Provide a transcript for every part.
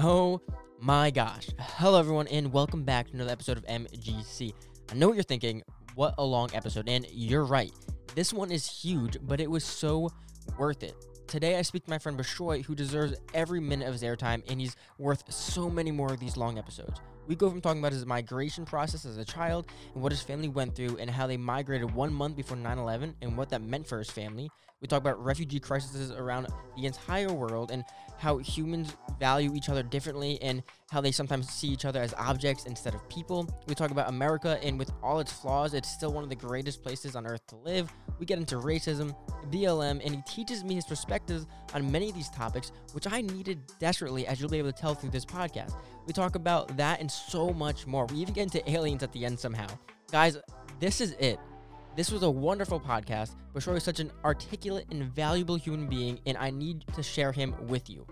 Oh my gosh. Hello, everyone, and welcome back to another episode of MGC. I know what you're thinking. What a long episode. And you're right. This one is huge, but it was so worth it. Today, I speak to my friend Bashoy, who deserves every minute of his airtime, and he's worth so many more of these long episodes. We go from talking about his migration process as a child and what his family went through and how they migrated one month before 9 11 and what that meant for his family. We talk about refugee crises around the entire world and how humans value each other differently and how they sometimes see each other as objects instead of people. We talk about America and with all its flaws, it's still one of the greatest places on earth to live. We get into racism, BLM, and he teaches me his perspectives on many of these topics, which I needed desperately, as you'll be able to tell through this podcast. We talk about that and so much more. We even get into aliens at the end somehow. Guys, this is it. This was a wonderful podcast. Bashoy is such an articulate and valuable human being, and I need to share him with you.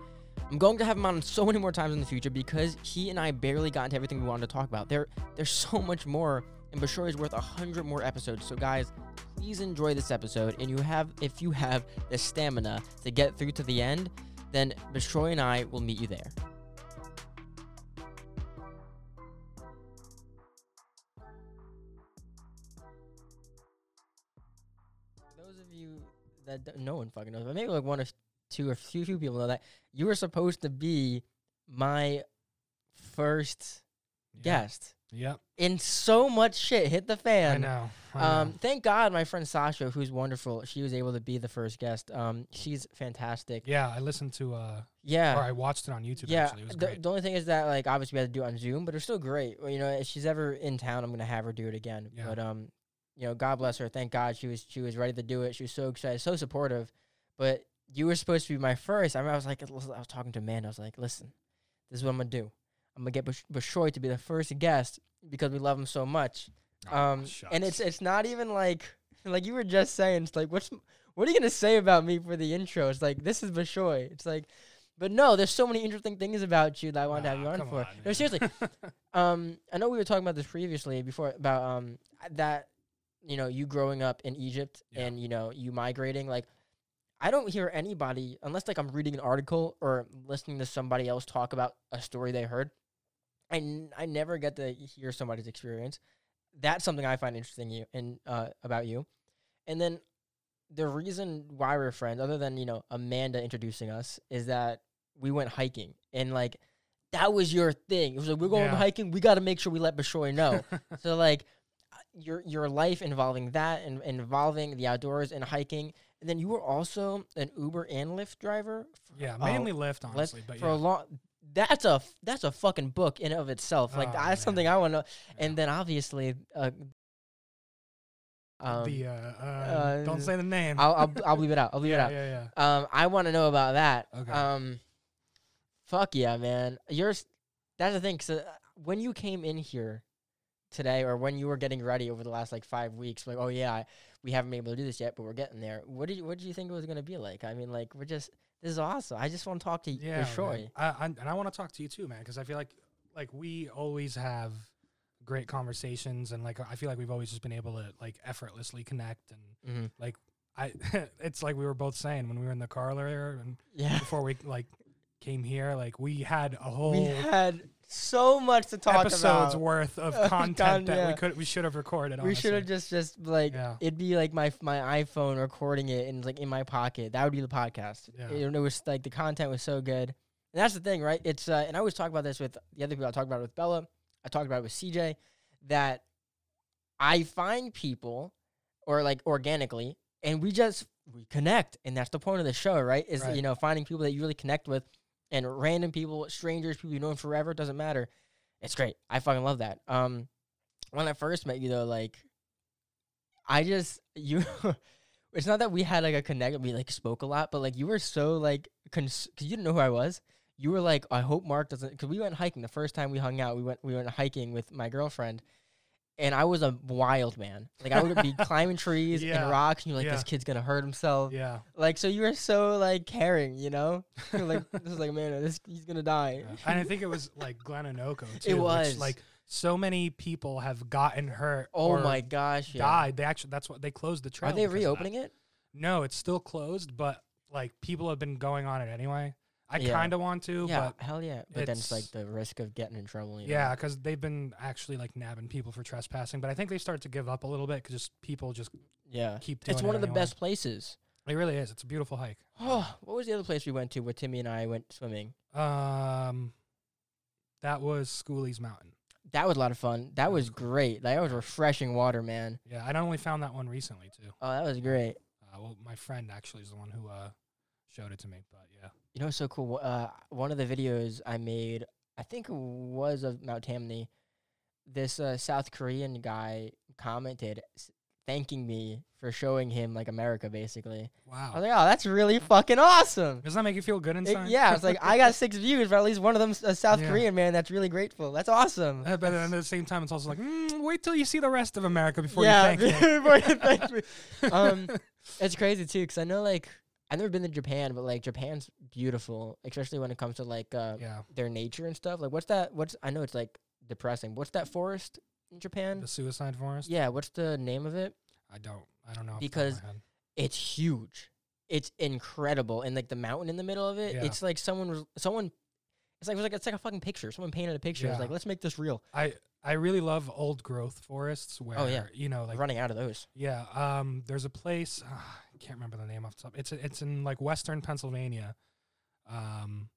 I'm going to have him on so many more times in the future because he and I barely got into everything we wanted to talk about. There, there's so much more, and Bashoy is worth a hundred more episodes. So, guys, please enjoy this episode. And you have, if you have the stamina to get through to the end, then Bashoy and I will meet you there. Those of you that don't- no one fucking knows, but maybe like one or two or few few people know that you were supposed to be my first Yeah. guest. Yep. And so much shit hit the fan. I know. I Um, know. thank God my friend Sasha, who's wonderful, she was able to be the first guest. Um, she's fantastic. yeah, I listened to uh, yeah, or I watched it on YouTube. Yeah, actually, it was the, great. the only thing is that like obviously we had to do it on Zoom, but it was still great. Well, You know, if she's ever in town, I'm gonna have her do it again. Yeah. But um, you know, God bless her. Thank God she was she was ready to do it. She was so excited, so supportive. But you were supposed to be my first. I remember I was like, I was talking to Amanda. I was like, listen, this is what I'm gonna do. I'm gonna get Bash- Bashoy to be the first guest because we love him so much. Oh, Um, and it's it's not even like like you were just saying. It's like what's what are you gonna say about me for the intro? It's like this is Bashoy. It's like, but no, there's so many interesting things about you that I wanted to have you Ah, on for. on, no, man. seriously. um, I know we were talking about this previously before about um that you know you growing up in Egypt Yeah. and you know you migrating like. I don't hear anybody unless like I'm reading an article or listening to somebody else talk about a story they heard. I, n- I never get to hear somebody's experience. That's something I find interesting you and uh, about you. And then the reason why we're friends, other than you know Amanda introducing us, is that we went hiking and like that was your thing. It was like we're going Yeah. hiking. We got to make sure we let Bashoy know. so like uh, your your life involving that and involving the outdoors and hiking, and then you were also an Uber and Lyft driver. for- yeah, uh, mainly Lyft, Lyft honestly, but for yeah. a long. That's a that's a fucking book in and of itself. Like Oh, that's man. something I want to. know. Yeah. And then obviously, uh, um, the uh, uh, uh, don't say the name. I'll, I'll I'll leave it out. I'll leave yeah, it out. yeah, yeah. Um, I want to know about that. Okay. Um, fuck yeah, man. You're that's the thing. So when you came in here today, or when you were getting ready over the last like five weeks, like oh yeah, I, we haven't been able to do this yet, but we're getting there. What did you what did you think it was gonna be like? I mean, like we're just this is awesome. I just want to talk to Yeah, yeah, man. I, I, and I want to talk to you too, man, because I feel like like we always have great conversations, and like I feel like we've always just been able to like effortlessly connect, and Mm-hmm. I it's like we were both saying when we were in the car earlier and Yeah. before we like came here, like we had a whole We had so much to talk episodes about. Episodes worth of Uh, content con- that yeah. we could we should have recorded. We should have just just like Yeah. it'd be like my my iPhone recording it and like in my pocket. That would be the podcast. Yeah. It, it was like the content was so good. And that's the thing, right? It's uh, and I always talk about this with the other people. I talk about it with Bella. I talked about it with CJ. That I find people, or like organically, and we just we connect, and that's the point of the show, right? Is Right. you know finding people that you really connect with, and random people, strangers, people you know forever, doesn't matter. It's great. I fucking love that. Um, when I first met you though, like, I just you. it's not that we had like a connect. We like spoke a lot, but like you were so like cons- because you didn't know who I was. You were like, I hope Mark doesn't. Because we went hiking the first time we hung out. We went we went hiking with my girlfriend, and I was a wild man. Like I would be climbing trees Yeah. and rocks, and you're like, Yeah. this kid's gonna hurt himself. Yeah. Like so, you were so like caring, you know. You're like this is like man, this he's gonna die. yeah. and I think it was like Glen Onoko too. It which, was. like so many people have gotten hurt. Oh my gosh, yeah. died. They actually that's what they closed the trail. Are they because of that. reopening it? No, it's still closed, but like people have been going on it anyway. I Yeah. kind of want to, yeah, but hell yeah. But then it's like it's- the risk of getting in trouble. You know? yeah, because they've been actually like nabbing people for trespassing. But I think they start to give up a little bit because just people just yeah. keep doing It's it one of the anyway. best places. It really is. It's a beautiful hike. Oh, what was the other place we went to where Timmy and I went swimming? Um, that was Schooley's Mountain. That was a lot of fun. That was great. That was refreshing water, man. Yeah, I only found that one recently too. Oh, that was great. Uh, well, my friend actually is the one who uh showed it to me. But yeah, You know, so cool. Uh, one of the videos I made, I think it was of Mount Tammany. This uh, South Korean guy commented, thanking me for showing him like America, basically. Wow. I was like, oh, that's really fucking awesome. Does that make you feel good It- inside? yeah, it's like I got six views, but at least one of them's a South Yeah. Korean man. That's really grateful. That's awesome. Uh, but then at the same time, it's also like, mm, wait till you see the rest of America before yeah, you thank me. before you thank me. Um, it's crazy too, because I know like I've never been to Japan, but like Japan's beautiful, especially when it comes to like uh, yeah, their nature and stuff. Like, what's that? What's I know it's like depressing. What's that forest in Japan? the suicide forest. Yeah, what's the name of it? I don't. I don't know. off the top of Because. It's huge. It's incredible, and like the mountain in the middle of it. Yeah. It's like someone was someone. It's like it was like it's like a fucking picture. Someone painted a picture. It's like let's make this real. I I really love old growth forests where Oh, yeah. you know like running out of those. yeah um there's a place I can't remember the name off the top. It's it's in like western Pennsylvania. Um,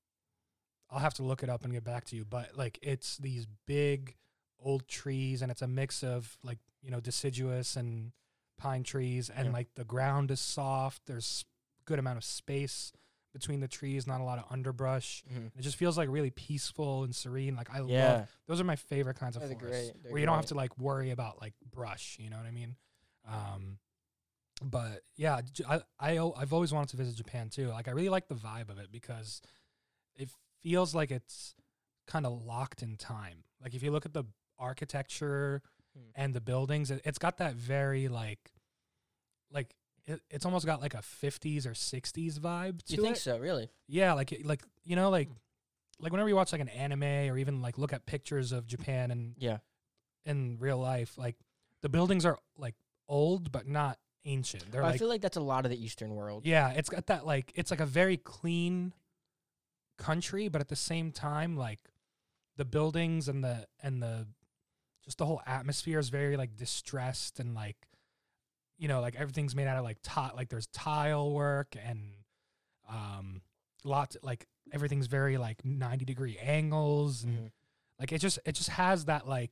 I'll have to look it up and get back to you. But like it's these big old trees and it's a mix of like you know deciduous and pine trees and Yeah. like the ground is soft. There's good amount of space between the trees, not a lot of underbrush. It just feels like really peaceful and serene. Like I Yeah, love those are my favorite kinds of They're forests great. Where you don't have to like worry about like brush. You know what I mean? Um, but yeah, I, al- I've always wanted to visit Japan too. Like I really like the vibe of it because it feels like it's kind of locked in time. Like if you look at the architecture Hmm. and the buildings, it, it's got that very like like it, it's almost got like a 50s or 60s vibe to you think it. so? Really? Yeah, like like you know like like whenever you watch like an anime or even like look at pictures of Japan and Yeah. in real life, like the buildings are like old but not ancient. They're I like feel like that's a lot of the Eastern world. yeah, it's got that like it's like a very clean country, but at the same time like the buildings and the and the just the whole atmosphere is very like distressed and like you know like everything's made out of like ti- like there's tile work and um lots like everything's very like 90 degree angles and Mhm. like it just it just has that like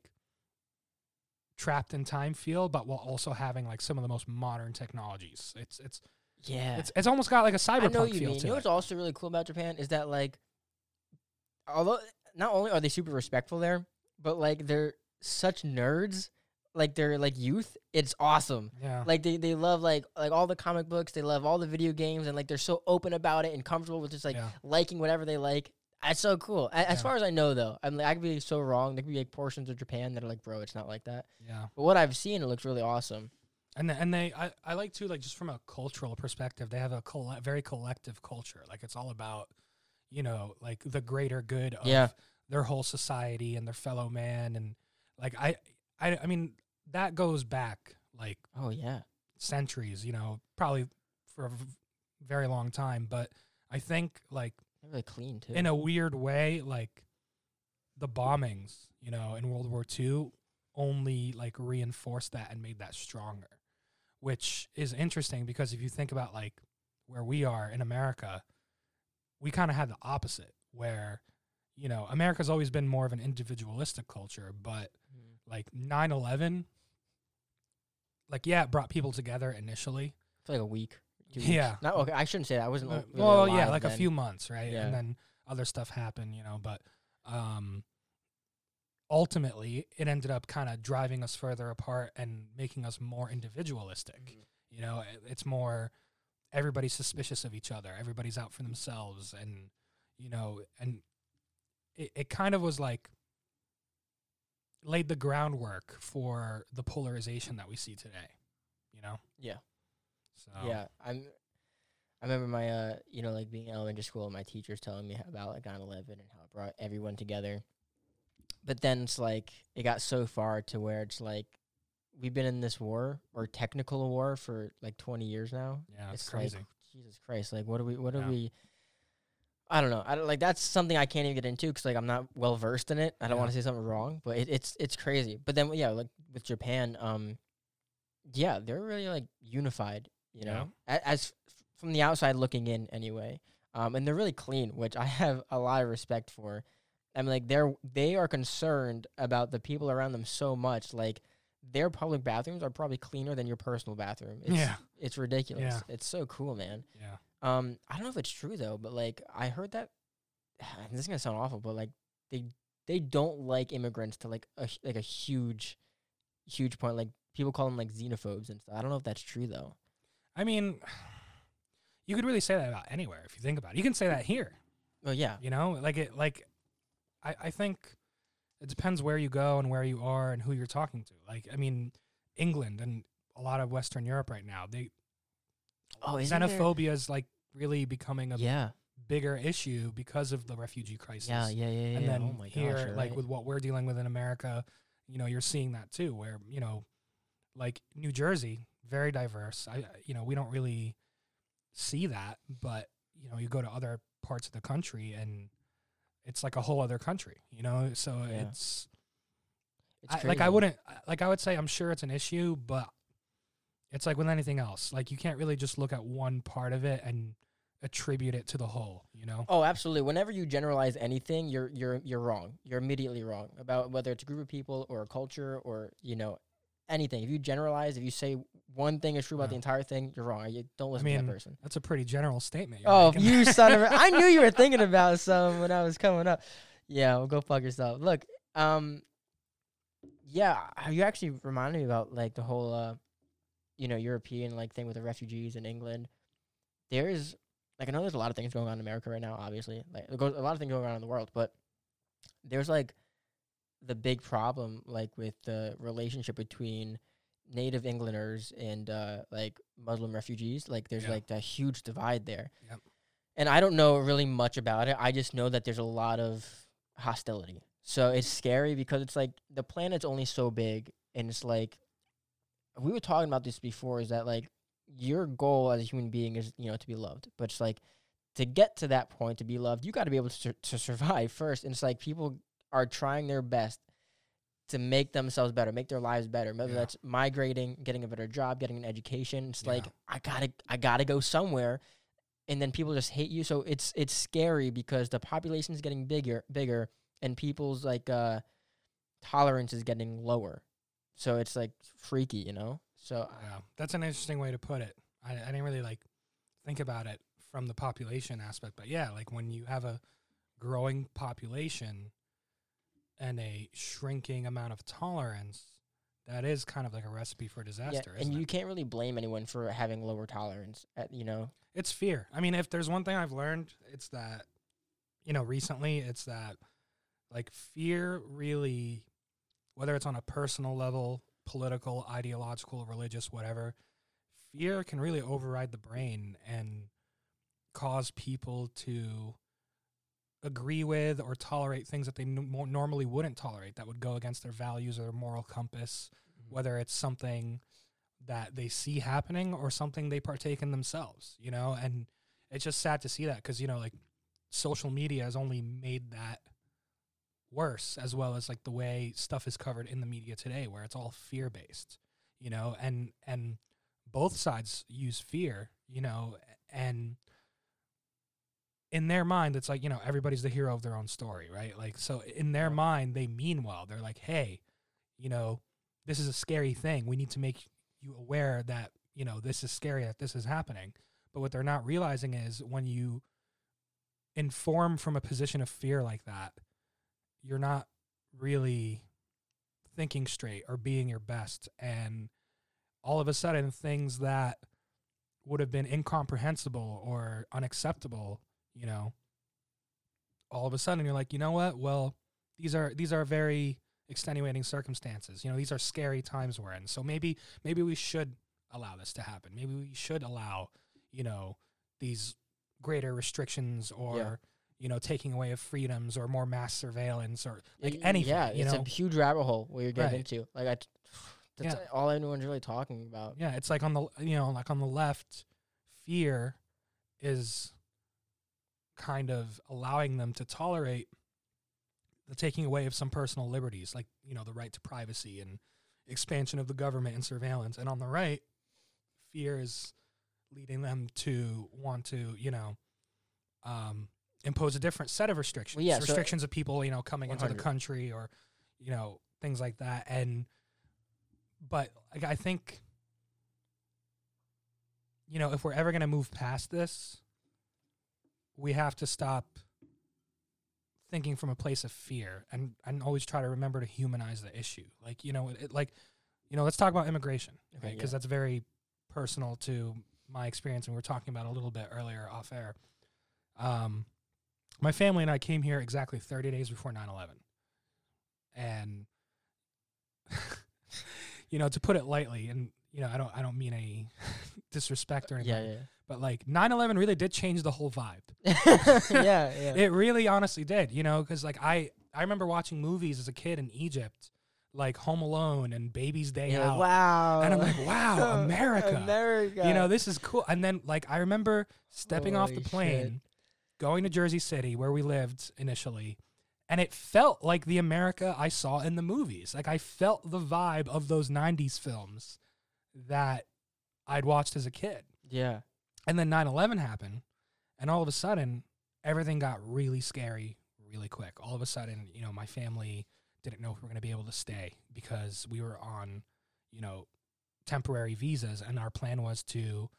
trapped in time feel but while also having like some of the most modern technologies it's it's Yeah. it's, it's almost got like a I know cyberpunk you feel mean. You to know it what's also really cool about Japan is that like, although not only are they super respectful there, but like they're such nerds. Like they're like youth. It's awesome. yeah Like they, they love like like all the comic books. They love all the video games, and like they're so open about it and comfortable with just like yeah. liking whatever they like. That's so cool. As Yeah. far as I know, though, I'm like I could be so wrong. There could be like portions of Japan that are like, bro, it's not like that. yeah But what I've seen, it looks really awesome. and th- and they I, I like to like just from a cultural perspective they have a colle- very collective culture like it's all about you know like the greater good of Yeah. their whole society and their fellow man and like I I I mean that goes back like Oh yeah. centuries you know probably for a v- very long time but I think like They're really clean too. in a weird way, like the bombings, you know, in World War II only like reinforced that and made that stronger, which is interesting because if you think about like where we are in America, we kind of had the opposite where, you know, America's always been more of an individualistic culture, but Mhm. like 9 11, like, yeah, it brought people together initially. for like a week. Two Yeah. Not okay. I shouldn't say that. I wasn't. Uh, really well, yeah, like a few months, right? Yeah. And then other stuff happened, you know, but um ultimately it ended up kind of driving us further apart and making us more individualistic. Mhm. You know, it- it's more everybody's suspicious of each other. Everybody's out for themselves and you know, and it, it kind of was like laid the groundwork for the polarization that we see today, you know? Yeah. So Yeah, I'm. I remember my, uh, you know, like being in elementary school, and my teachers telling me about like 9/11 and how it brought everyone together. But then it's like it got so far to where it's like we've been in this war or technical war for like 20 years now. yeah, it's, crazy. like Jesus Christ, like what are we? What Yeah. we? I don't know. I don't, like that's something I can't even get into because like I'm not well versed in it. I don't Yeah. want to say something wrong, but it, it's it's crazy. But then yeah, like with Japan, um, yeah, they're really like unified. You know, A- as from the outside looking in, anyway. Um, and they're really clean, which I have a lot of respect for. I mean, like they're they are concerned about the people around them so much. Like their public bathrooms are probably cleaner than your personal bathroom. It's, Yeah. it's ridiculous. Yeah. It's so cool, man. Yeah. Um, I don't know if it's true though, but like I heard that this is gonna sound awful, but like they they don't like immigrants to like a like a huge huge point. Like people call them like xenophobes and stuff. I don't know if that's true though. I mean, you could really say that about anywhere if you think about it. You can say that here. Oh yeah, You know, like it, like I, I think it depends where you go and where you are and who you're talking to. Like, I mean, England and a lot of Western Europe right now, they Oh, xenophobia is like really becoming a yeah, bigger issue because of the refugee crisis. yeah, yeah, yeah, yeah. and then oh my here, gosh, like right. with what we're dealing with in America, you know, you're seeing that too, where you know, like New Jersey, very diverse. I, you know, we don't really see that, but you know, you go to other parts of the country and it's like a whole other country, you know. So Yeah. it's, It's I, like I wouldn't like I would say I'm sure it's an issue, but it's like with anything else, like you can't really just look at one part of it and attribute it to the whole, you know. Oh, absolutely. Whenever you generalize anything, you're you're you're wrong. You're immediately wrong about whether it's a group of people or a culture or you know anything. If you generalize, if you say one thing is true about Yeah. the entire thing, you're wrong. You don't listen to mean, that person. That's a pretty general statement. Oh, you son of a! I knew you were thinking about some when I was coming up. Yeah, well, go fuck yourself. Look, um, yeah, uh, you actually reminded me about like the whole, uh, you know, European like thing with the refugees in England. There's like I know there's a lot of things going on in America right now. Obviously, like there a lot of things going on in the world, but there's like the big problem like with the relationship between native englanders and uh like muslim refugees like there's Yeah. like that huge divide there. Yep. and i don't know really much about it. I just know that there's a lot of hostility. So it's scary because it's like the planet's only so big and it's like we were talking about this before is that like your goal as a human being is you know to be loved. But it's like to get to that point to be loved you got to be able to, sur- to survive first. And it's like people are trying their best to make themselves better make their lives better. Whether Yeah. that's migrating getting a better job getting an education it's like i gotta i gotta go somewhere and then people just hate you. So it's it's scary because the population is getting bigger bigger and people's like uh tolerance is getting lower. So it's like freaky you know? So Yeah, that's an interesting way to put it. I, I didn't really like think about it from the population aspect, but yeah, like when you have a growing population and a shrinking amount of tolerance, that is kind of like a recipe for yeah, disaster. and isn't you it? can't really blame anyone for having lower tolerance at, you know It's fear. I mean, if there's one thing I've learned, it's that you know recently, it's that like fear really, whether it's on a personal level, political, ideological, religious, whatever, fear can really override the brain and cause people to agree with or tolerate things that they n- normally wouldn't tolerate that would go against their values or their moral compass mm-hmm. whether it's something that they see happening or something they partake in themselves, you know? And it's just sad to see that because, you know, like social media has only made that worse, as well as like the way stuff is covered in the media today, where it's all fear based, you know? And, and both sides use fear, you know, and in their mind, it's like, you know, everybody's the hero of their own story, right? Like, so in their mind, they mean well. They're like, hey, you know, this is a scary thing. We need to make you aware that, you know, this is scary, that this is happening. But what they're not realizing is when you inform from a position of fear like that, you're not really thinking straight or being your best. And all of a sudden, things that would have been incomprehensible or unacceptable, you know, all of a sudden you're like, you know what? Well, these are these are very extenuating circumstances. You know, these are scary times we're in. So maybe maybe we should allow this to happen. Maybe we should allow, you know, these greater restrictions or you know taking away of freedoms or more mass surveillance or like anything. Yeah, you it's know, a huge rabbit hole where you're getting Right. into. Like I, that's Yeah. all anyone's really talking about. yeah, it's like on the you know like on the left, fear is kind of allowing them to tolerate the taking away of some personal liberties, like you know the right to privacy and expansion of the government and surveillance. And on the right, fear is leading them to want to, you know, um, impose a different set of restrictions. Well, yeah, so- restrictions of people, you know, coming into the country or, you know, things like that. And, but like, I think, you know, if we're ever going to move past this, we have to stop thinking from a place of fear and, and always try to remember to humanize the issue. Like, you know, it, like, you know, let's talk about immigration, right? Because yeah. that's very personal to my experience, and we were talking about a little bit earlier off air. Um, my family and I came here exactly 30 days before 9 11. And, you know, to put it lightly, and, you know, I don't, I don't mean any disrespect or anything, Yeah, yeah, but like 9 11 really did change the whole vibe. yeah, yeah. It really honestly did, you know, because like I, I remember watching movies as a kid in Egypt, like Home Alone and Baby's Day You're Out. wow. And I'm like, wow, America. America. You know, this is cool. And then like I remember stepping off the plane, shit. going to Jersey City where we lived initially, and it felt like the America I saw in the movies. Like I felt the vibe of those 90s films that I'd watched as a kid. Yeah. And then 9/11 happened, and all of a sudden everything got really scary really quick. All of a sudden, you know, my family didn't know if we were going to be able to stay because we were on, you know, temporary visas and our plan was to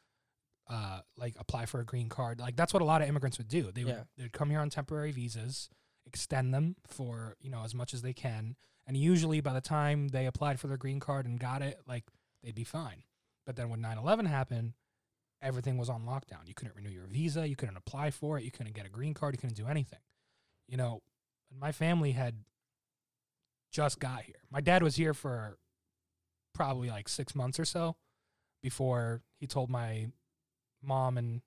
uh like apply for a green card. Like that's what a lot of immigrants would do. They Yeah. would they'd come here on temporary visas, extend them for, you know, as much as they can, and usually by the time they applied for their green card and got it, like they'd be fine. But then when 9/11 happened, everything was on lockdown. You couldn't renew your visa, you couldn't apply for it, you couldn't get a green card, you couldn't do anything. You know, my family had just got here. My dad was here for probably like 6 months or so before he told my mom and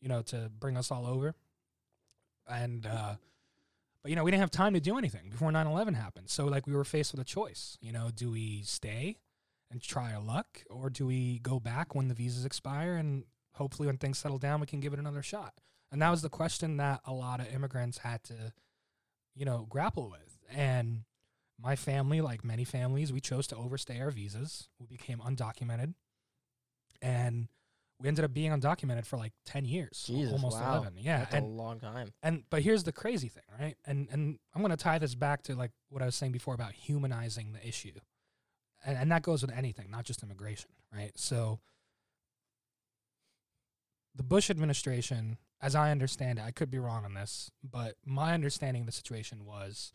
you know to bring us all over. And uh but you know, we didn't have time to do anything before 9/11 happened. So like we were faced with a choice, you know, do we stay and try our luck or do we go back when the visas expire and hopefully when things settle down we can give it another shot and that was the question that a lot of immigrants had to you know grapple with and my family like many families we chose to overstay our visas we became undocumented and we ended up being undocumented for like 10 years Jesus, almost wow. 11 yeah That's and a long time. and but here's the crazy thing, right? And and I'm going to tie this back to like what I was saying before about humanizing the issue. And and that goes with anything, not just immigration, right? So the Bush administration, as I understand it, I could be wrong on this, but my understanding of the situation was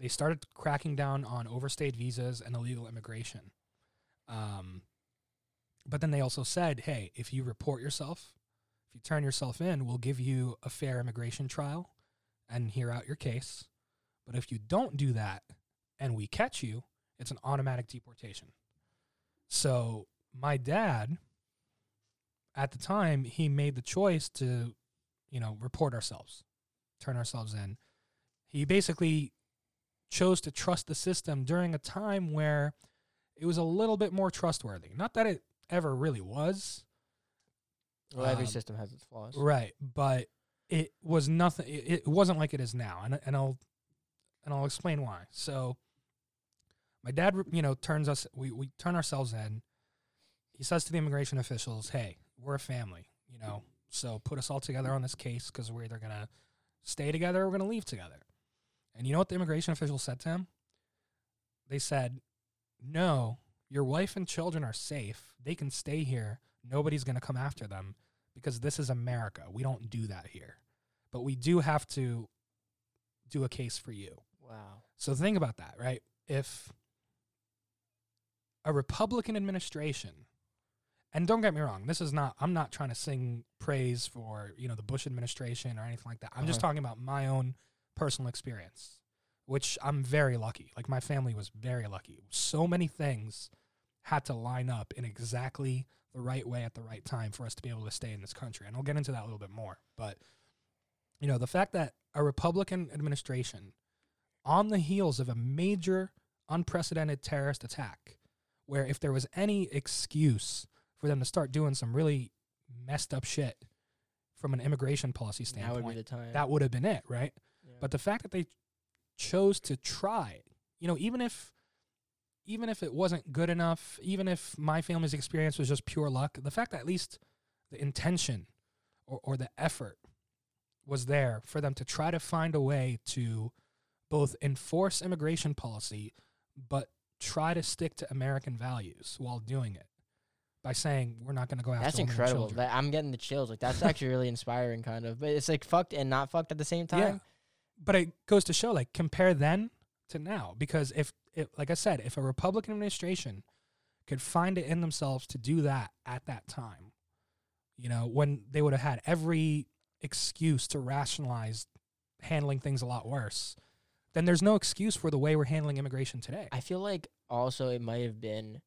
they started cracking down on overstayed visas and illegal immigration. Um, but then they also said, hey, if you report yourself, if you turn yourself in, we'll give you a fair immigration trial and hear out your case. But if you don't do that and we catch you, it's an automatic deportation. So my dad, at the time, he made the choice to, you know, report ourselves, turn ourselves in. He basically chose to trust the system during a time where it was a little bit more trustworthy. Not that it ever really was, Well, every Um, system has its flaws. Right, but it was nothing. It, it wasn't like it is now, and and I'll and I'll explain why. So, my dad, you know, turns us. We we turn ourselves in. He says to the immigration officials, "Hey, we're a family, you know, so put us all together on this case because we're either gonna stay together or we're gonna leave together." And you know what the immigration officials said to him? They said, "No, your wife and children are safe. They can stay here. Nobody's gonna come after them." because this is America. We don't do that here. But we do have to do a case for you. Wow. So think about that, right? If a Republican administration, and don't get me wrong, this is not, I'm not trying to sing praise for, you know, the Bush administration or anything like that. I'm just Uh-huh. talking about my own personal experience, which I'm very lucky. Like my family was very lucky. So many things had to line up in exactly the right way at the right time for us to be able to stay in this country. And I'll get into that a little bit more. But, you know, the fact that a Republican administration, on the heels of a major unprecedented terrorist attack, where if there was any excuse for them to start doing some really messed up shit from an immigration policy standpoint, would that would have been it, right? Yeah. But the fact that they chose to try, you know, even if even if it wasn't good enough, even if my family's experience was just pure luck, the fact that at least the intention or, or the effort was there for them to try to find a way to both enforce immigration policy but try to stick to American values while doing it by saying we're not going to go after that's incredible. children." That, I'm getting the chills. Like that's actually really inspiring, kind of. But it's like fucked and not fucked at the same time. Yeah. but it goes to show like compare then to now because if it like i said if a republican administration could find it in themselves to do that at that time you know when they would have had every excuse to rationalize handling things a lot worse then there's no excuse for the way we're handling immigration today I feel like also it might have been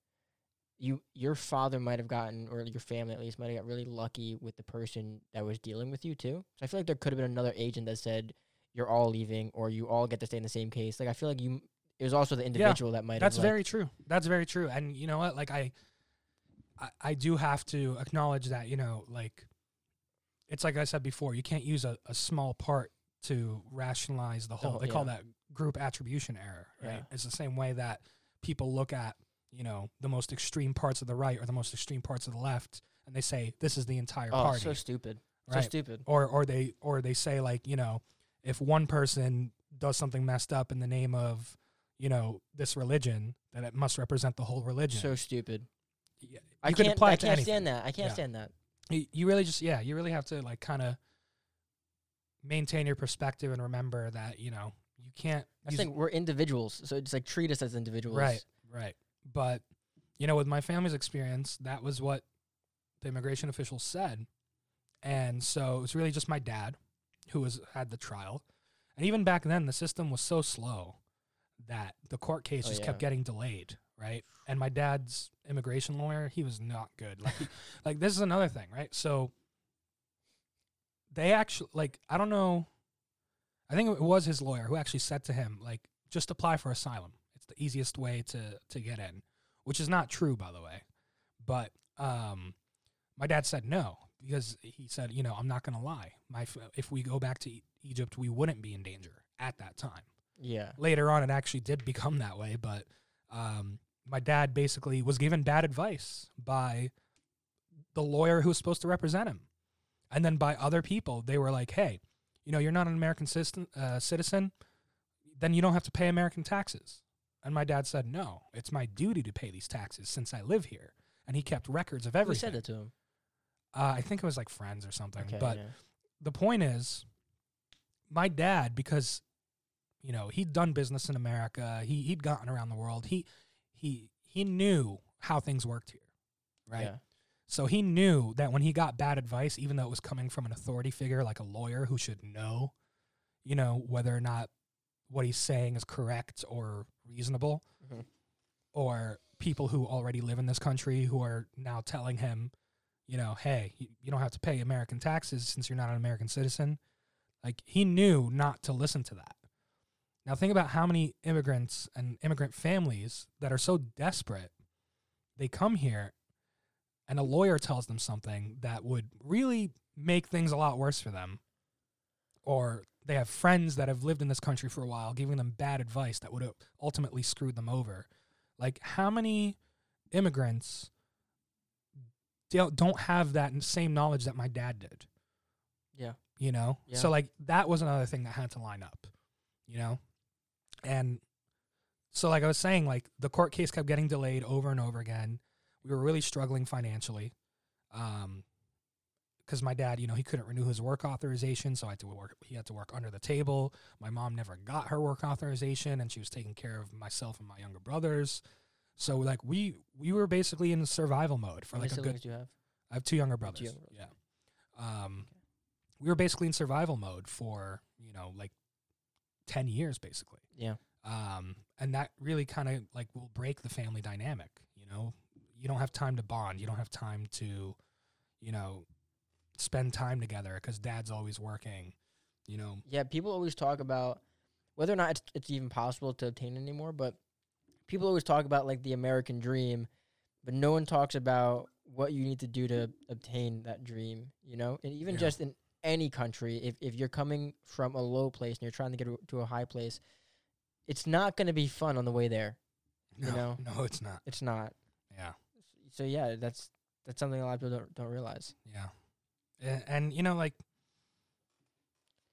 you your father might have gotten or your family at least might have got really lucky with the person that was dealing with you too. So I feel like there could have been another agent that said you're all leaving or you all get to stay in the same case. Like I feel like you it was also the individual that might That's have like, very true. That's very true. And you know what? Like I, I, I do have to acknowledge that you know, like, it's like I said before. You can't use a, a small part to rationalize the whole. whole- they call that group attribution error. Right. Yeah. It's the same way that people look at you know the most extreme parts of the right or the most extreme parts of the left, and they say this is the entire oh, party. so stupid. So stupid. or or they or they say like you know if one person does something messed up in the name of you know this religion that it must represent the whole religion So stupid. Y- I can't apply I can't stand that. I can't Yeah. stand that. you, you really just yeah you really have to like kind of maintain your perspective and remember that you know you can't I think we're individuals, so it's like treat us as individuals. right right. But you know with my family's experience that was what the immigration officials said. And so it was really just my dad who was had the trial. And even back then the system was so slow that the court case Oh, just yeah. kept getting delayed right? And my dad's immigration lawyer he was not good. Like like this is another thing right? So they actually like i don't know i think it was his lawyer who actually said to him like just apply for asylum. It's the easiest way to to get in which is not true by the way. But um my dad said no because he said you know i'm not going to lie. My f- if we go back to E- egypt we wouldn't be in danger at that time. Yeah. later on it actually did become that way but um, my dad basically was given bad advice by the lawyer who was supposed to represent him. And then by other people they were like hey you know you're not an american citizen, uh, citizen then you don't have to pay american taxes and my dad said no it's my duty to pay these taxes since i live here and he kept records of Who everything said that to him? uh, i think it was like friends or something Okay. but yeah. the point is my dad because you know he'd done business in america he he'd gotten around the world he he he knew how things worked here right Yeah. So he knew that when he got bad advice even though it was coming from an authority figure like a lawyer who should know you know whether or not what he's saying is correct or reasonable Mhm. or people who already live in this country who are now telling him you know hey you, you don't have to pay american taxes since you're not an american citizen like he knew not to listen to that now think about how many immigrants and immigrant families that are so desperate they come here and a lawyer tells them something that would really make things a lot worse for them. Or they have friends that have lived in this country for a while giving them bad advice that would have ultimately screwed them over. Like how many immigrants don't don't have that same knowledge that my dad did? Yeah. you know? Yeah. so like that was another thing that had to line up you know? And so like i was saying like the court case kept getting delayed over and over again we were really struggling financially um because my dad you know he couldn't renew his work authorization so i had to work he had to work under the table my mom never got her work authorization and she was taking care of myself and my younger brothers so like we we were basically in survival mode for How like a good you have? I have two younger brothers. younger brothers. Yeah. Um, we were basically in survival mode for you know like ten years basically. Yeah. Um, and that really kind of like will break the family dynamic. You know, you don't have time to bond. You don't have time to, you know, spend time together because dad's always working. You know, Yeah, people always talk about whether or not it's, it's even possible to obtain anymore, but people always talk about like the American dream, but no one talks about what you need to do to obtain that dream, you know? And even Yeah. just in any country, if if you're coming from a low place and you're trying to get to- a high place, it's not going to be fun on the way there. No, You know? no, it's not. It's not. Yeah, So yeah, that's that's something a lot of people don't don't realize. yeah, and, and you know, like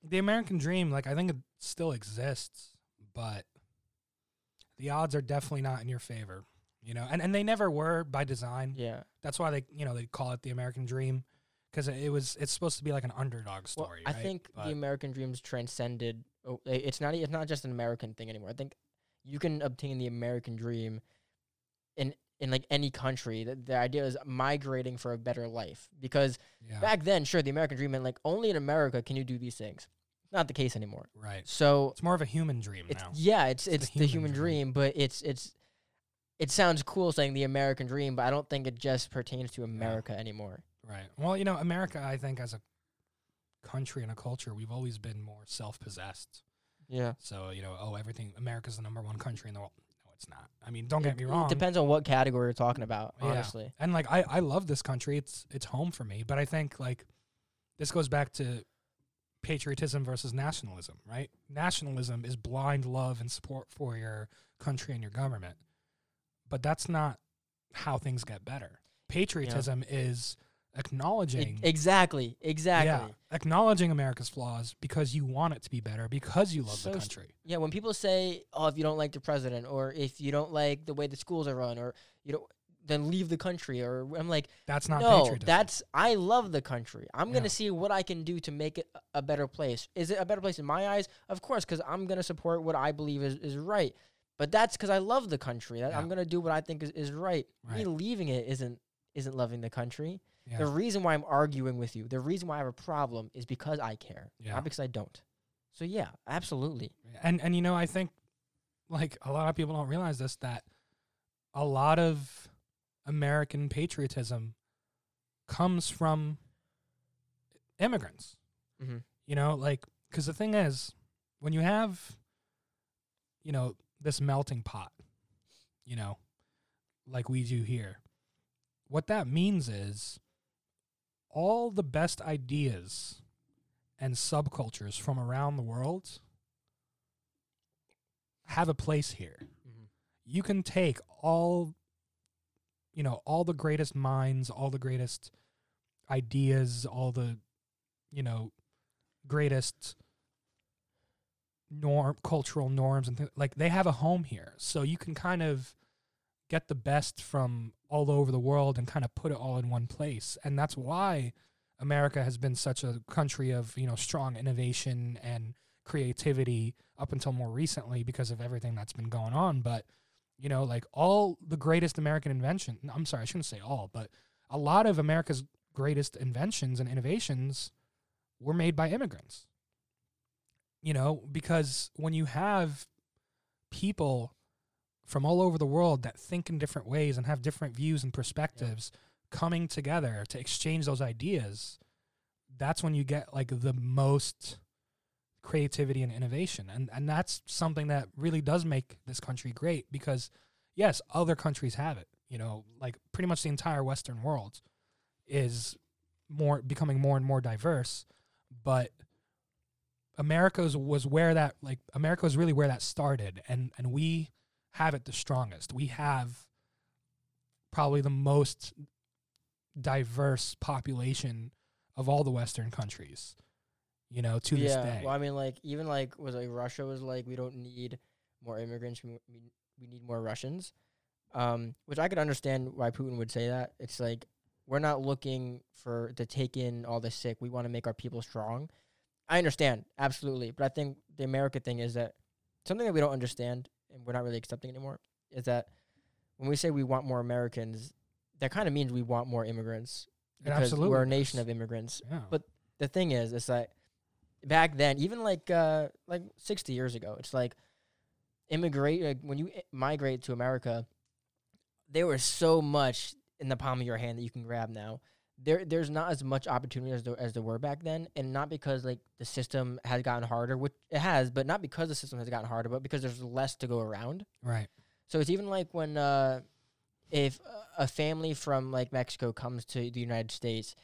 the American dream, like I think it still exists, but the odds are definitely not in your favor. You know, and and they never were by design. Yeah. That's why they, you know, they call it the American dream because it was it's supposed to be like an underdog Well, story. I right? think But- the American dreams transcended. Oh, it's not. It's not just an American thing anymore. I think you can obtain the American dream in in like any country. The, the idea is migrating for a better life. Because yeah, back then, sure, the American dream meant like only in America can you do these things. Not the case anymore. right. So It's more of a human dream it's now. yeah, it's It's it's, the the human human dream. dream, but it's it's it sounds cool saying the American dream, but I don't think it just pertains to America anymore. Right. Well, you know, America, I think, as a country and a culture, we've always been more self-possessed. Yeah. So you know, oh, everything. America's the number one country in the world. It's not. I mean, don't get me wrong. It depends on what category you're talking about, Yeah. honestly. And like, I I love this country. It's it's home for me. But I think like this goes back to patriotism versus nationalism, right? Nationalism is blind love and support for your country and your government. But that's not how things get better. Patriotism is Acknowledging exactly, exactly. Yeah, acknowledging America's flaws because you want it to be better because you love So the st- country. Yeah, when people say, "Oh, if you don't like the president, or if you don't like the way the schools are run, or you don't, then leave the country," or I'm like, That's not no, patriotism. that's I love the country. I'm Yeah. gonna see what I can do to make it a- better place. Is it a better place in my eyes? Of course, because I'm gonna support what I believe is, is right. But that's because I love the country. That I'm gonna do what I think is, is right. Me leaving it isn't isn't loving the country. Yeah. The reason why I'm arguing with you, the reason why I have a problem, is because I care, Yeah. not because I don't. So yeah, absolutely. and and you know, I think like a lot of people don't realize this that a lot of American patriotism comes from immigrants. Mhm. You know, like because the thing is, when you have, you know, this melting pot, you know, like we do here, what that means is all the best ideas and subcultures from around the world have a place here. Mhm. You can take all you know, all the greatest minds, all the greatest ideas, all the you know, greatest norm cultural norms and th- like they have a home here. So you can kind of get the best from all over the world and kind of put it all in one place. And that's why America has been such a country of, you know, strong innovation and creativity up until more recently because of everything that's been going on. But, you know, like all the greatest American invention, I'm sorry, I shouldn't say all, but a lot of America's greatest inventions and innovations were made by immigrants. You know, because when you have people from all over the world that think in different ways and have different views and perspectives coming together to exchange those ideas, that's when you get like the most creativity and innovation. And and that's something that really does make this country great because yes, other countries have it. You know, like pretty much the entire western world is more becoming more and more diverse, but America's was where that like America was really where that started and and we have it the strongest. We have probably the most diverse population of all the western countries. You know, to this yeah. day. Well, I mean, like even like was like Russia was like we don't need more immigrants. We need more Russians. Um, which I could understand why Putin would say that. It's like we're not looking for to take in all the sick. We want to make our people strong. I understand absolutely, but I think the America thing is that something that we don't understand and we're not really accepting anymore is that when we say we want more Americans, that kind of means we want more immigrants because absolutely we're a nation of immigrants yeah. but- the thing is, it's like back then, even like uh like sixty years ago, it's like immigrate like when you migrate to America, there was so much in the palm of your hand that you can grab now. There there's not as much opportunity as there as there were back then, and not because like the system has gotten harder, which it has, but not because the system has gotten harder, but because there's less to go around. right. So it's even like when uh if a- a family from like Mexico comes to the United States,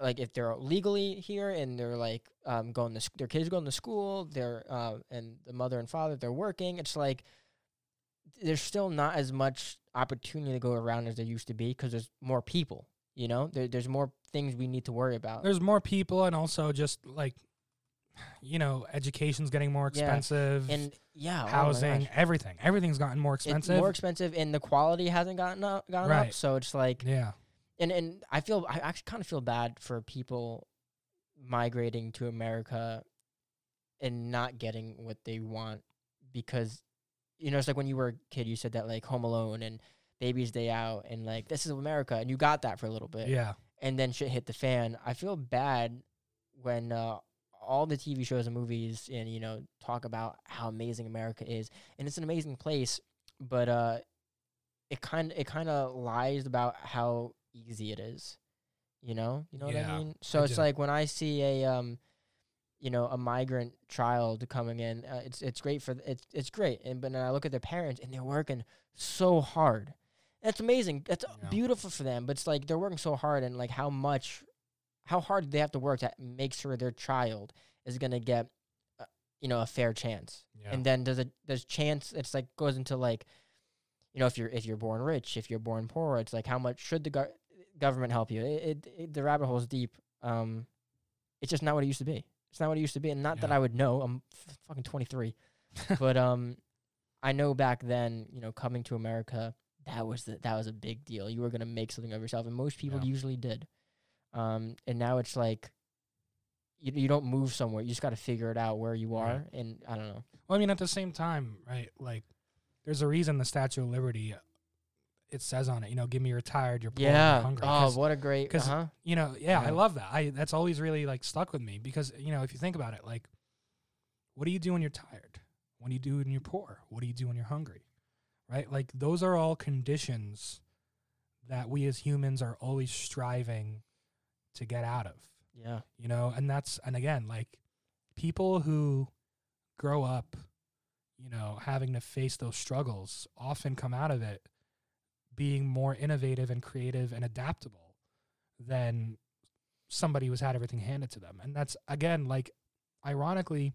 like if they're legally here and they're like um, going to sc- their kids going to school, they're uh, and the mother and father they're working. It's like there's still not as much opportunity to go around as there used to be because there's more people. You know, there, there's more things we need to worry about. There's more people, and also just like, you know, education's getting more Yeah, expensive. and yeah, oh housing, gosh. everything, everything's gotten more It's expensive. more expensive, and the quality hasn't gotten up, gone up. So it's like yeah, and and I feel I actually kind of feel bad for people migrating to America and not getting what they want because you know it's like when you were a kid you said that like Home Alone and Baby's Day Out and like this is America and you got that for a little bit yeah, and then shit hit the fan. I feel bad when uh, all the TV shows and movies and you know talk about how amazing America is, and it's an amazing place, but uh, it kind it kind of lies about how easy it is. You know, you know what I mean. So I it's do. like when I see a um, you know, a migrant child coming in, uh, it's it's great for th- it's it's great, and but then I look at their parents and they're working so hard. That's amazing. That's Yeah. beautiful for them. But it's like they're working so hard, and like how much, how hard they have to work to make sure their child is gonna get, uh, you know, a fair chance. yeah. And then does it does chance? It's like goes into like, you know, if you're if you're born rich, if you're born poor, it's like how much should the go- government help you? It, it, it the rabbit hole is deep. Um, it's just not what it used to be. It's not what it used to be, and not that I would know. I'm f- fucking 23, but um, I know back then, you know, coming to America, that was the, that was a big deal. You were gonna make something of yourself, and most people Yeah. usually did. Um, and now it's like. You, you don't move somewhere. You just got to figure it out where you Right. are, and I don't know. Well, I mean, at the same time, right? Like, there's a reason the Statue of Liberty, it says on it, you know, give me your tired, your poor, Yeah. you're hungry. Oh, what a great. 'cause Uh-huh. you know, yeah, I love that. I that's always really like stuck with me because you know, if you think about it, like, what do you do when you're tired? What do you do when you're poor? What do you do when you're hungry? Right? Like, those are all conditions that we as humans are always striving to get out of Yeah. you know and that's and again like people who grow up you know having to face those struggles often come out of it being more innovative and creative and adaptable than somebody who's had everything handed to them and that's again like ironically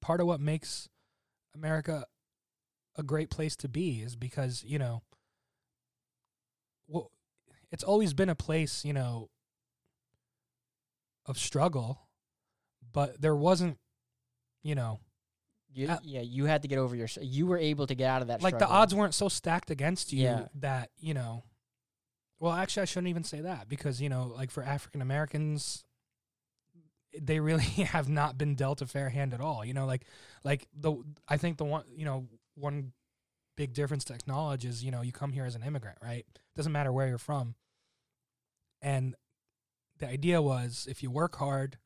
part of what makes america a great place to be is because you know well it's always been a place you know of struggle, but there wasn't, you know, You, Uh, yeah, you had to get over your. You were able to get out of that. like the odds weren't so stacked against you Yeah. that, you know, well, actually, I shouldn't even say that because, you know, like for African Americans, they really have not been dealt a fair hand at all. You know, like, like the, I think the one, you know, one big difference to acknowledge is, you know, you come here as an immigrant, right? Doesn't matter where you're from. And the idea was if you work hard,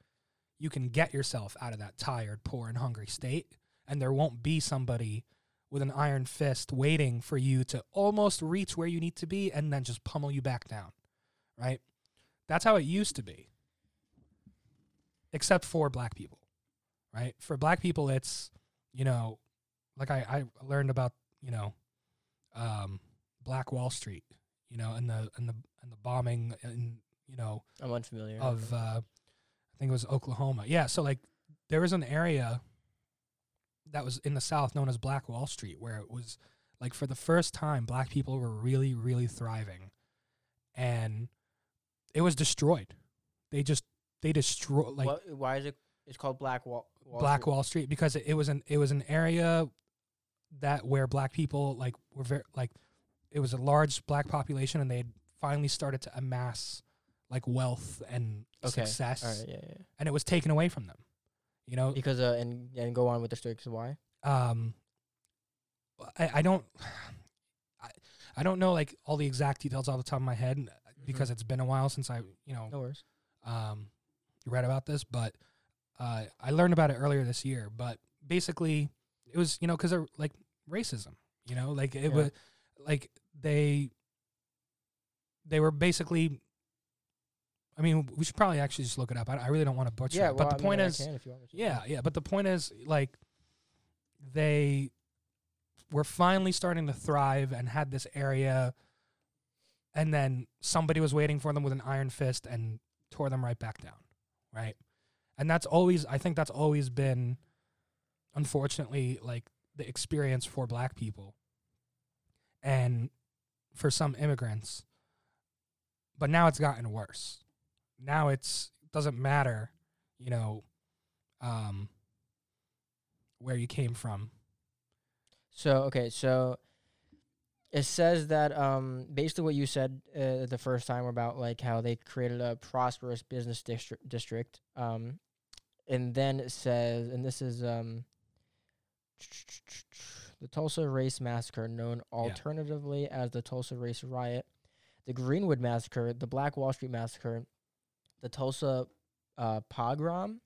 you can get yourself out of that tired, poor, and hungry state. And there won't be somebody with an iron fist waiting for you to almost reach where you need to be and then just pummel you back down. Right? That's how it used to be. Except for black people. Right? For black people it's, you know, like I, I learned about, you know, um, Black Wall Street, you know, and the and the and the bombing and you know I'm unfamiliar. of uh, I think it was Oklahoma. Yeah, so like there was an area that was in the South known as Black Wall Street where it was like for the first time black people were really really thriving and it was destroyed. They just they destroyed like what, why is it? It's called Black Wall. Wall Black Street? Wall Street because it, it was an it was an area that where black people like were very like it was a large black population and they had finally started to amass like wealth and Okay. success All right. Yeah. Yeah. and it was taken away from them. You know, Because uh, and and go on with the story. 'cause why? um, I, I don't, I, I don't know like all the exact details off the top of my head because it's been a while since I, you know, No worries. um, read about this, but uh, I learned about it earlier this year. But basically, it was you know because of like racism, you know, like it Yeah. was like they they were basically. I mean, we should probably actually just look it up. I, I really don't want to butcher Yeah. it, well, but the mean, point I is, can if you want me to. yeah, yeah. But the point is, like, they were finally starting to thrive and had this area and then somebody was waiting for them with an iron fist and tore them right back down, right? And that's always I think that's always been unfortunately like the experience for black people and for some immigrants. But now it's gotten worse. Now it's doesn't matter, you know, um where you came from. So okay, so it says that um basically what you said uh, the first time about like how they created a prosperous business district district um and then it says and this is um the Tulsa Race Massacre known alternatively as the Tulsa Race Riot, the Greenwood Massacre, the Black Wall Street Massacre, the Tulsa uh, pogrom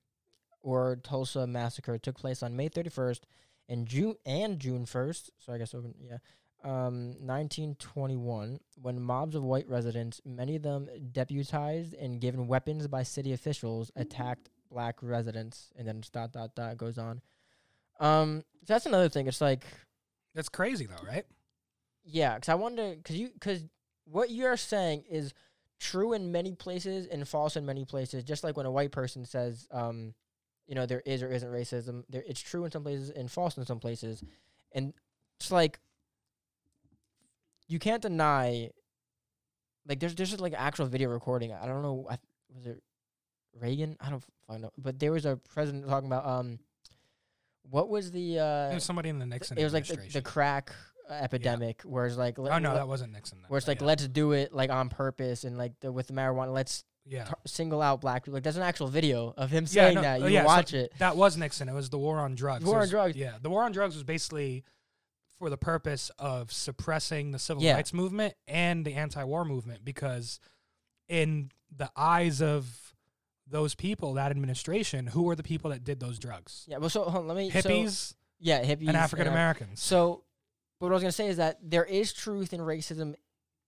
or Tulsa Massacre took place on May 31st and June and June 1st. So I guess we can- yeah, um, 1921, when mobs of white residents, many of them deputized and given weapons by city officials, attacked black residents, and then dot dot dot goes on. Um, that's another thing. It's like, That's crazy though, right? yeah, because I wonder, because you, because what you're saying is true in many places and false in many places. Just like when a white person says, um, you know, there is or isn't racism. There, it's true in some places and false in some places, and it's like you can't deny. Like there's there's just like actual video recording. I don't know. I, was it Reagan? I don't find out. But there was a president talking about um, what was the uh? It was somebody in the Nixon it was like the, the crack epidemic, where it's like oh no, that wasn't Nixon. Then, where it's like yeah. let's do it like on purpose and like the, with the marijuana, let's yeah. t- single out black people. Like there's an actual video of him Yeah, saying no, that. You yeah, can so watch it. That was Nixon. It was the war on drugs. War It on drugs. Yeah, the war on drugs was basically for the purpose of suppressing the civil Yeah. rights movement and the anti-war movement because in the eyes of those people, that administration, who were the people that did those drugs? Yeah, well, so hold on, let me. so- Hippies yeah, hippies and African Americans. So, but what I was gonna say is that there is truth in racism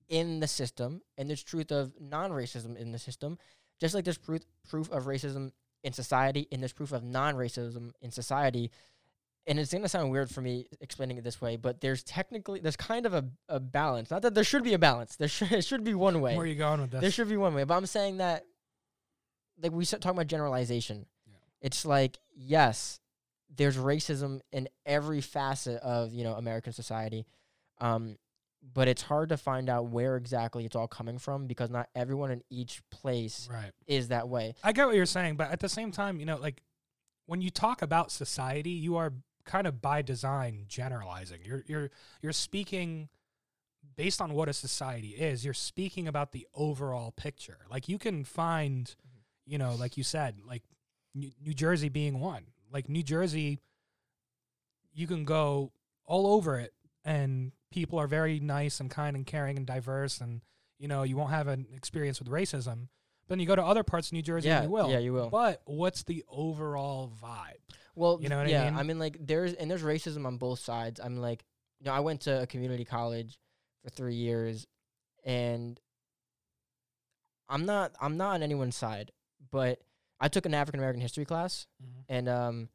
in the system, and there's truth of non-racism in the system, just like there's proof proof of racism in society, and there's proof of non-racism in society. And it's gonna sound weird for me explaining it this way, but there's technically there's kind of a, a balance. Not that there should be a balance. There should should be one way. Where are you going with this? There should be one way, but I'm saying that, like we said, talking about generalization. Yeah. It's like yes, there's racism in every facet of you know American society, um, but it's hard to find out where exactly it's all coming from because not everyone in each place right. is that way. I get what you're saying, but at the same time, you know, like when you talk about society, you are kind of by design generalizing. You're you're you're speaking based on what a society is. You're speaking about the overall picture. Like you can find, you know, like you said, like New, Jersey being one. Like New Jersey, you can go all over it, and people are very nice and kind and caring and diverse, and you know you won't have an experience with racism. But then you go to other parts of New Jersey, yeah, and you will. yeah, you will. But what's the overall vibe? Well, You know what I yeah, mean? I mean, like there's and there's racism on both sides. I'm like, you know, I went to a community college for three years, and I'm not I'm not on anyone's side, but I took an African American history class, and um,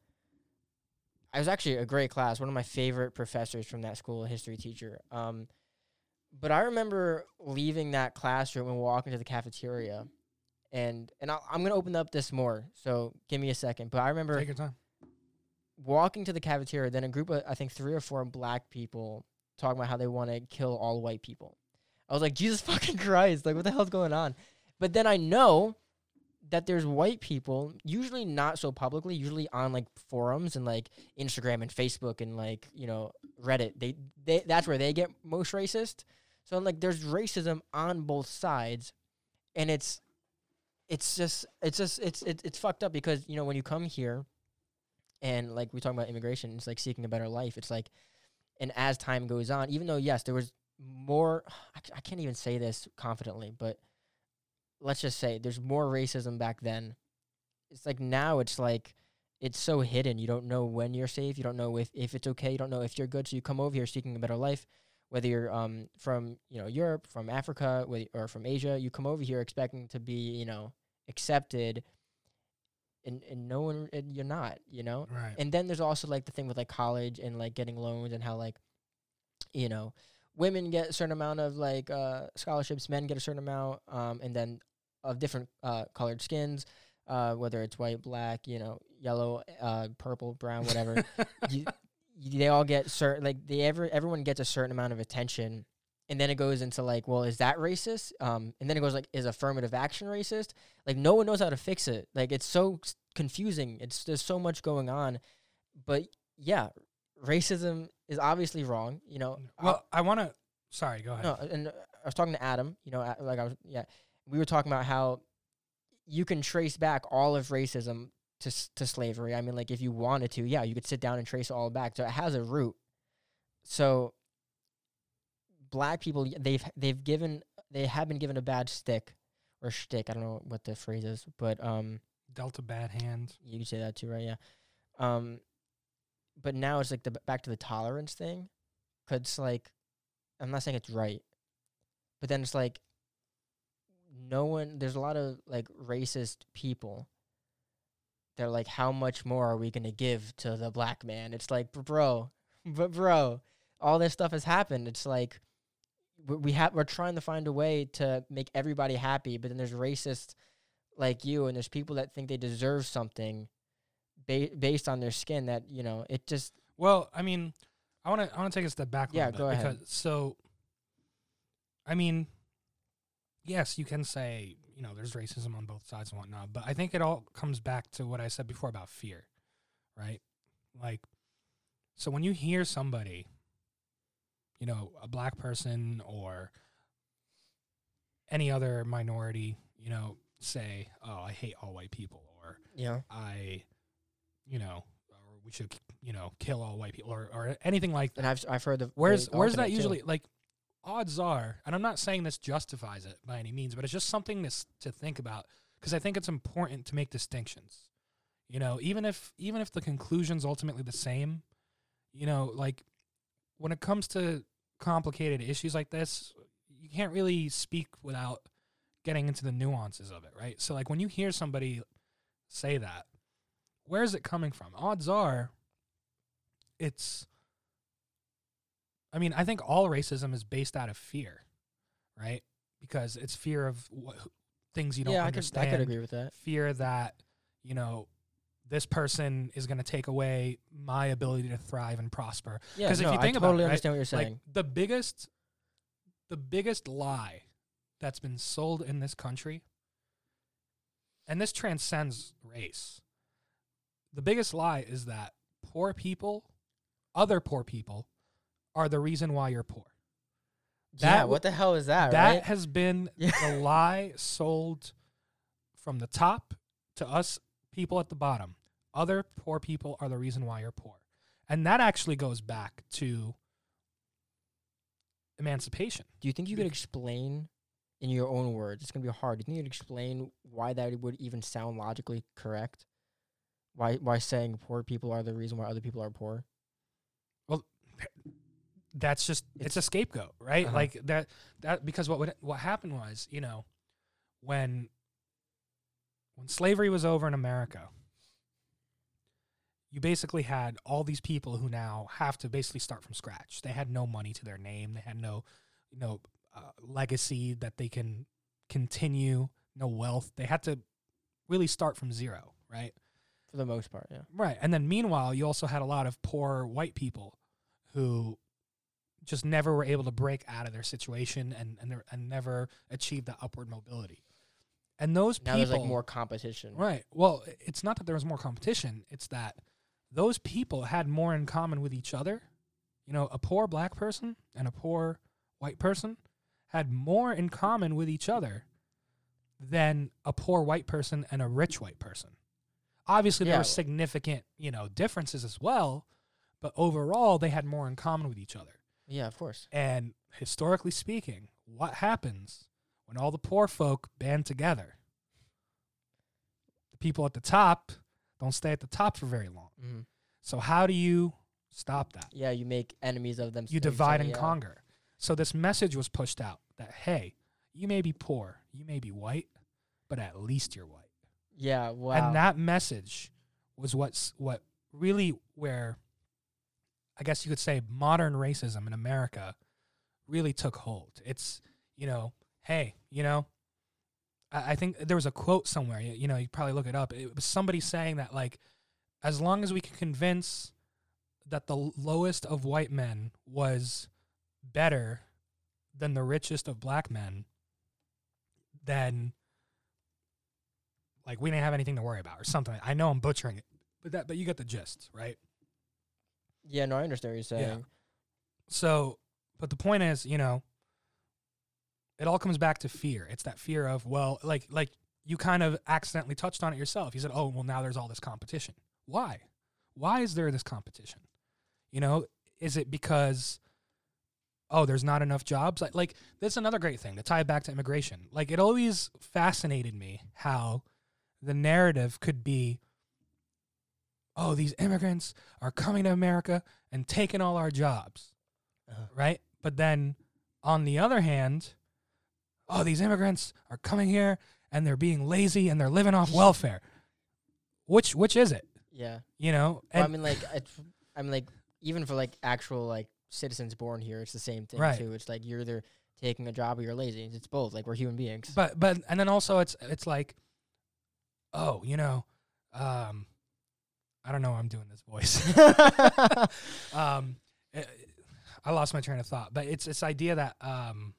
I was actually a great class. One of my favorite professors from that school, a history teacher. Um, but I remember leaving that classroom and walking to the cafeteria, and and i I'm gonna open up this more. So give me a second. But I remember Take your time. walking to the cafeteria, then a group of I think three or four black people talking about how they want to kill all white people. I was like, Jesus fucking Christ, like what the hell's going on? But then I know that there's white people, usually not so publicly, usually on like forums and like Instagram and Facebook and like, you know, Reddit. They they that's where they get most racist. So like there's racism on both sides and it's it's just it's just it's it's, it's fucked up because, you know, when you come here and like we talking about immigration, it's like seeking a better life. It's like, and as time goes on, even though yes, there was more. I can't even say this confidently, but let's just say there's more racism back then. It's like now it's like it's so hidden. You don't know when you're safe. You don't know if if it's okay. You don't know if you're good. So you come over here seeking a better life. Whether you're um from you know Europe, from Africa, or from Asia, you come over here expecting to be you know accepted, and and no one and you're not. You know, Right. and then there's also like the thing with like college and like getting loans and how like you know women get a certain amount of like uh, scholarships, men get a certain amount, um, and then of different uh, colored skins, uh, whether it's white, black, you know, yellow, uh, purple, brown, whatever. you, you, they all get certain like they ever everyone gets a certain amount of attention and then it goes into like well is that racist? Um and then it goes like is affirmative action racist? Like no one knows how to fix it. Like it's so confusing. It's there's so much going on. But yeah racism is obviously wrong you know I- Well, I want to. Sorry, go ahead. no and uh, i was talking to adam you know like i was yeah we were talking about how you can trace back all of racism to to slavery i mean like if you wanted to yeah you could sit down and trace it all back so it has a root so black people they've they've given they have been given a bad stick or shtick. I don't know what the phrase is, but um, Delta bad hand. you can say that too, right? Yeah. Um, but now it's like the back to the tolerance thing, 'cause it's like I'm not saying it's right, but then it's like no one. There's a lot of like racist people. They're like, how much more are we gonna give to the black man? It's like, bro, but bro, all this stuff has happened. It's like we- have we're trying to find a way to make everybody happy, but then there's racists like you, and there's people that think they deserve something ba- based on their skin. That you know, it just Well, I mean, I want to I want to take a step back. A Yeah, go ahead. Because, so, I mean, yes, you can say you know there's racism on both sides and whatnot, but I think it all comes back to what I said before about fear, right? Like, so when you hear somebody, you know, a black person or any other minority, you know, say, "Oh, I hate all white people," or know, I, you know, or we should, you know, kill all white people or, or anything like that. and I've I've heard the Where's the where's that alternate, too. usually like? Odds are, and I'm not saying this justifies it by any means, but it's just something to to think about because I think it's important to make distinctions. You know, even if even if the conclusion's ultimately the same, you know, like when it comes to complicated issues like this, you can't really speak without getting into the nuances of it, right? So like when you hear somebody say that, where is it coming from? Odds are it's I mean, I think all racism is based out of fear, right? Because it's fear of what, things you don't yeah, I could understand I could agree with that. fear that you know this person is going to take away my ability to thrive and prosper. Yeah, 'Cause if no, you think I about it, totally right, understand what you're saying. Like the biggest, the biggest lie that's been sold in this country, and this transcends race. The biggest lie is that poor people, other poor people, are the reason why you're poor. yeah, That what the hell is that? that right? has been Yeah. the lie sold from the top to us people at the bottom. Other poor people are the reason why you're poor. And that actually goes back to emancipation. Do you think you could explain in your own words? It's gonna be hard. Do you think you could explain why that would even sound logically correct? Why why saying poor people are the reason why other people are poor? Well, that's just it's, It's- a scapegoat, right? Uh-huh. Like that that because what would, what happened was, you know, when when slavery was over in America, you basically had all these people who now have to basically start from scratch. They had no money to their name. They had no, you know, uh, legacy that they can continue. No wealth. They had to really start from zero, right? For the most part, yeah. Right. And then meanwhile, you also had a lot of poor white people who just never were able to break out of their situation and and, and never achieved the upward mobility. And those Now people there's like more competition. Right. Well, it's not that there was more competition, it's that those people had more in common with each other. You know, a poor black person and a poor white person had more in common with each other than a poor white person and a rich white person. Obviously, there Yeah. were significant, you know, differences as well, but overall, they had more in common with each other. Yeah, of course. And historically speaking, what happens when all the poor folk band together? The people at the top don't stay at the top for very long. hmm So how do you stop that? Yeah, you make enemies of them. You divide and conquer. So this message was pushed out that hey, you may be poor, you may be white, but at least you're white. Yeah, wow. And that message was what's what really where I guess you could say modern racism in America really took hold. It's you know, hey, you know, I, I think there was a quote somewhere. You, you know, you probably look it up. It was somebody saying that like, as long as we can convince that the lowest of white men was better than the richest of black men, then like we didn't have anything to worry about or something. I know I'm butchering it, but that but you get the gist, right? Yeah, no, I understand what you're saying. So, but the point is, you know, it all comes back to fear. It's that fear of, well, like like you kind of accidentally touched on it yourself. You said, "Oh, well now there's all this competition." Why? Why is there this competition? You know, is it because oh, there's not enough jobs? Like like that's another great thing to tie it back to immigration. Like it always fascinated me how the narrative could be oh, these immigrants are coming to America and taking all our jobs Uh-huh. right? But then on the other hand, oh, these immigrants are coming here and they're being lazy and they're living off welfare. Which which is it? Yeah. You know? Well, I mean, like, it's, I mean, like, even for like actual like citizens born here, it's the same thing Right. too. It's like you're either taking a job or you're lazy. It's both. Like we're human beings. but but and then also it's it's like oh, you know, um I don't know why I'm doing this voice. um eh, I lost my train of thought, but it's this idea that um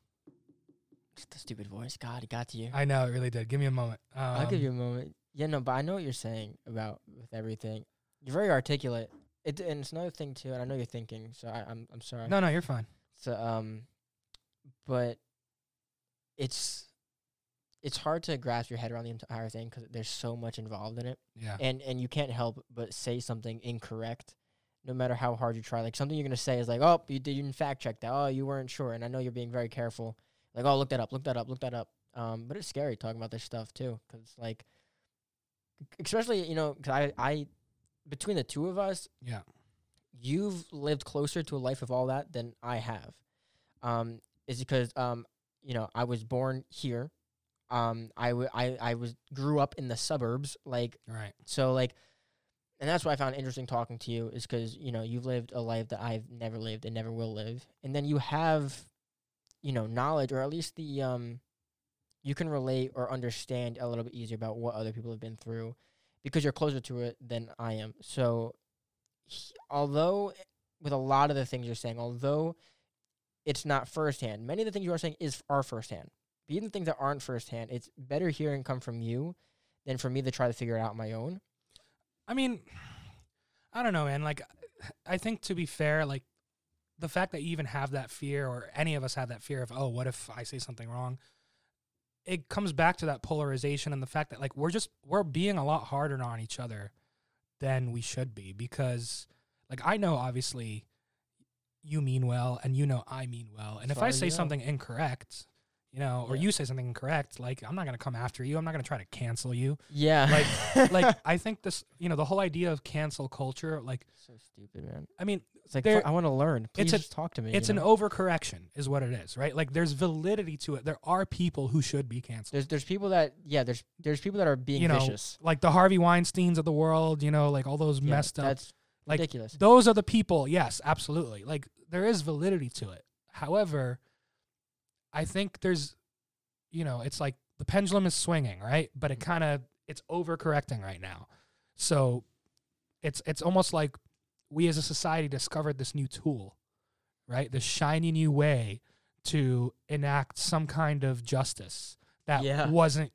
the stupid voice. God, it got to you. I know it really did. Give me a moment. Um, I'll give you a moment. Yeah, no, but I know what you're saying about with everything. You're very articulate. It and it's another thing too, and I know you're thinking. So I, I'm I'm sorry. No, no, you're fine. So um, but it's it's hard to grasp your head around the entire thing because there's so much involved in it, Yeah. and and you can't help but say something incorrect, no matter how hard you try. Like something you're gonna say is like, oh, you did you didn't fact check that. Oh, you weren't sure, and I know you're being very careful. Like, oh, look that up, look that up, look that up. Um, but it's scary talking about this stuff too, because like, especially you know, 'cause I I between the two of us, Yeah. you've lived closer to a life of all that than I have. Um, is because um, you know, I was born here. Um, I, w- I I was grew up in the suburbs, like Right. so, like, and that's why I found it interesting talking to you is because you know you've lived a life that I've never lived and never will live, and then you have, you know, knowledge or at least the um, you can relate or understand a little bit easier about what other people have been through, because you're closer to it than I am. So, he- although with a lot of the things you're saying, although it's not firsthand, many of the things you are saying is are firsthand. But even the things that aren't firsthand, it's better hearing come from you than for me to try to figure it out on my own. I mean, I don't know, man. Like, I think to be fair, like the fact that you even have that fear, or any of us have that fear of, oh, what if I say something wrong? It comes back to that polarization and the fact that like we're just we're being a lot harder on each other than we should be because, like, I know obviously you mean well, and you know I mean well, and if I say something incorrect. You know, or Yeah. you say something incorrect, like I'm not gonna come after you. I'm not gonna try to cancel you Yeah. Like- like I think this, you know, the whole idea of cancel culture, like so stupid, man. I mean, It's like I want to learn. Please it's a- talk to me. it's you an know? overcorrection, is what it is, right? Like there's validity to it. There are people who should be canceled, there's there's people that yeah there's there's people that are being You know, vicious. like the Harvey Weinstein's of the world, you know, like all those Yeah, messed up. That's like, ridiculous. Those are the people. Yes, absolutely. Like there is validity to it. However, I think there's, you know, it's like the pendulum is swinging, right? But it Mhm. kind of it's overcorrecting right now. So it's it's almost like we as a society discovered this new tool, right? This shiny new way to enact some kind of justice that Yeah. wasn't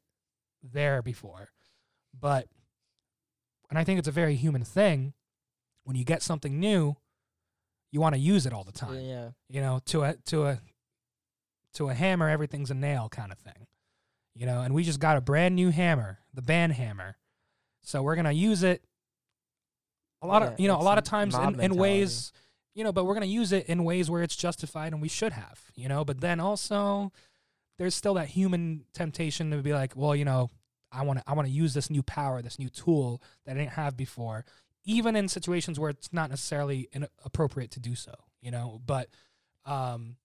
there before. But and I think it's a very human thing when you get something new, you want to use it all the time yeah. you know to a to a to a hammer everything's a nail kind of thing you know and we just got a brand new hammer the band hammer. So we're gonna use it a lot Yeah, of you know a lot of times in, in ways you know but we're gonna use it in ways where it's justified and we should have you know but then also there's still that human temptation to be like well you know i want to i want to use this new power this new tool that i didn't have before even in situations where it's not necessarily appropriate to do so you know but um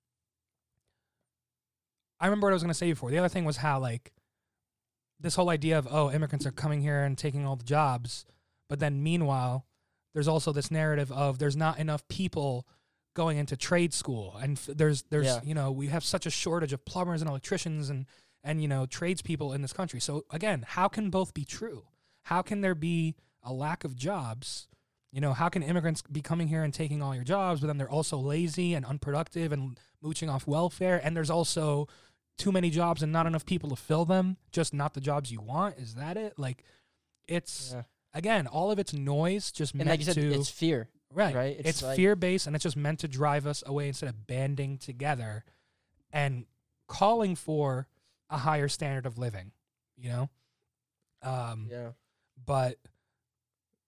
i remember what i was going to say before. The other thing was how like this whole idea of oh immigrants are coming here and taking all the jobs but then meanwhile there's also this narrative of there's not enough people going into trade school and f- there's there's Yeah. you know we have such a shortage of plumbers and electricians and and you know tradespeople in this country. So again how can both be true? How can there be a lack of jobs you know how can immigrants be coming here and taking all your jobs but then they're also lazy and unproductive and mooching off welfare and there's also too many jobs and not enough people to fill them just not the jobs you want is that it like it's Yeah. again all of it's noise just And meant like you said, to it's fear. right, right? it's, It's like- fear based and it's just meant to drive us away instead of banding together and calling for a higher standard of living you know um Yeah. but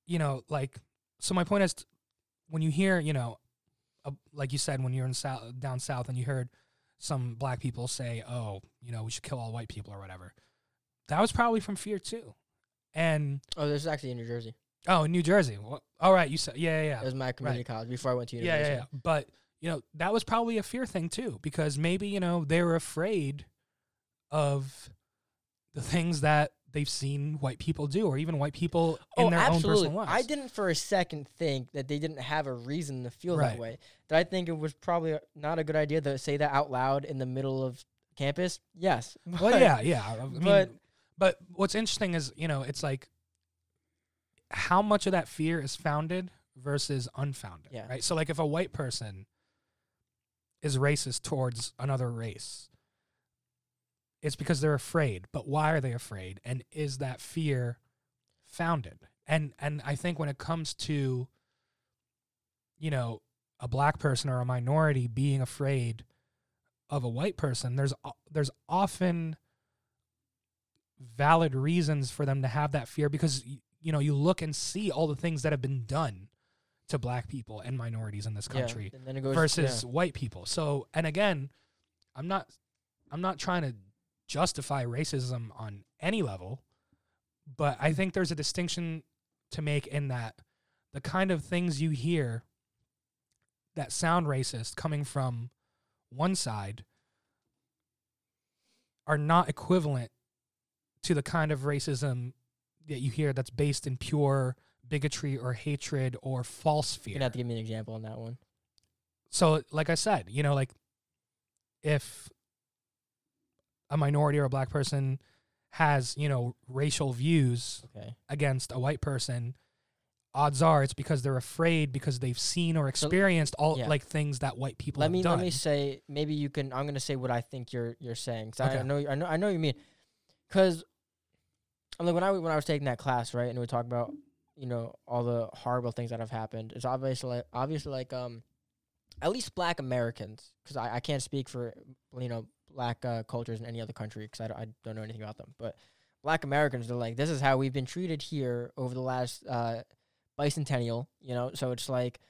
you know like so my point is t- when you hear you know uh, like you said when you're in south down south and you heard some black people say oh you know we should kill all white people or whatever that was probably from fear too. And Oh, this is actually in New Jersey. oh in new jersey. Well, all right you said yeah yeah It was my community college before I went to yeah university. yeah yeah. But you know that was probably a fear thing too because maybe you know they were afraid of the things that they've seen white people do or even white people in oh, their own absolutely. personal lives I didn't for a second think that they didn't have a reason to feel Right. that way. Did I think it was probably uh, not a good idea to say that out loud in the middle of campus? Yes. Well, yeah, yeah. I mean, but- but what's interesting is you know it's like how much of that fear is founded versus unfounded, Yeah. right? So like if a white person is racist towards another race, it's because they're afraid. But why are they afraid? And is that fear founded? And and I think when it comes to you know a black person or a minority being afraid of a white person, there's there's often valid reasons for them to have that fear because you know you look and see all the things that have been done to black people and minorities in this Yeah, country it goes versus white people. So, and again, I'm not I'm not trying to justify racism on any level, but I think there's a distinction to make in that the kind of things you hear that sound racist coming from one side are not equivalent to the kind of racism that you hear that's based in pure bigotry or hatred or false You're fear. gonna have to give me an example on that one. So, like I said, you know, like if a minority or a black person has, you know, racial views Okay. against a white person, odds are it's because they're afraid because they've seen or experienced all yeah. like things that white people Let have me done. let me say maybe you can. I'm gonna say what I think you're you're saying. 'cause I Okay. know I know I know you mean. Because I'm like when I when I was taking that class right, and we talk about you know all the horrible things that have happened. It's obviously like, obviously like um at least Black Americans because I, I can't speak for you know Black uh, cultures in any other country because I, don't- I don't know anything about them. But Black Americans they're like this is how we've been treated here over the last uh, bicentennial. You know, so it's like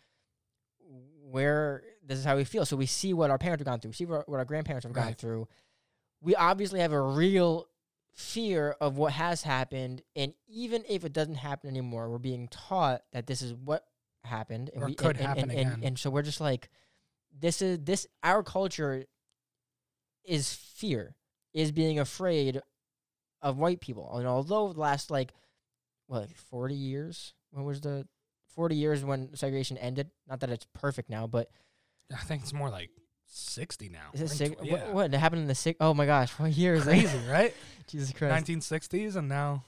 where this is how we feel. So we see what our parents have gone through, we see what, what our grandparents have gone through. We obviously have a real fear of what has happened, and even if it doesn't happen anymore, we're being taught that this is what happened, and Or we could and, and- happen and, and, again. and so we're just like, this is this our culture is fear, is being afraid of white people, and although the last like what forty years, when was the forty years when segregation ended? Not that it's perfect now, but I think it's more like 60 now. is it sig- tw- what, yeah. what happened in the six? Oh my gosh, what year is Crazy, it? right? Jesus Christ. 1960s and now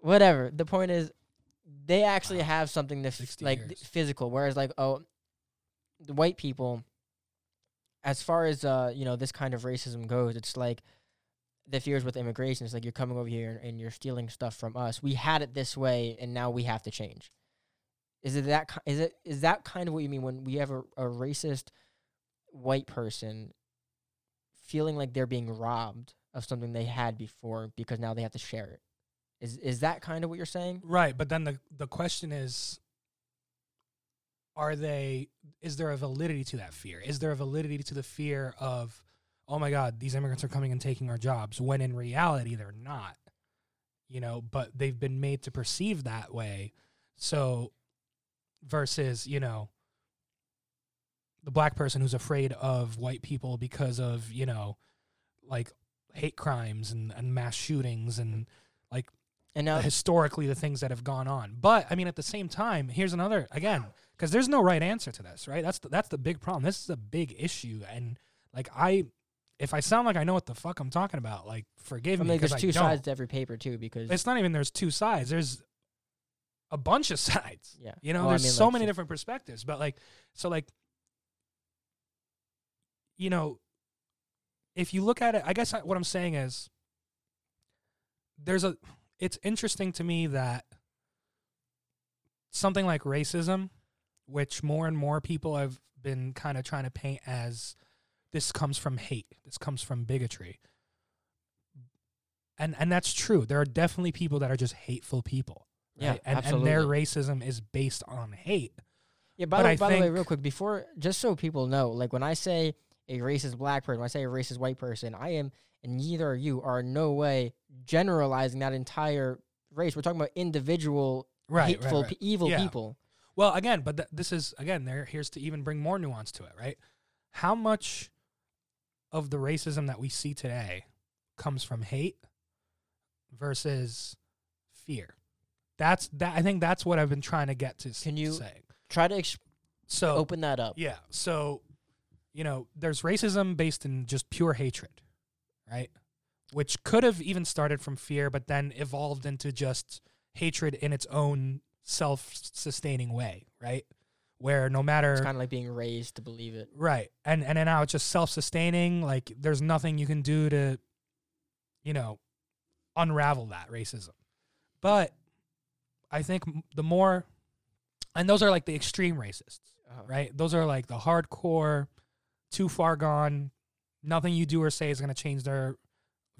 whatever. The point is, they actually have something that's 60 like years. physical. Whereas like oh, the white people, as far as uh you know this kind of racism goes, it's like the fears with immigration. It's like you're coming over here and, and you're stealing stuff from us. We had it this way, and now we have to change. Is it that? Is it is that kind of what you mean when we have a, a racist white person feeling like they're being robbed of something they had before because now they have to share it? Is is that kind of what you're saying? Right, but then the the question is are they is there a validity to that fear? Is there a validity to the fear of oh my god, these immigrants are coming and taking our jobs when in reality they're not. You know, but they've been made to perceive that way. So versus, you know, the black person who's afraid of white people because of, you know, like hate crimes and, and mass shootings and like And now, historically the things that have gone on. But I mean, at the same time, here's another again because there's no right answer to this, right? That's the, that's the big problem. This is a big issue, and like I, if I sound like I know what the fuck I'm talking about, like forgive I me. mean, 'cause there's I two don't. sides to every paper too, because It's not even there's two sides. There's a bunch of sides. yeah, You know, Well, I there's mean, so like, many so- different perspectives. But like, so like, you know, if you look at it, I guess I, what I'm saying is, there's a. It's interesting to me that something like racism, which more and more people have been kind of trying to paint as this comes from hate, this comes from bigotry. And and that's true. There are definitely people that are just hateful people. Yeah, right? and, and their racism is based on hate. Yeah, by, But the, I by the way, real quick, before just so people know, like when I say a racist black person, when I say a racist white person, I am, and neither are you, are in no way generalizing that entire race. We're talking about individual, hateful, pe- evil Yeah. people. Well, again, but th- this is again there. Here's to even bring more nuance to it, right? How much of the racism that we see today comes from hate versus fear? That's that. I think that's what I've been trying to get to. Can you- say? Try to ex- So open that up. yeah, so you know, there's racism based in just pure hatred, right? Which could have even started from fear, but then evolved into just hatred in its own self-sustaining way, right? Where no matter It's kind of like being raised to believe it. right, and and then now it's just self-sustaining. Like there's nothing you can do to, you know, unravel that racism. But I think the more, and those are like the extreme racists Uh-huh. right? Those are like the hardcore, too far gone, nothing you do or say is going to change their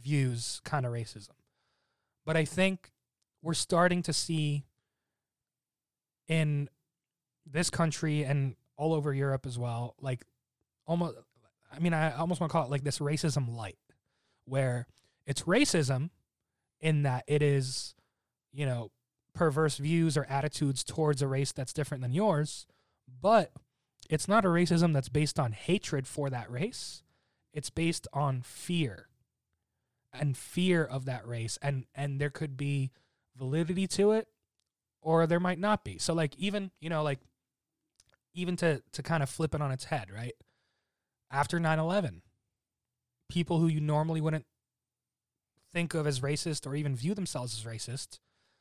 views kind of racism. But I think we're starting to see in this country and all over Europe as well, like almost, I mean, I almost want to call it like this racism light, where it's racism in that it is, you know, perverse views or attitudes towards a race that's different than yours but it's not a racism that's based on hatred for that race. It's based on fear and fear of that race and and there could be validity to it or there might not be so like even you know like even to to kind of flip it on its head right after 9/11 people who you normally wouldn't think of as racist or even view themselves as racist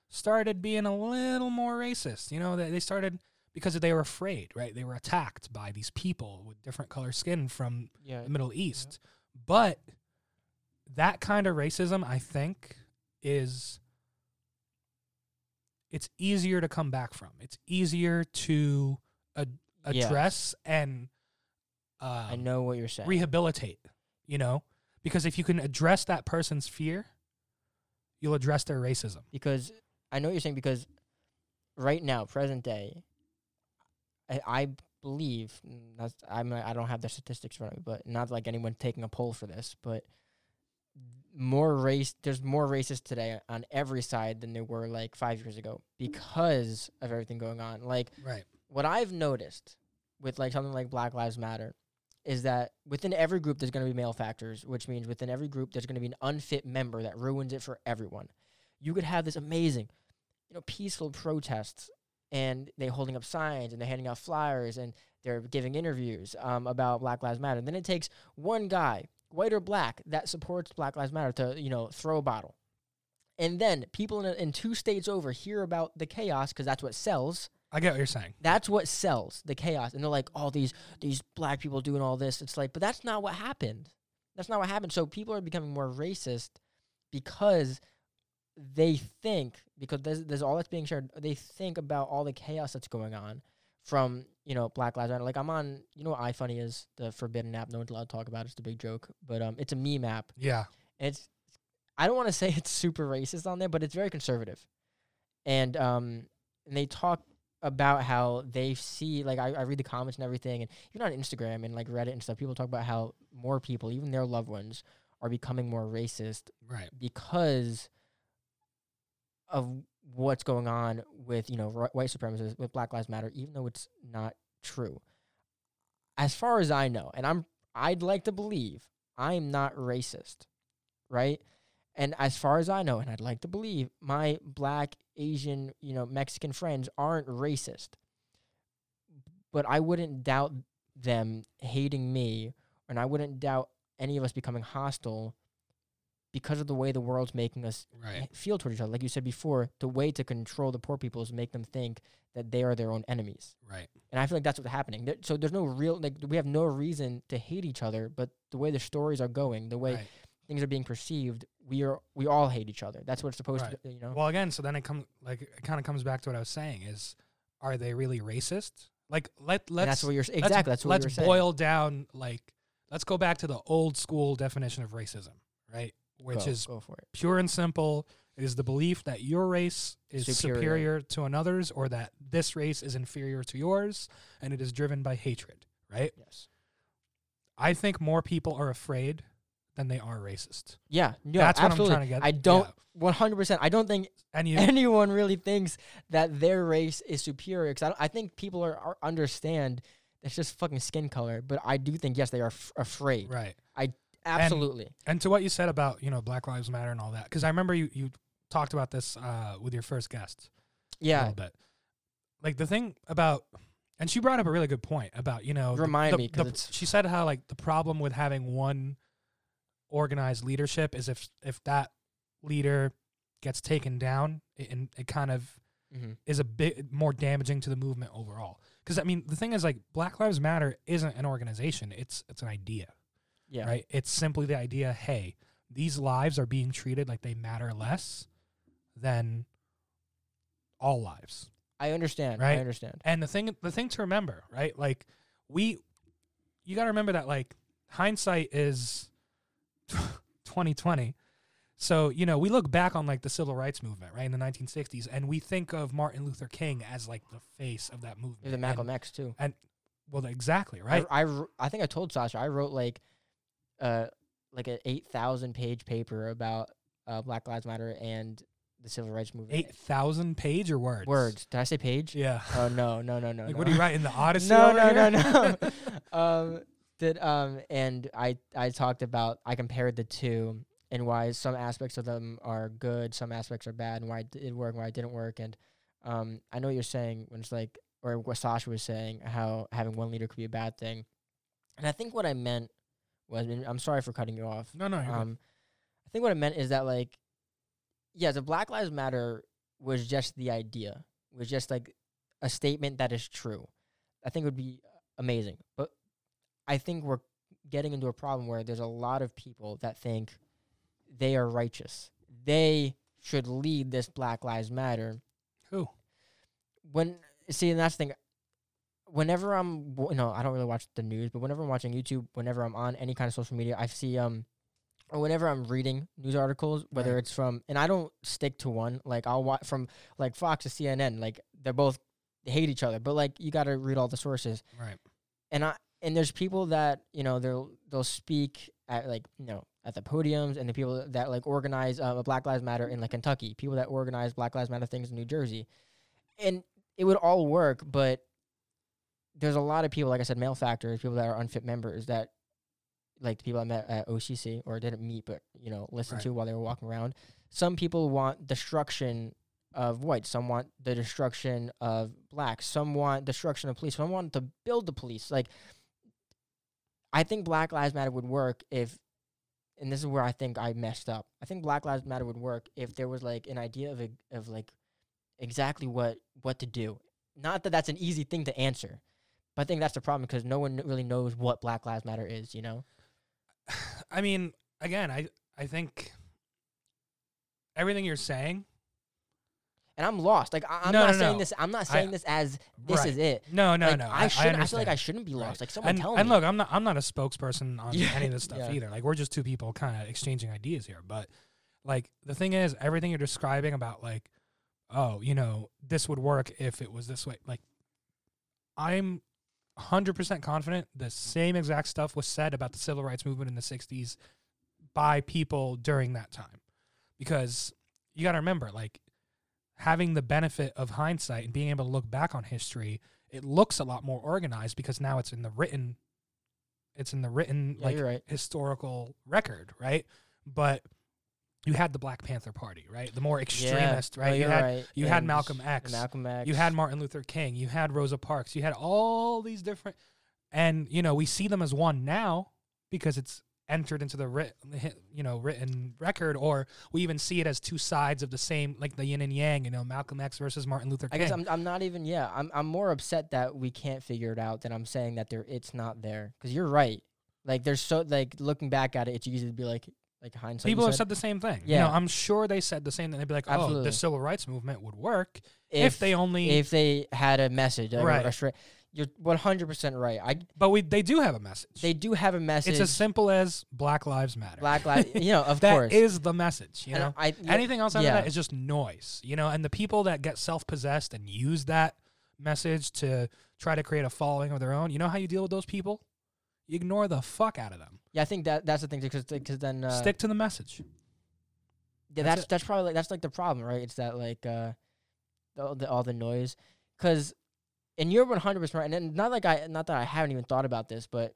started being a little more racist you know they, they started because they were afraid, right? They were attacked by these people with different color skin from Yeah. the Middle East. But that kind of racism, I think, is it's easier to come back from. It's easier to ad- address and um, I know what you're saying. rehabilitate, you know? Because if you can address that person's fear, you'll address their racism. because I know what you're saying because right now, present day, I, I believe mm, that's, I'm I don't have the statistics me, but not like anyone taking a poll for this, but more race there's more racists today on every side than there were like five years ago because of everything going on. Like Right. what I've noticed with like something like Black Lives Matter is that within every group there's going to be male factors, which means within every group there's going to be an unfit member that ruins it for everyone. You could have this amazing, you know, peaceful protests, and they holding up signs and they're handing out flyers and they're giving interviews um, about Black Lives Matter. and then it takes one guy, white or black, that supports Black Lives Matter to you know throw a bottle, and then people in, in two states over hear about the chaos because that's what sells. I get what you're saying. that's what sells the chaos. And they're like all these these black people doing all this. It's like but that's not what happened. That's not what happened. So people are becoming more racist because they think because there's, there's all that's being shared. They think about all the chaos that's going on from you know black lives matter like i'm on you know what ifunny is the forbidden app no one's allowed to talk about it, it's the big joke but um it's a meme app Yeah. and it's I don't want to say it's super racist on there, but it's very conservative. And um and they talk about how they see like I, I read the comments and everything and even on Instagram and like Reddit and stuff, people talk about how more people, even their loved ones, are becoming more racist Right. because of what's going on with you know white supremacists with Black Lives Matter, even though it's not true. As far as I know, and I'm I'd like to believe I'm not racist, right? And as far as I know, and I'd like to believe, my black, Asian, you know, Mexican friends aren't racist. But I wouldn't doubt them hating me, and I wouldn't doubt any of us becoming hostile because of the way the world's making us Right. feel toward each other. Like you said before, the way to control the poor people is make them think that they are their own enemies. Right. And I feel like that's what's happening. There, so there's no real like we have no reason to hate each other, but the way the stories are going, the way right. things are being perceived, we are we all hate each other. That's what it's supposed Right. to, you know. Well, again, so then it comes like it kind of comes back to what I was saying is, are they really racist? Like let let's that's what you're s- let's- exactly. That's what let's were saying. boil down like let's go back to the old school definition of racism, right? Which Go- is go pure and simple. It is the belief that your race is Superior. superior. to another's, or that this race is inferior to yours, and it is driven by hatred, right? Yes. I think more people are afraid than they are racist. Yeah. No, That's what. I'm trying to get. I don't. One hundred percent. I don't think And you, anyone really thinks that their race is superior. Because I, I think people are, are understand it's just fucking skin color. But I do think yes, they are f- afraid. right? Absolutely. And to what you said about you know Black Lives Matter and all that, because I remember you you talked about this uh, with your first guest Yeah. a little bit. Like the thing about, and she brought up a really good point about you know Remind the- me, the- it's- she said how like the problem with having one organized leadership is if if that leader gets taken down, it, and it kind of hmm is a bit more damaging to the movement overall. Because I mean, the thing is, like, Black Lives Matter isn't an organization; it's it's an idea, Yeah. right? It's simply the idea: hey, these lives are being treated like they matter less than all lives. I understand. Right? I understand. And the thing, the thing to remember, right? Like, we, you got to remember that, like, hindsight is twenty twenty. So you know, we look back on like the civil rights movement, right, in the 1960s, and we think of Martin Luther King as like the face of that movement. And- Malcolm X too. And well, exactly, right? I, wr- I think I told Sasha I wrote like, uh, like an eight thousand page paper about uh, Black Lives Matter and the civil rights movement. Eight thousand page or words? words. Did I say page? Yeah. Oh no no no no. like, no. what are you writing? The Odyssey? no, over no, no, no, um, did um, and I I talked about I compared the two and why some aspects of them are good, some aspects are bad, and why it did work, and why it didn't work, and um, I know what you're saying when it's like, or what Sasha was saying, how having one leader could be a bad thing, and I think what I meant was, and I'm sorry for cutting you off. no, no. good. Um, I think what I meant is that like, yeah, the Black Lives Matter was just the idea, was just like a statement that is true. I think it would be amazing, but I think we're getting into a problem where there's a lot of people that think they are righteous. They should lead this Black Lives Matter. Who? When see, and that's the thing. Whenever I'm, w- you know, I don't really watch the news, but whenever I'm watching YouTube, whenever I'm on any kind of social media, I see um or whenever I'm reading news articles, whether Right. it's from, and I don't stick to one. Like I'll watch from like Fox to CNN. Like they're both they hate each other, but like you got to read all the sources. Right. And I and there's people that you know they'll they'll speak at like you know at the podiums, and the people that like organize uh, Black Lives Matter in like Kentucky, people that organize Black Lives Matter things in New Jersey, and it would all work, but there's a lot of people, like I said, male factors, people that are unfit members that like the people I met at OCC or didn't meet, but you know, listened Right. to while they were walking around. Some people want destruction of whites. Some want the destruction of blacks. Some want destruction of police. Some want to build the police. Like, I think Black Lives Matter would work if, and this is where I think I messed up. I think Black Lives Matter would work if there was like an idea of a, of like exactly what what to do. Not that that's an easy thing to answer, but I think that's the problem because no one really knows what Black Lives Matter is. You know. I mean, again, I I think everything you're saying. and I'm lost. Like I, I'm No, not no, saying no. this. I'm not I- saying this as this Right. is it. No, no, like, no. I should. I, feel like. I shouldn't be lost. Right. Like someone and, tell me. and look, I'm not I'm not a spokesperson on Yeah, any of this stuff yeah. either. Like we're just two people kind of exchanging ideas here. But like the thing is, everything you're describing about like, oh, you know, this would work if it was this way. Like, I'm hundred percent confident the same exact stuff was said about the civil rights movement in the '60s by people during that time, because you got to remember, like, having the benefit of hindsight and being able to look back on history it looks a lot more organized because now it's in the written it's in the written yeah, like right. historical record right but you had the Black Panther Party, right? The more extremist, No, right? you you're had right. you had Malcolm X. Malcolm X. you had Martin Luther King, you had Rosa Parks, you had all these different, and you know we see them as one now because it's entered into the writ, you know written record, or we even see it as two sides of the same, like the yin and yang. You know, Malcolm X versus Martin Luther I King. guess I'm, I'm not even yeah I'm I'm more upset that we can't figure it out than I'm saying that there it's not there because you're right like there's so like looking back at it it's easy to be like like hindsight People have said. said the same thing. You know, Yeah. I'm sure they said the same thing. They'd be like, "Oh, the civil rights movement would work if, they only." if they had a message Right. a straight, you're 100 percent right I but we they do have a message. they do have a message it's as simple as Black Lives Matter. black lives you know of That course is the message. You And know, I, yeah, anything else after yeah. that is just noise. You know, and the people that get self possessed and use that message to try to create a following of their own. You know how you deal with those people? You ignore the fuck out of them. yeah I think that that's the thing because because then uh, Stick to the message. Yeah, That's that's that's, probably like, that's like the problem, right? It's that like uh, the, the all the noise, because and you're one hundred percent right. And not like I not that I haven't even thought about this, but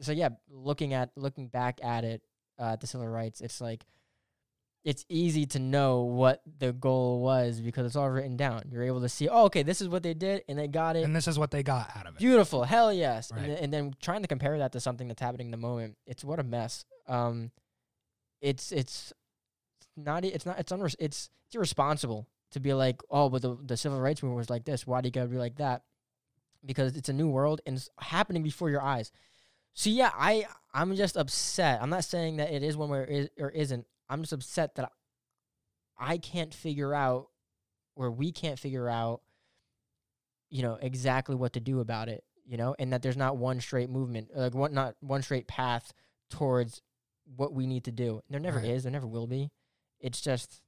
so yeah, looking at looking back at it, uh, the civil rights, it's like it's easy to know what the goal was because it's all written down. You're able to see, oh, okay, this is what they did, and they got it. And this is what they got out of it. Beautiful, hell yes. Right. And, then, and then trying to compare that to something that's happening in the moment, it's what a mess. Um, it's it's not it's not it's unres- it's it's irresponsible to be like, oh, but the the civil rights movement was like this. Why do you gotta be like that? Because it's a new world and it's happening before your eyes. So yeah, I I'm just upset. I'm not saying that it is one way or, is, or isn't. I'm just upset that I can't figure out, or we can't figure out, you know, exactly what to do about it. You know, and that there's not one straight movement, like one not one straight path towards what we need to do. There never Right. is. There never will be. It's just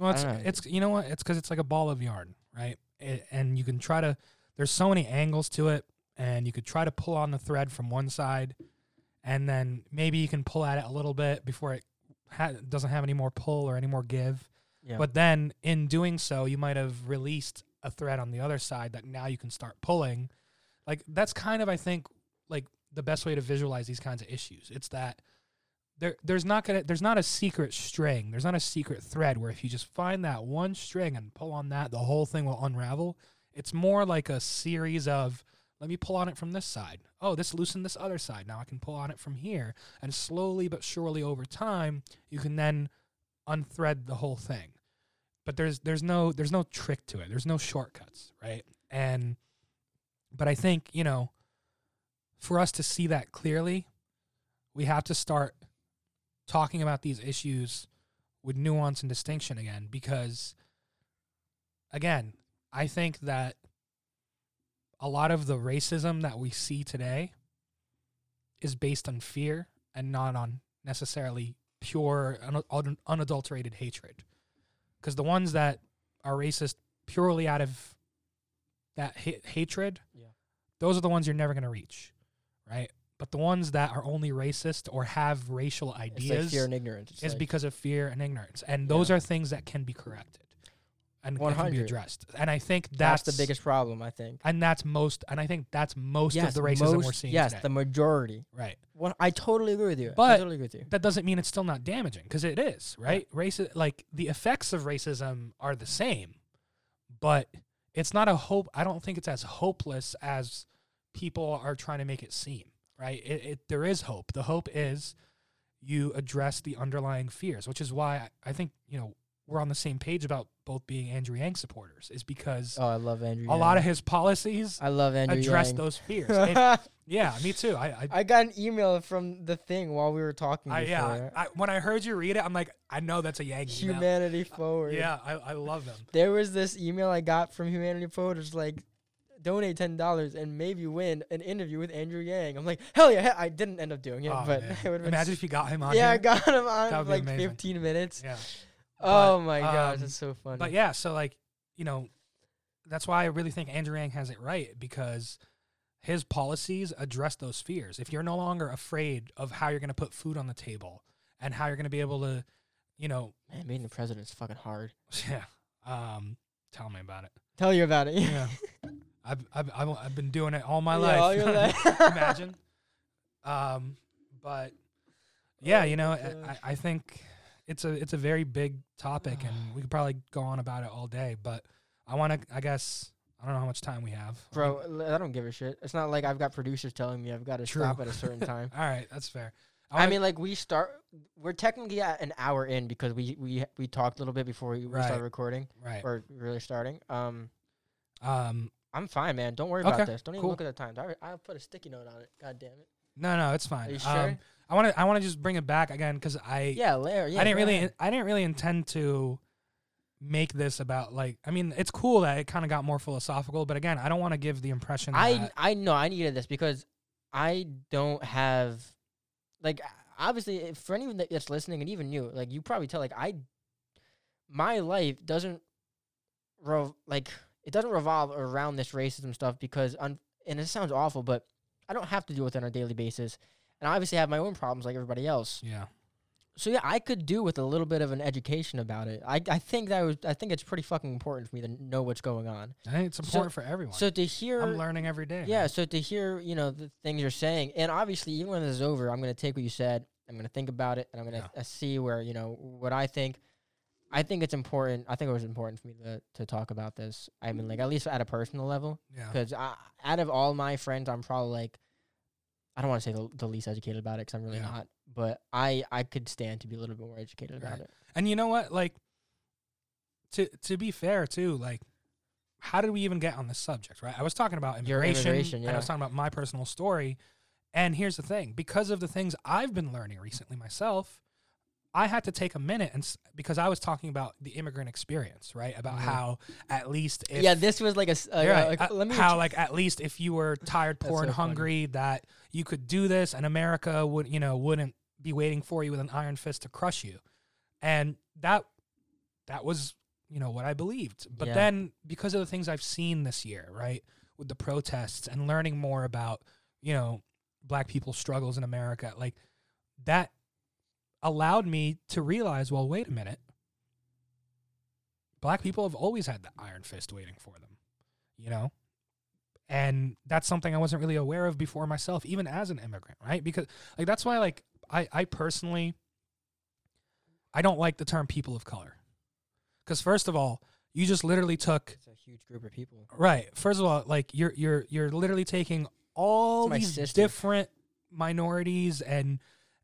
Well, it's it's you know what? It's because it's like a ball of yarn, right? It, and you can try to. There's so many angles to it, and you could try to pull on the thread from one side, and then maybe you can pull at it a little bit before it ha- doesn't have any more pull or any more give. yeah. But then in doing so, you might have released a thread on the other side that now you can start pulling. Like that's kind of I think like the best way to visualize these kinds of issues. It's that there there's not gonna there's not a secret string. There's not a secret thread where if you just find that one string and pull on that, the whole thing will unravel. It's more like a series of let me pull on it from this side. Oh, this loosened this other side. Now I can pull on it from here. And slowly but surely over time, you can then unthread the whole thing. But there's there's no there's no trick to it. There's no shortcuts, right? And but I think, you know, for us to see that clearly, we have to start talking about these issues with nuance and distinction again because again, I think that a lot of the racism that we see today is based on fear and not on necessarily pure un- un- unadulterated hatred because the ones that are racist purely out of that ha- hatred Yeah. those are the ones you're never going to reach right but the ones that are only racist or have racial ideas like fear and ignorance. It's is like- because of fear and ignorance and those Yeah. are things that can be corrected and, and can be 100. addressed and i think that's, that's, the biggest problem. I think. and that's most and i think that's most of the racism we're seeing Yes, today the majority. right One, I totally agree with you. I totally agree with you. that doesn't mean it's still not damaging because it is right race like the effects of racism are the same but it's not a hope i don't think it's as hopeless as people are trying to make it seem right it, it there is hope the hope is you address the underlying fears which is why I, I think you know we're on the same page about both being andrew yang supporters is because Oh, I love Andrew. a lot of his policies I love Andrew. address Yang. those fears It- yeah me too i, I I got an email from the thing while we were talking. I, yeah. I, when I heard you read it, I'm like, I know that's a Yankee. email. Humanity uh, Forward. Yeah, I, I love them. There was this email I got from Humanity Forward. It's like, donate ten dollars and maybe win an interview with Andrew Yang. I'm like, hell yeah! I didn't end up doing it, Oh, but it. Imagine if you got him on. yeah, I got him on like amazing. 15 minutes. yeah. Oh But, my gosh, um, that's so funny. But yeah, so like, you know, that's why I really think Andrew Yang has it right because his policies address those fears. If you're no longer afraid of how you're going to put food on the table and how you're going to be able to, you know, Man, being the president's fucking hard. yeah, um, tell me about it. Tell you about it. Yeah, I've, I've I've I've been doing it all my Yeah, life. all your life. Imagine. Um, but yeah, Oh you know, I. I think it's a it's a very big topic, and we could probably go on about it all day. But I want to, I guess, I don't know how much time we have, Bro, I, don't give a shit. It's not like I've got producers telling me I've got to True. stop at a certain time. All right, that's fair. I wanna- mean, like we start. We're technically at an hour in because we we we talked a little bit before we, we Right. started recording right. or really starting. Um, Um, I'm fine, man. Don't worry Okay, about this. Don't even cool. look at the times. I I put a sticky note on it. God damn it. No, no, it's fine. Are you Um, sure? I want to, I want to just bring it back again because I, Yeah, Larry. Yeah, I didn't really, ahead. I didn't really intend to make this about like. I mean, it's cool that it kind of got more philosophical, but again, I don't want to give the impression I that I know I needed this because I don't have like obviously if- for anyone that's listening and even you like you probably tell like I my life doesn't rov- like it doesn't revolve around this racism stuff because un- and it sounds awful but I don't have to deal with it on a daily basis and I obviously have my own problems like everybody else yeah, so yeah I could do with a little bit of an education about it I I think that was I think it's pretty fucking important for me to know what's going on I think it's So- important for everyone. so to hear I'm learning every day. yeah, man. so to hear, you know, the things you're saying, and obviously, even when this is over, I'm going to take what you said, I'm going to think about it, and I'm going to uh, see where, you know, what I think. I think it's important. I think it was important for me to, to talk about this. I mean, like, at least at a personal level, yeah. because out of all my friends, I'm probably like, I don't want to say the, the least educated about it, because I'm really Yeah. not, but I, I could stand to be a little bit more educated about it. And you know what? Like to to be fair too, like how did we even get on this subject, right? I was talking about immigration, immigration, and I was talking about my personal story. And here's the thing, because of the things I've been learning recently myself, I had to take a minute and because I was talking about the immigrant experience, right? About Mhm. how at least if yeah, this was like a, uh, You're uh, right. like, Uh, let me how like at least if you were tired, poor, and so funny. hungry, that you could do this, and America would you know wouldn't be waiting for you with an iron fist to crush you, and that that was you know what I believed. But Yeah. then because of the things I've seen this year, right, with the protests and learning more about you know black people's struggles in America, like that allowed me to realize, well, wait a minute. Black people have always had the iron fist waiting for them, you know? And that's something I wasn't really aware of before myself, even as an immigrant, right? Because like that's why like I, I personally I don't like the term people of color. Cause first of all, you just literally took It's a huge group of people. Right. First of all, like you're you're you're literally taking all these sister. different minorities and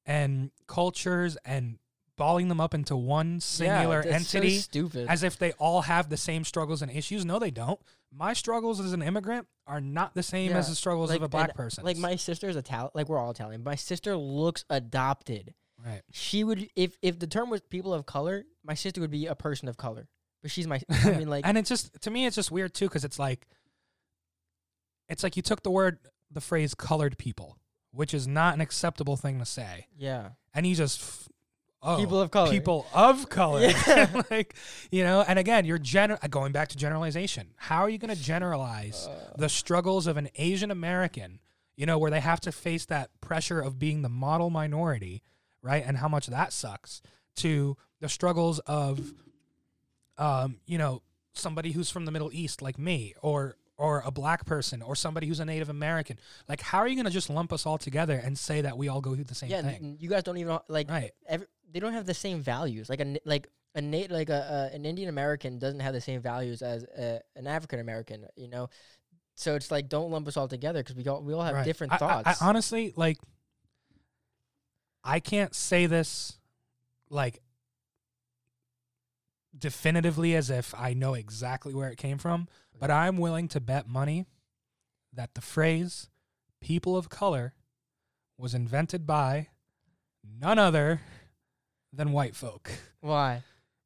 and cultures and balling them up into one singular yeah, that's so entity stupid. as if they all have the same struggles and issues. No, they don't. My struggles as an immigrant are not the same as the struggles like, of a black person. Like my sister's Italian. Like we're all Italian. My sister looks adopted. right. She would if if the term was people of color, my sister would be a person of color. But she's my. I mean, like and it's just to me, it's just weird too because it's like, it's like you took the word, the phrase "colored people," which is not an acceptable thing to say, yeah, and you just oh people of color. people of color. Yeah. like you know and again you're gener- going back to generalization. How are you going to generalize Uh, the struggles of an asian american you know where they have to face that pressure of being the model minority right? And how much that sucks to the struggles of um you know somebody who's from the middle east like me or or a black person or somebody who's a native american like how are you going to just lump us all together and say that we all go through the same yeah, thing you guys don't even like. right Every, they don't have the same values. Like a like a Nate like a, a an Indian American doesn't have the same values as a, an African American. You know, so it's like don't lump us all together because we all we all have Right. different I- I- thoughts. I, honestly, like, I can't say this like definitively as if I know exactly where it came from, but I'm willing to bet money that the phrase "people of color" was invented by none other than white folk. Why?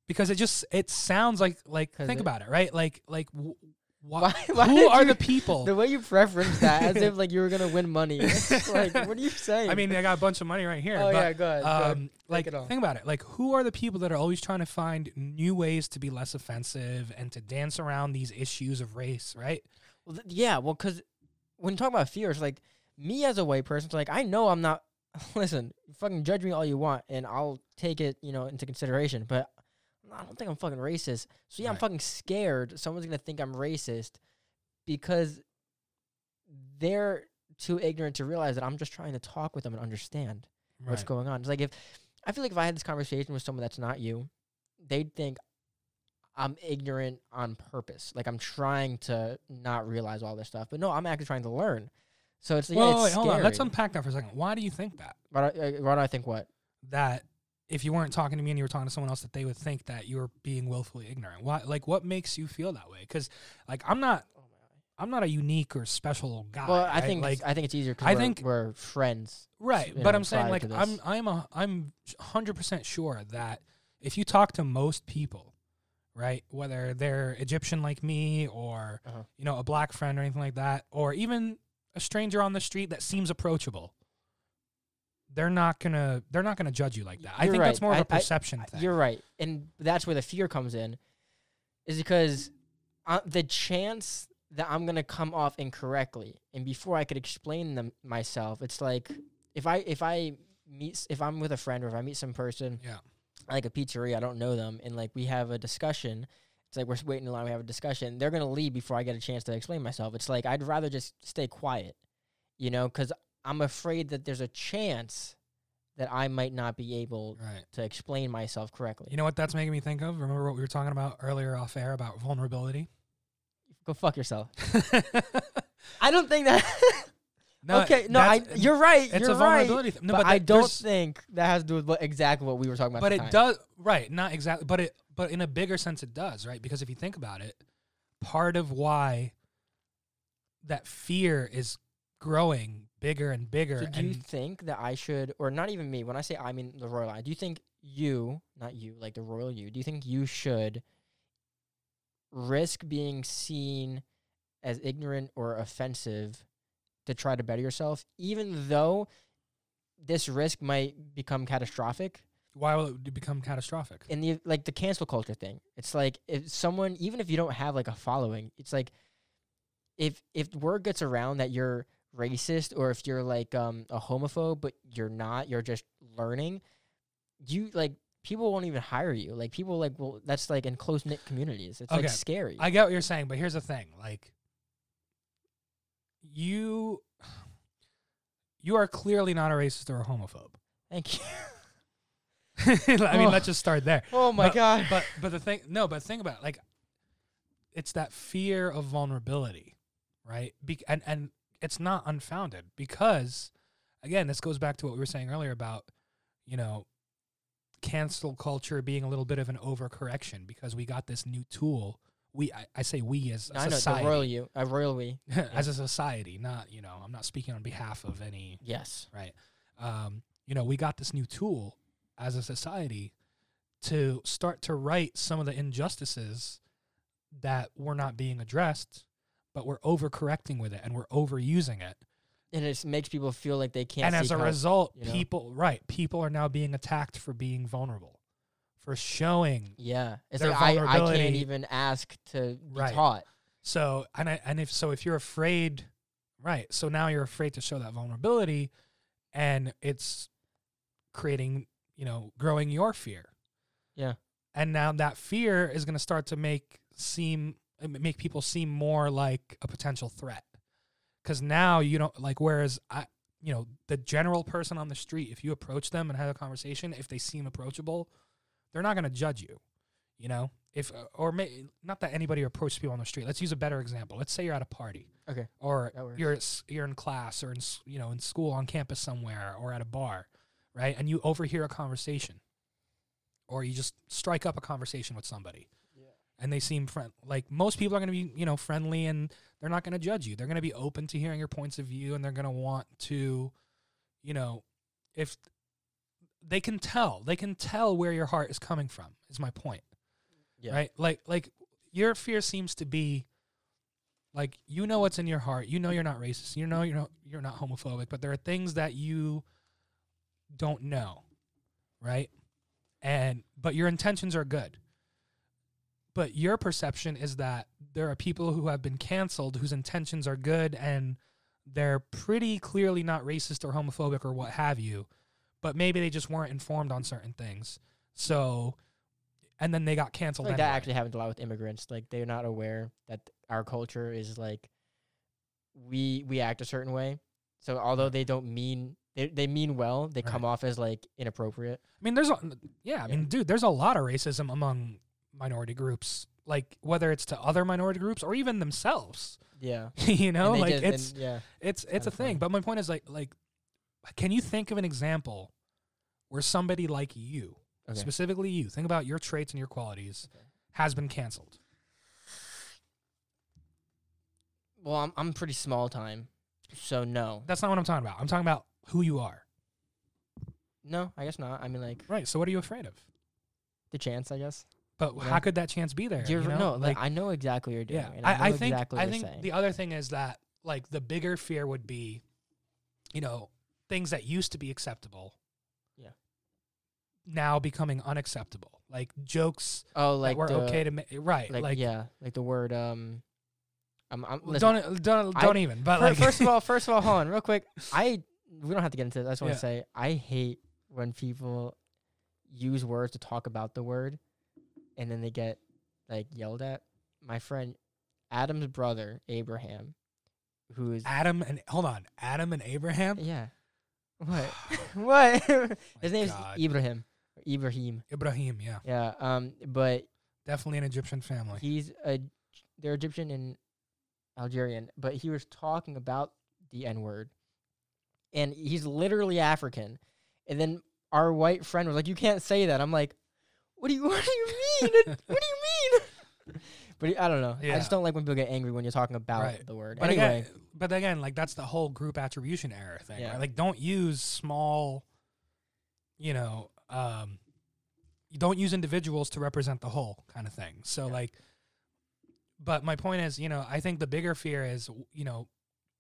because it just it sounds like like think it- about it right? Like like w- Why? why who are you- the people The way you preference that, as if like you were gonna win money. Like, what are you saying? I mean, I got a bunch of money right here. oh but, yeah, go ahead. go. Um, like, it think about it. Like, who are the people that are always trying to find new ways to be less offensive and to dance around these issues of race, right? Well, th- yeah, well, because when you talk about fear, it's like me as a white person, it's like I know I'm not. Listen, fucking judge me all you want, and I'll take it, you know, into consideration. But I don't think I'm fucking racist. So yeah, I'm fucking scared someone's gonna think I'm racist because they're too ignorant to realize that I'm just trying to talk with them and understand what's going on. It's like if I feel like if I had this conversation with someone that's not you, they'd think I'm ignorant on purpose. Like I'm trying to not realize all this stuff. But no, I'm actually trying to learn. So it's like, Well, it's wait, hold on. Let's unpack that for a second. Why do you think that? Why do, I- why do I think what? That if you weren't talking to me and you were talking to someone else, that they would think that you were being willfully ignorant. Why? Like, what makes you feel that way? Because, like, I'm not, I'm not a unique or special guy. Well, I right? think like, I think it's easier I because we're, think- we're friends. right. But know, I'm saying, like, I'm. I'm a, I'm hundred percent sure that if you talk to most people, right, whether they're Egyptian like me or Uh-huh. you know a black friend or anything like that, or even a stranger on the street that seems approachable. They're not gonna. They're not gonna judge you like that. I You're think that's more of I- a I- perception thing. You're right, and that's where the fear comes in, is because uh, the chance that I'm gonna come off incorrectly, and before I could explain them myself, it's like if I if I meet if I'm with a friend or if I meet some person, Yeah. like a pizzeria, I don't know them, and like we have a discussion. It's like we're waiting in line, we have a discussion. They're gonna leave before I get a chance to explain myself. It's like I'd rather just stay quiet, you know, because I'm afraid that there's a chance that I might not be able Right. to explain myself correctly. You know what that's making me think of? Remember what we were talking about earlier off air about vulnerability? Go fuck yourself. I don't think that. No, okay, no, I, you're right. it's you're a right. vulnerability thing. No, but, but I don't think that has to do with what, exactly what we were talking about. but it time. does right not exactly but it but in a bigger sense it does right because if you think about it part of why that fear is growing bigger and bigger So do you think that I should, or not even me? When I say I mean the royal line. Do you think you, not you, like the royal you? Do you think you should risk being seen as ignorant or offensive to try to better yourself, even though this risk might become catastrophic? why will it become catastrophic in the like the cancel culture thing. It's like if someone even if you don't have like a following, it's like if if word gets around that you're racist or if you're like um a homophobe but you're not, you're just learning, you like people won't even hire you. Like people like well that's like in close knit communities. It's Okay. like scary. i get what you're saying but here's the thing like you you are clearly not a racist or a homophobe Thank you. i mean Oh. let's just start there Oh my But- god. but but the thing no but think about it, like it's that fear of vulnerability right Be- and and it's not unfounded because again this goes back to what we were saying earlier about you know cancel culture being a little bit of an overcorrection because we got this new tool we i, I say we as a I know the royal you, a royal we. as a society not you know i'm not speaking on behalf of any Yes. right? Um, you know, we got this new tool as a society to start to right some of the injustices that were not being addressed, but we're overcorrecting with it and we're overusing it. And it makes people feel like they can't and as a help. result, you know? people right, people are now being attacked for being vulnerable, for showing. Yeah, it's their like I, I can't even ask to be Right. taught. So and I, and if so, if you're afraid, right? So now you're afraid to show that vulnerability, and it's creating, you know, growing your fear. Yeah. and now that fear is going to start to make seem make people seem more like a potential threat. Because now you don't like whereas i you know the general person on the street if you approach them and have a conversation if they seem approachable they're not going to judge you you know? If uh, or may, not that anybody approaches people on the street. Let's use a better example. Let's say you're at a party Okay. or you're at you're in class or in you know in school on campus somewhere or at a bar right? And you overhear a conversation or you just strike up a conversation with somebody and they seem friend like most people are going to be you know friendly and they're not going to judge you. They're going to be open to hearing your points of view and they're going to want to you know if they can tell they can tell where your heart is coming from is my point. Yeah. right? Like like your fear seems to be like you know what's in your heart. You know you're not racist. You know you're not you're not homophobic but there are things that you don't know. Right? And but your intentions are good but your perception is that there are people who have been canceled whose intentions are good and they're pretty clearly not racist or homophobic or what have you but maybe they just weren't informed on certain things so and then they got canceled like anyway. that actually happens a lot with immigrants. Like they're not aware that our culture is like we we act a certain way. So although they don't mean they they mean well. They come off as like inappropriate. I mean, there's a yeah. I Yeah. mean, dude, there's a lot of racism among minority groups. Like whether it's to other minority groups or even themselves. Yeah. you know, like just- it's and- yeah. it's it's a thing. funny. But my point is like like, can you think of an example where somebody like you, Okay. specifically you, think about your traits and your qualities, Okay. has been canceled? Well, I'm I'm pretty small time, so no, That's not what I'm talking about. I'm talking about who you are. no, I guess not. I mean, like Right. So what are you afraid of? the chance, I guess. But Yeah. how could that chance be there? Do you know? know? Like, I know exactly what you're doing. yeah, I, I, I think exactly I think saying. the other thing is that like the bigger fear would be, you know, things that used to be acceptable. Yeah. Now becoming unacceptable, like jokes oh, like were the, okay to make. Right. like, Like, yeah, like the word um, I'm, I'm listen, don't don't don't even. But like first of all, first of all, hold on, real quick. I we don't have to get into this. I just want to say I hate when people use words to talk about the word, and then they get like yelled at. My friend Adam's brother Abraham, who is Adam and hold on, Adam and Abraham. yeah, what what his name's God. Ibrahim Ibrahim. Ibrahim, yeah, Yeah, um, but definitely an Egyptian family. he's a they're Egyptian and Algerian, but he was talking about the N word, and he's literally African. And then our white friend was like, "You can't say that." I'm like, "What do you What do you mean? what do you mean?" but I don't know. I just don't like when people get angry when you're talking about Right. the word. But anyway, again, but again, like that's the whole group attribution error thing. Yeah. Right? Like, don't use small, you know, um, you don't use individuals to represent the whole kind of thing. So Yeah. like, but my point is, you know, I think the bigger fear is, you know,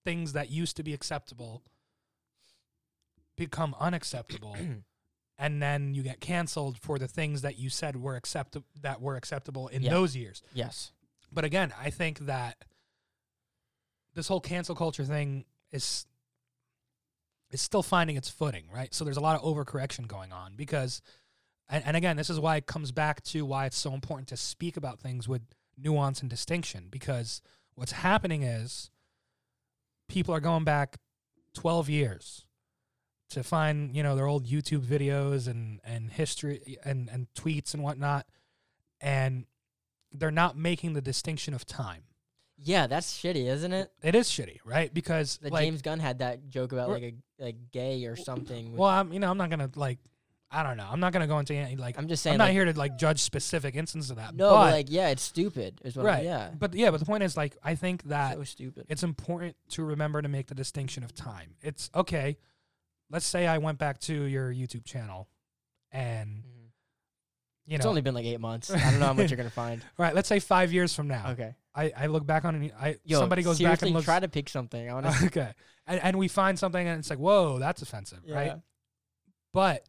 things that used to be acceptable become unacceptable. And then you get canceled for the things that you said were acceptable that were acceptable in Yeah. those years. yes, But again, I think that this whole cancel culture thing is is still finding its footing, right? So there's a lot of overcorrection going on because and, and again, this is why it comes back to why it's so important to speak about things with nuance and distinction because what's happening is people are going back 12 years to find, you know, their old YouTube videos and and history and and tweets and whatnot and they're not making the distinction of time. yeah, that's shitty, isn't it? It is shitty, right? Because like, James Gunn had that joke about like a like gay or something. well, I'm you know I'm not gonna like I don't know I'm not gonna go into any like I'm just saying I'm not like, here to like judge specific instances of that. no, but, but, like yeah, it's stupid. Is what I'm- right, yeah, But yeah, but the point is like I think that so stupid. it's important to remember to make the distinction of time. It's okay. Let's say I went back to your YouTube channel, and Mhm. you It's only been like eight months. I don't know how much you're gonna find. right. Let's say five years from now, Okay. I, I look back on it. I Yo, somebody goes back and looks. try to pick something. I want to. okay, and, and we find something and it's like, whoa, that's offensive, right? But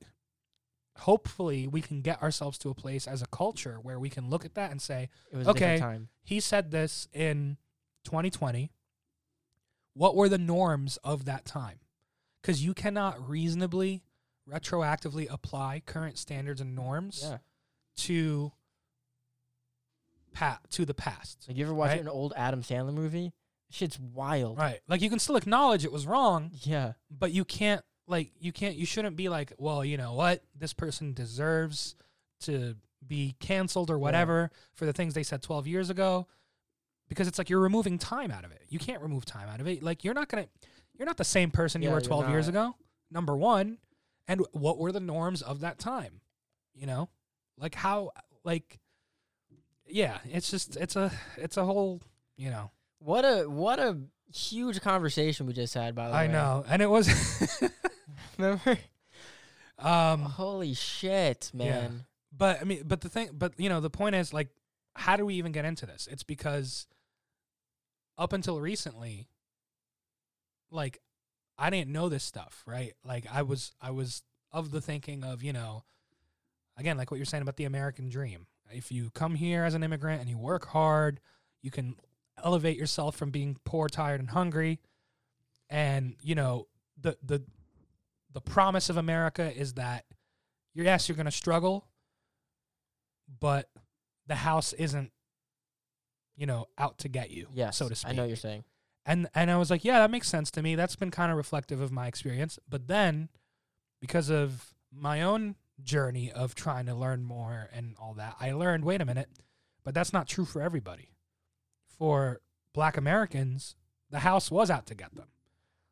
hopefully, we can get ourselves to a place as a culture where we can look at that and say, It was Okay. he said this in 2020. What were the norms of that time? Because you cannot reasonably, retroactively apply current standards and norms Yeah. to pa- to the past. Like you ever watch Right. an old Adam Sandler movie? Shit's wild. Right. Like you can still acknowledge it was wrong, Yeah. but you can't like you can't you shouldn't be like, well, you know what? This person deserves to be canceled or whatever for the things they said 12 years ago because it's like you're removing time out of it. You can't remove time out of it. Like you're not going to you're not the same person you Yeah, were 12 years ago. Number 1, and what were the norms of that time? You know? Like how like yeah, it's just it's a it's a whole, you know. What a what a huge conversation we just had. By the way, I know. And it was Remember? um Holy shit, Yeah. man. But I mean, but the thing, but you know, the point is like, how do we even get into this? It's because up until recently, like, I didn't know this stuff, right? Like, I was, I was of the thinking of, you know, again, like what you're saying about the American dream. If you come here as an immigrant and you work hard, you can elevate yourself from being poor, tired, and hungry. And you know, the the the promise of America is that you're yes, you're gonna struggle, but the house isn't, you know, out to get you, Yes. so to speak. I know what you're saying. And and I was like, yeah, that makes sense to me. That's been kind of reflective of my experience. But then because of my own journey of trying to learn more and all that, I learned, wait a minute, but that's not true for everybody. For black Americans, the house was out to get them.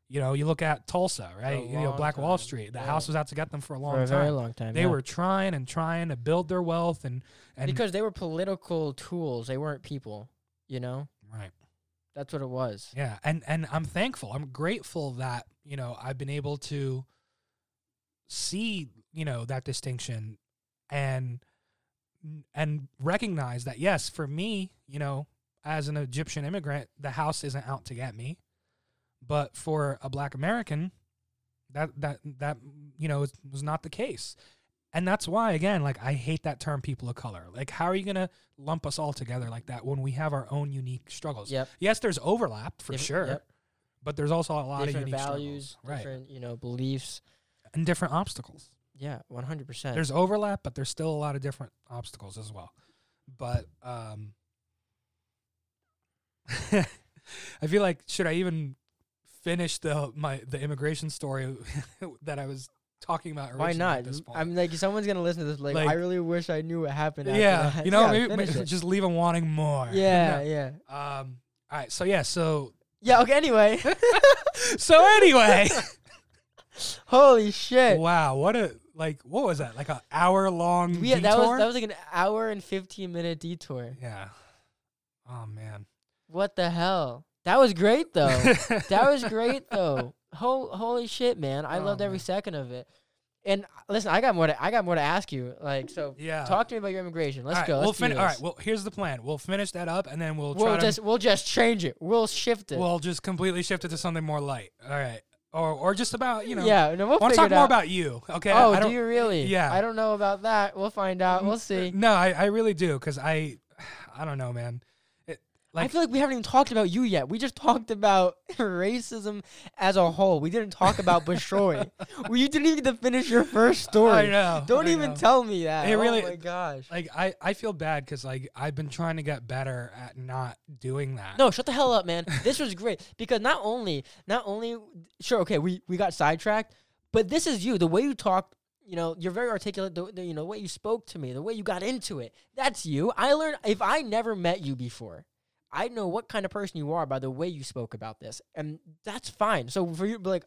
You know, you look at Tulsa, right? You know, Black Wall Street. The yeah. house was out to get them for a long for a time. very long time. they yeah. were trying and trying to build their wealth and and because they were political tools. They weren't people. You know, right. That's what it was. Yeah, and and I'm thankful. I'm grateful that you know I've been able to see you know that distinction and and recognize that yes, for me, you know, as an Egyptian immigrant, the house isn't out to get me, but for a Black American, that that that you know was not the case. And that's why, again, like I hate that term "people of color." Like, how are you gonna lump us all together like that when we have our own unique struggles? Yep. Yes, there's overlap for Diff- sure, Yep. but there's also a lot different of unique values, struggles, right? different you know beliefs. And different obstacles. Yeah, one hundred percent. There's overlap, but there's still a lot of different obstacles as well. But um, I feel like should I even finish the my the immigration story that I was talking about? Why not? At this point? I'm like someone's gonna listen to this. Like, Like- I really wish I knew what happened. After yeah, that. you know, Yeah, maybe, finish maybe it. just leave them wanting more. yeah, yeah. Um. All right. So yeah. So yeah. Okay. Anyway, so anyway. holy shit. wow. What a like. What was that? Like an hour long. Yeah, detour? that was that was like an hour and fifteen minute detour. Yeah. Oh man. What the hell? That was great though. that was great though. Ho- holy shit, man! I Oh, loved every man. second of it. And uh, listen, I got more. To, I got more to ask you. Like, so Yeah. talk to me about your immigration. Let's all right, go. We'll Let's do fin- all right. Well, here's the plan. We'll finish that up, and then we'll We'll, try just we'll just change it. We'll shift it. We'll just completely shift it to something more light. All right. Or or just about you know. yeah, no, we'll I want to talk more out. about you. Okay. oh, I do you really? yeah. I don't know about that. We'll find out. We'll see. No, I, I really do because I, I don't know, man. It, I feel like we haven't even talked about you yet. We just talked about racism as a whole. We didn't talk about Bashoy. well, you didn't even get to finish your first story. I know. Don't I even know. tell me that. It really- oh my gosh. Like I, I feel bad because like I've been trying to get better at not doing that. No, shut the hell up, man. This was great because not only, not only, sure, okay, we we got sidetracked, but this is you. The way you talk, you know, you're very articulate. The, the you know the way you spoke to me, the way you got into it. That's you. I learned if I never met you before, I know what kind of person you are by the way you spoke about this, and that's fine. So for you, to be like,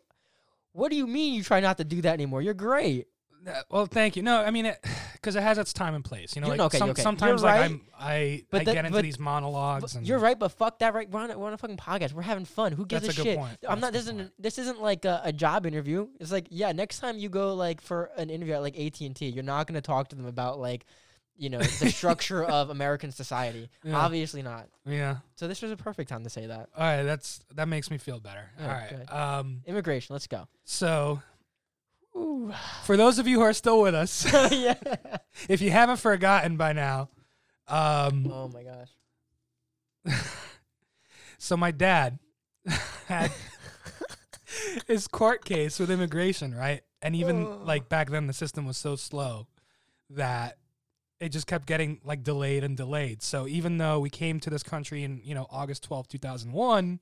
what do you mean you try not to do that anymore? You're great. Uh, Well, thank you. No, I mean because it has its time and place. You know, You're- like okay, some, okay. sometimes You're like right, I'm, I, but I that- get into but- these monologues. And you're right, but fuck that. Right, we're on a, we're on a fucking podcast. We're having fun. Who gives a, a shit? point. I'm That's not. This isn't. point. This isn't like a, a job interview. It's like yeah. Next time you go like for an interview at like AT and T, you're not gonna talk to them about like, you know, the structure of American society. Yeah. Obviously not. Yeah. So this was a perfect time to say that. All right. That's that makes me feel better. All right. Um. Immigration. Let's go. So Ooh. for those of you who are still with us, yeah. if you haven't forgotten by now, um. Oh my gosh. so my dad had his court case with immigration, right? And even Oh. like back then, the system was so slow that it just kept getting like delayed and delayed. So even though we came to this country in you know August twelfth, two thousand one,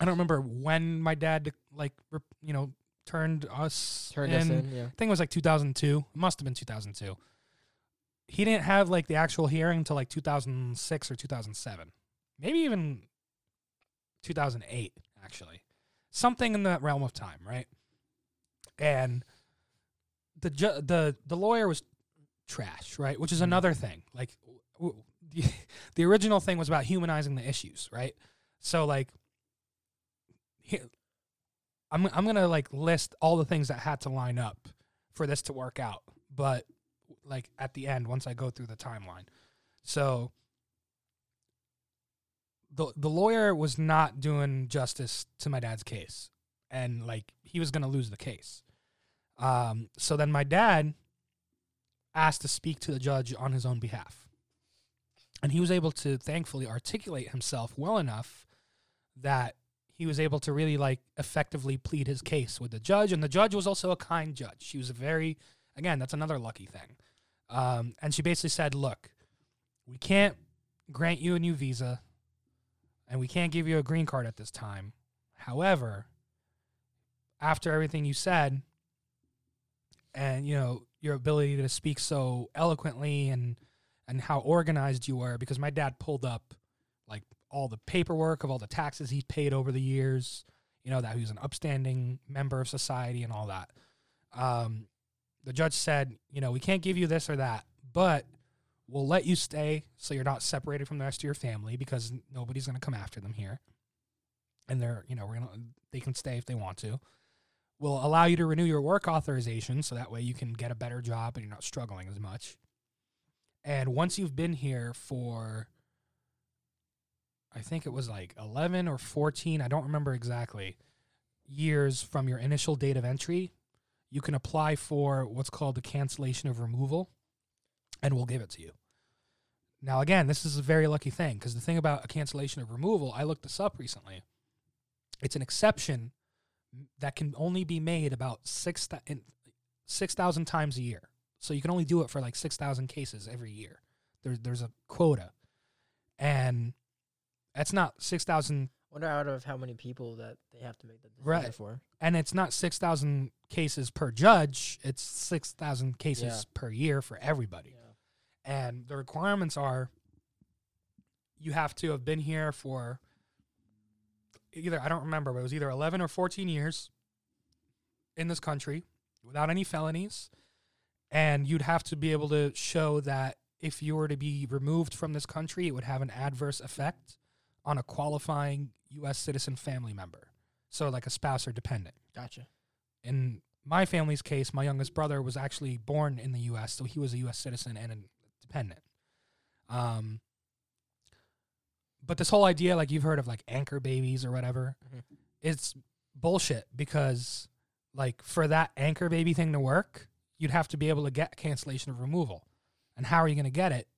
I don't remember when my dad like you know turned us Turned in. us in. Yeah. I think it was like 2002. It must have been 2002. He didn't have like the actual hearing until like 2006 or 2007. Maybe even 2008 actually. Something in that realm of time, right? And the ju- the the lawyer was trash, right? Which is Mhm. another thing. Like w- the, the original thing was about humanizing the issues, right? So like here, I'm I'm gonna like list all the things that had to line up for this to work out, but like at the end once I go through the timeline. So the the lawyer was not doing justice to my dad's case, and like he was gonna lose the case. Um, so then my dad asked to speak to the judge on his own behalf, and he was able to thankfully articulate himself well enough that he was able to really like effectively plead his case with the judge. And the judge was also a kind judge. She was a very again that's another lucky thing. Um, and she basically said look we can't grant you a new visa and we can't give you a green card at this time. However, after everything you said, and you know your ability to speak so eloquently and and how organized you were, because my dad pulled up like all the paperwork of all the taxes he paid over the years. You know that he was an upstanding member of society and all that. Um, the judge said, you know, we can't give you this or that, but we'll let you stay so you're not separated from the rest of your family because nobody's going to come after them here. And they're, you know, we're gonna they can stay if they want to. We'll allow you to renew your work authorization so that way you can get a better job and you're not struggling as much. And once you've been here for I think it was like 11 or 14, I don't remember exactly, years from your initial date of entry, you can apply for what's called the cancellation of removal and we'll give it to you. Now, again, this is a very lucky thing because the thing about a cancellation of removal, I looked this up recently. It's an exception that can only be made about 6,000 6, times a year. So you can only do it for like 6,000 cases every year. There's, there's a quota. And that's not 6,000 Wonder out of how many people that they have to make the decision Right. for. and it's not 6,000 cases per judge, it's 6,000 cases Yeah. per year for everybody. Yeah. And the requirements are you have to have been here for either, I don't remember, but it was either 11 or 14 years in this country without any felonies. And you'd have to be able to show that if you were to be removed from this country, it would have an adverse effect on a qualifying U.S. citizen family member. So, like a spouse or dependent Gotcha. in my family's case, my youngest brother was actually born in the U.S., so he was a U.S. citizen and a dependent. Um, but this whole idea, like you've heard of, like anchor babies or whatever, Mhm. it's bullshit because, like, for that anchor baby thing to work, you'd have to be able to get cancellation of removal. And how are you going to get it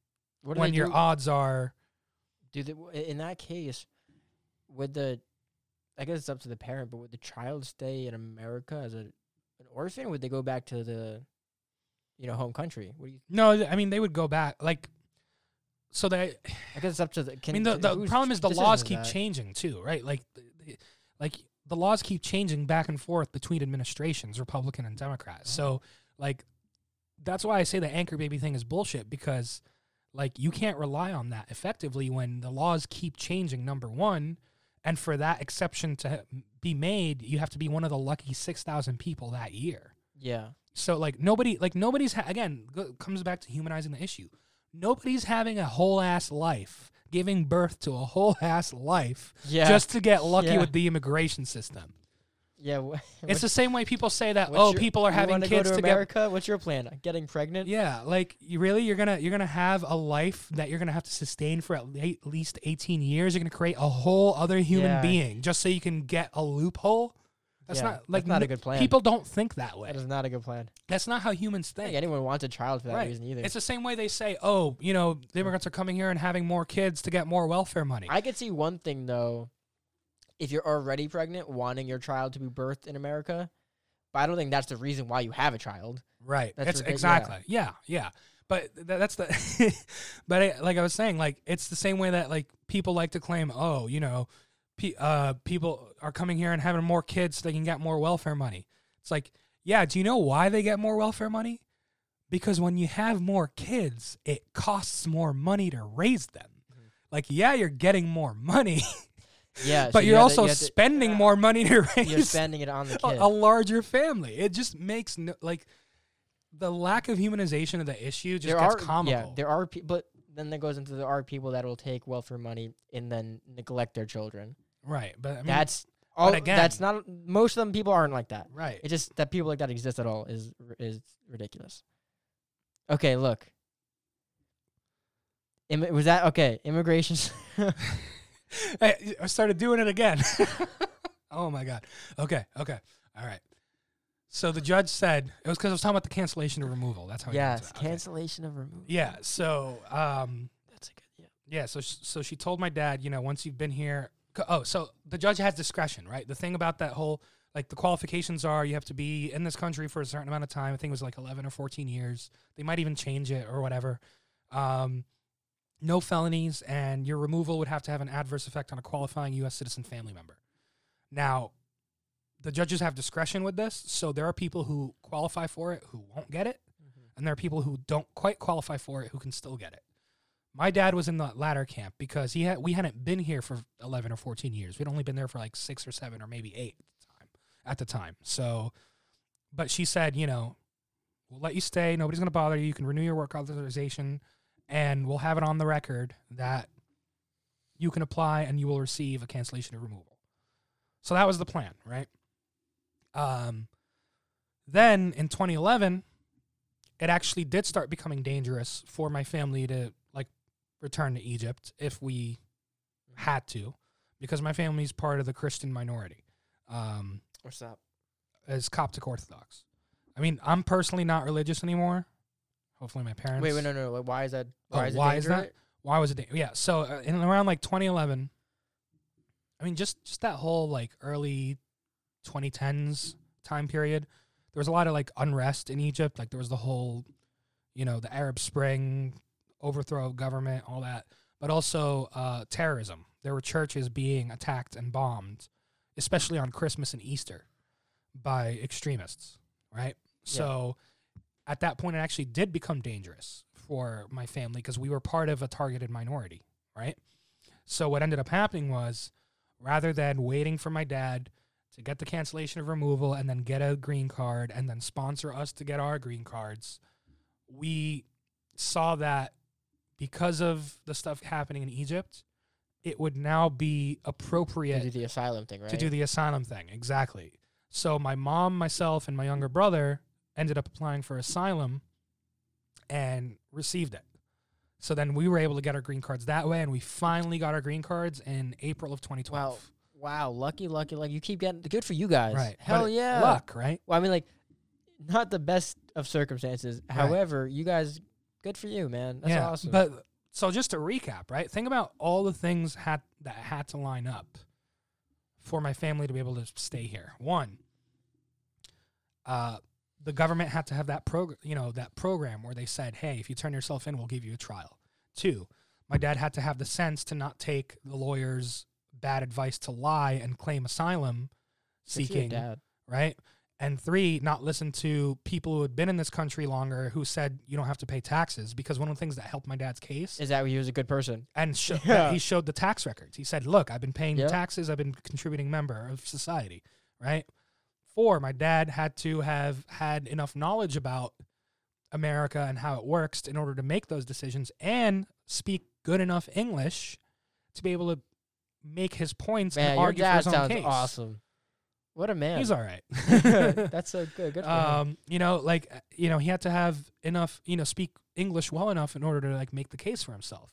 What when your do? odds are? Do they, in that case, would the, I guess it's up to the parent, but would the child stay in America as a an orphan? Would they go back to the, you know, home country? What do you? No, I mean they would go back like. So they, I guess it's up to the. I mean, the, the problem is the laws keep that? changing too, right? Like, like the laws keep changing back and forth between administrations, Republican and Democrat. Oh. So, like, that's why I say the anchor baby thing is bullshit because, like, you can't rely on that effectively when the laws keep changing. Number one, and for that exception to be made, you have to be one of the lucky six thousand people that year. Yeah. So like nobody, like nobody's ha- again go, comes back to humanizing the issue. Nobody's having a whole ass life, giving birth to a whole ass life Yeah. just to get lucky Yeah. with the immigration system. yeah. wh- It's the same way people say that. Oh, your- people are having kids go to to get. America. What's your plan? Getting pregnant? Yeah, like you really, you're gonna you're gonna have a life that you're gonna have to sustain for at le- at least 18 years. You're gonna create a whole other human Yeah. being just so you can get a loophole. That's Yeah, not like that's not a good plan. People don't think that way. That is not a good plan. That's not how humans I think. think anyone wants a child for that Right. reason either. It's the same way they say, oh, you know, the immigrants are coming here and having more kids to get more welfare money. I could see one thing though, if you're already pregnant, wanting your child to be birthed in America, but I don't think that's the reason why you have a child. right. That's That's ridic- yeah. exactly. Yeah. Yeah. But th- that's the, but I, like I was saying, like it's the same way that like people like to claim, oh, you know, pe- uh, people are coming here and having more kids so they can get more welfare money. It's like, yeah, do you know why they get more welfare money? Because when you have more kids, it costs more money to raise them. Mm-hmm. Like, yeah, you're getting more money, Yeah, but you you're to- also you have to- spending more money to raise You're spending it on the a, kid. a larger family. It just makes no like the lack of humanization of the issue just there gets are comical. yeah, there are people, but then there goes into there are people that will take welfare money and then neglect their children. Right, but I mean, that's all. again- that's not most of them. People aren't like that. right. It's just that people like that exist at all is is ridiculous. Okay, look. Immi- was that okay? Immigration. I, I started doing it again. oh my god. Okay, okay, all right. So the judge said it was because I was talking about the cancellation of removal. That's how. yes, it. Okay. cancellation of removal. Yeah. So um, That's a good. Yeah. Yeah, so sh- so she told my dad, you know, once you've been here. Oh, so the judge has discretion, right? The thing about that whole like the qualifications are you have to be in this country for a certain amount of time. I think it was like 11 or 14 years. They might even change it or whatever. Um no felonies, and your removal would have to have an adverse effect on a qualifying U.S. citizen family member. Now, the judges have discretion with this, so there are people who qualify for it who won't get it, and there are people who don't quite qualify for it who can still get it. My dad was in the latter camp because he had we hadn't been here for 11 or 14 years. We'd only been there for like 6 or 7 or maybe 8 at the time. At the time. So but she said, you know, we'll let you stay. Nobody's going to bother you. You can renew your work authorization and we'll have it on the record that you can apply and you will receive a cancellation of removal. So that was the plan, right? Um, then in 2011, it actually did start becoming dangerous for my family to return to Egypt if we had to, because my family's part of the Christian minority. Um, What's up? as Coptic Orthodox. I mean, I'm personally not religious anymore. Hopefully, my parents. Wait, wait, no, no. no. Why is that? Oh, Why is it why is that? Why was it? Da- yeah. So uh, in around like 2011, I mean, just just that whole like early 2010s time period, there was a lot of like unrest in Egypt. Like there was the whole, you know, the Arab Spring, overthrow of government, all that, but also uh, terrorism. There were churches being attacked and bombed, especially on Christmas and Easter, by extremists. Right. So at that point, it actually did become dangerous for my family because we were part of a targeted minority, right? So what ended up happening was rather than waiting for my dad to get the cancellation of removal and then get a green card and then sponsor us to get our green cards, we saw that because of the stuff happening in Egypt, it would now be appropriate To do the asylum thing, right? to do the asylum thing. Exactly. So my mom, myself, and my younger brother ended up applying for asylum and received it. So then we were able to get our green cards that way, and we finally got our green cards in April of 2012. Wow. Wow, lucky, lucky, lucky. You keep getting good for you guys. Right. Hell But yeah. Luck, right? Well, I mean, like, not the best of circumstances. Right. However, you guys, good for you, man. That's yeah. awesome. But so just to recap, right? Think about all the things had that had to line up for my family to be able to stay here. One, uh, the government had to have that program, you know, that program where they said, "Hey, if you turn yourself in, we'll give you a trial." Two, my dad had to have the sense to not take the lawyer's bad advice to lie and claim asylum Good for your seeking dad. right? And three, not listen to people who had been in this country longer who said you don't have to pay taxes because one of the things that helped my dad's case Is that he was a good person? and sho- Yeah. he showed the tax records. He said, "Look, I've been paying Yeah. taxes. I've been a contributing member of society." Right? Four, my dad had to have had enough knowledge about America and how it works in order to make those decisions and speak good enough English to be able to make his points Man, and your argue for his own sounds case. awesome. What a man. He's all right. That's so good. Good um, you know, like uh, you know, he had to have enough, you know, speak English well enough in order to like make the case for himself.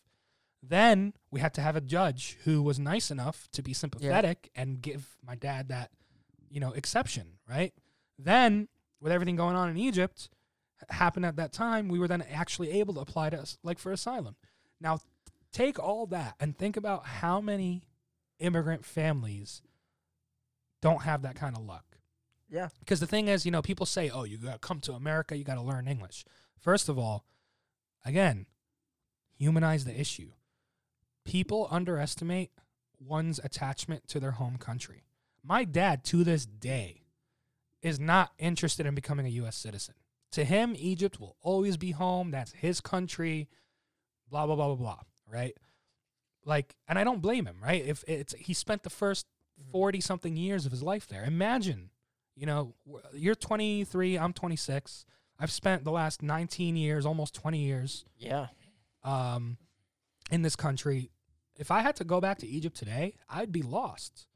Then we had to have a judge who was nice enough to be sympathetic and give my dad that, you know, exception, right? Then with everything going on in Egypt happened at that time, we were then actually able to apply to us like for asylum. Now, take all that and think about how many immigrant families don't have that kind of luck. Yeah. Because the thing is, you know, people say, oh, you got to come to America, you got to learn English. First of all, again, humanize the issue. People underestimate one's attachment to their home country. My dad, to this day, is not interested in becoming a U.S. citizen. To him, Egypt will always be home. That's his country, blah, blah, blah, blah, blah, right? Like, and I don't blame him, right? If it's, he spent the first 40 something years of his life there. Imagine, you know, you're 23, I'm 26. I've spent the last 19 years, almost 20 years, Yeah. um, in this country. If I had to go back to Egypt today, I'd be lost.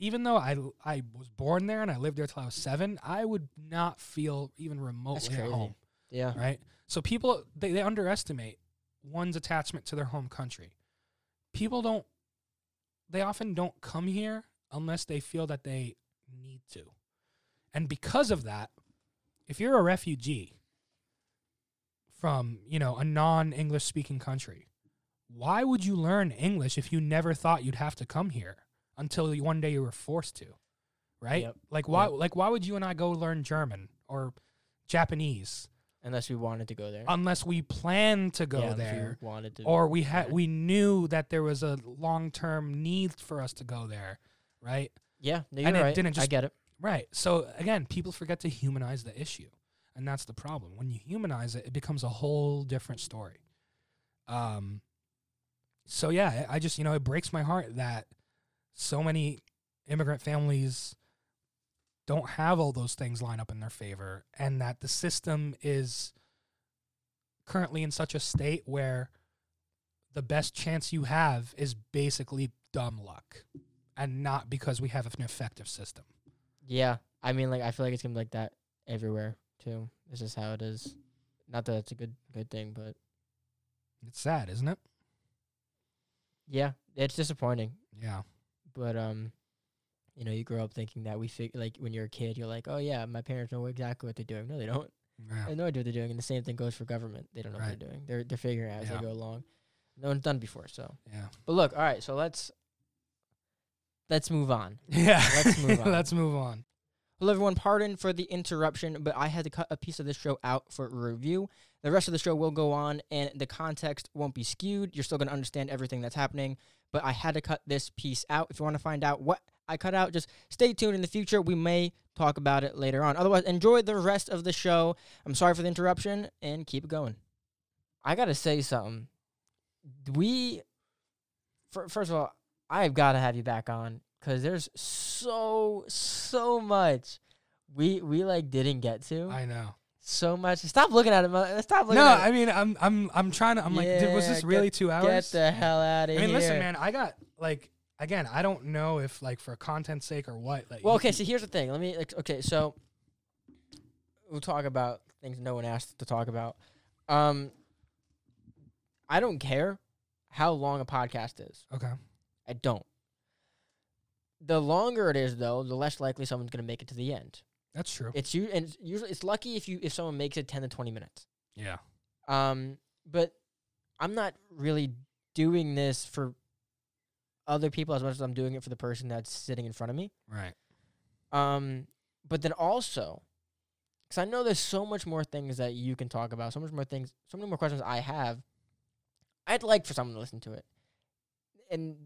Even though I, I was born there and I lived there till I was seven, I would not feel even remotely at home Yeah. right? So people they, they underestimate one's attachment to their home country. People don't they often don't come here unless they feel that they need to. And because of that, if you're a refugee from, you know, a non-English speaking country, why would you learn English if you never thought you'd have to come here until one day you were forced to? Right? Yep. Like why Yep. like why would you and I go learn German or Japanese unless we wanted to go there. unless we plan to go Yeah, there wanted to. or we had we knew that there was a long-term need for us to go there, right? yeah, no, you're and right. didn't I get it. Right. So again, people forget to humanize the issue, and that's the problem. When you humanize it, it becomes a whole different story. Um. So yeah, I just you know it breaks my heart that so many immigrant families don't have all those things line up in their favor, and that the system is currently in such a state where the best chance you have is basically dumb luck, and not because we have an effective system. Yeah, I mean, like I feel like it's gonna be like that everywhere too. This is how it is. Not that it's a good good thing, but It's sad, isn't it? yeah, it's disappointing. Yeah. But um, you know, you grow up thinking that we fig- like when you're a kid, you're like, oh yeah, my parents know exactly what they're doing. No, they don't. They Yeah. no idea what they're doing, and the same thing goes for government. They don't know what they're doing. They're they're figuring it out as they go along. No one's done before, so. Yeah. But look, all right, so let's let's move on. Yeah. Let's move on. Let's move on. Hello, everyone. Pardon for the interruption, but I had to cut a piece of this show out for review. The rest of the show will go on, and the context won't be skewed. You're still going to understand everything that's happening, but I had to cut this piece out. If you want to find out what I cut out, just stay tuned in the future. We may talk about it later on. Otherwise, enjoy the rest of the show. I'm sorry for the interruption, and keep it going. I got to say something. We, fir- first of all, I've got to have you back on because there's so so much we we like didn't get to I know. so much. Stop looking at it. Stop looking No, I mean I'm I'm I'm trying to I'm like, dude, was this really two hours? Get the hell out of here. I mean, here. listen, man, I got like again, I don't know if like for content's sake or what. Like, Well, okay. So here's the thing. Let me. like, Okay, so we'll talk about things no one asked to talk about. Um, I don't care how long a podcast is. okay, I don't. The longer it is, though, the less likely someone's going to make it to the end. that's true. It's you, and it's usually it's lucky if you if someone makes it ten to twenty minutes. yeah, Um, but I'm not really doing this for other people as much as I'm doing it for the person that's sitting in front of me. right. Um, but then also, because I know there's so much more things that you can talk about, so much more things, so many more questions I have. I'd like for someone to listen to it, and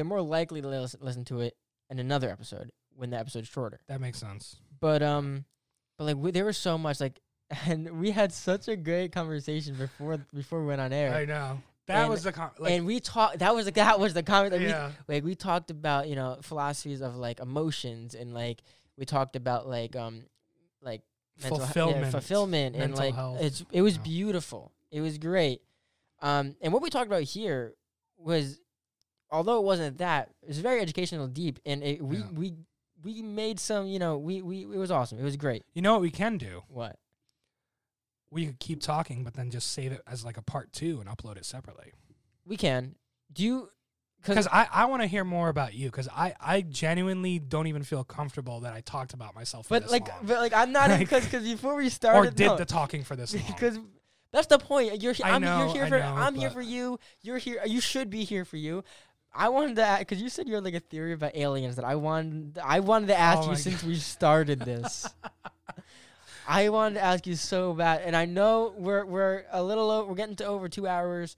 they're more likely to lis- listen to it in another episode when the episode's shorter. That makes sense. But um, but like we, there was so much like, and we had such a great conversation before before we went on air. I know. That And- was the con- like, and we talked. That was the that was the comment. Like, yeah, we, like we talked about you know philosophies of like emotions and like we talked about like um like mental he- yeah, fulfillment, fulfillment, and like health. it's it was beautiful. It was great. Um, and what we talked about here was, although it wasn't that, it was very educational, deep, and it, we Yeah. we we made some. You know, we we it was awesome. It was great. You know what we can do? What? We could keep talking, but then just save it as like a part two and upload it separately. We can. Do you? Because I, I want to hear more about you. Because I, I genuinely don't even feel comfortable that I talked about myself for But this like, long. but like, I'm not Like- because because before we started, or did no. the talking for this long. because that's the point. You're he- I I'm know, you're here I for know, I'm here but- for you. You're here. You should be here for you. I wanted to because you said you had like a theory about aliens that I wanted. I wanted to ask Oh you since we started this. I wanted to ask you so bad, and I know we're we're a little o- we're getting to over two hours,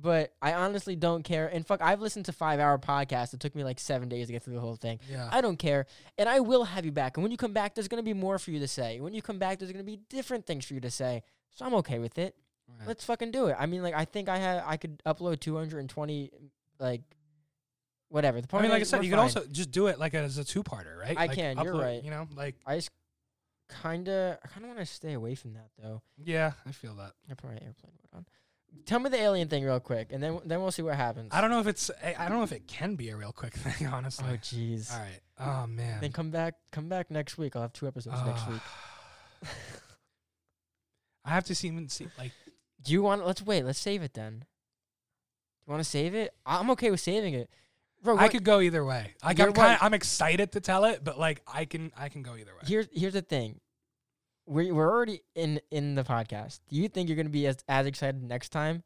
but I honestly don't care. And fuck, I've listened to five hour podcasts. It took me like seven days to get through the whole thing. yeah. I don't care. And I will have you back. And when you come back, there's going to be more for you to say. When you come back, there's going to be different things for you to say. So I'm okay with it. Right. Let's fucking do it. I mean, like, I think I have, I could upload 220, like, whatever. The point I mean, like I said, you can also just do it like as a two-parter, right? I Like, can, you're right. You know, like I just kind of, I kind of want to stay away from that, though. yeah, I feel that. I put my airplane mode on. Tell me the alien thing real quick, and then then we'll see what happens. I don't know if it's. I I don't know if it can be a real quick thing, honestly. Oh, jeez. All right. Oh man. Then come back, come back next week. I'll have two episodes next Ah. week. I have to see even see like Do you want? Let's wait. Let's save it then. You want to save it? I'm okay with saving it. Bro, I could go either way. Like I'm kind. I'm excited to tell it, but like I can I can go either way. here's here's the thing. We're we're already in in the podcast. Do you think you're gonna be as as excited next time,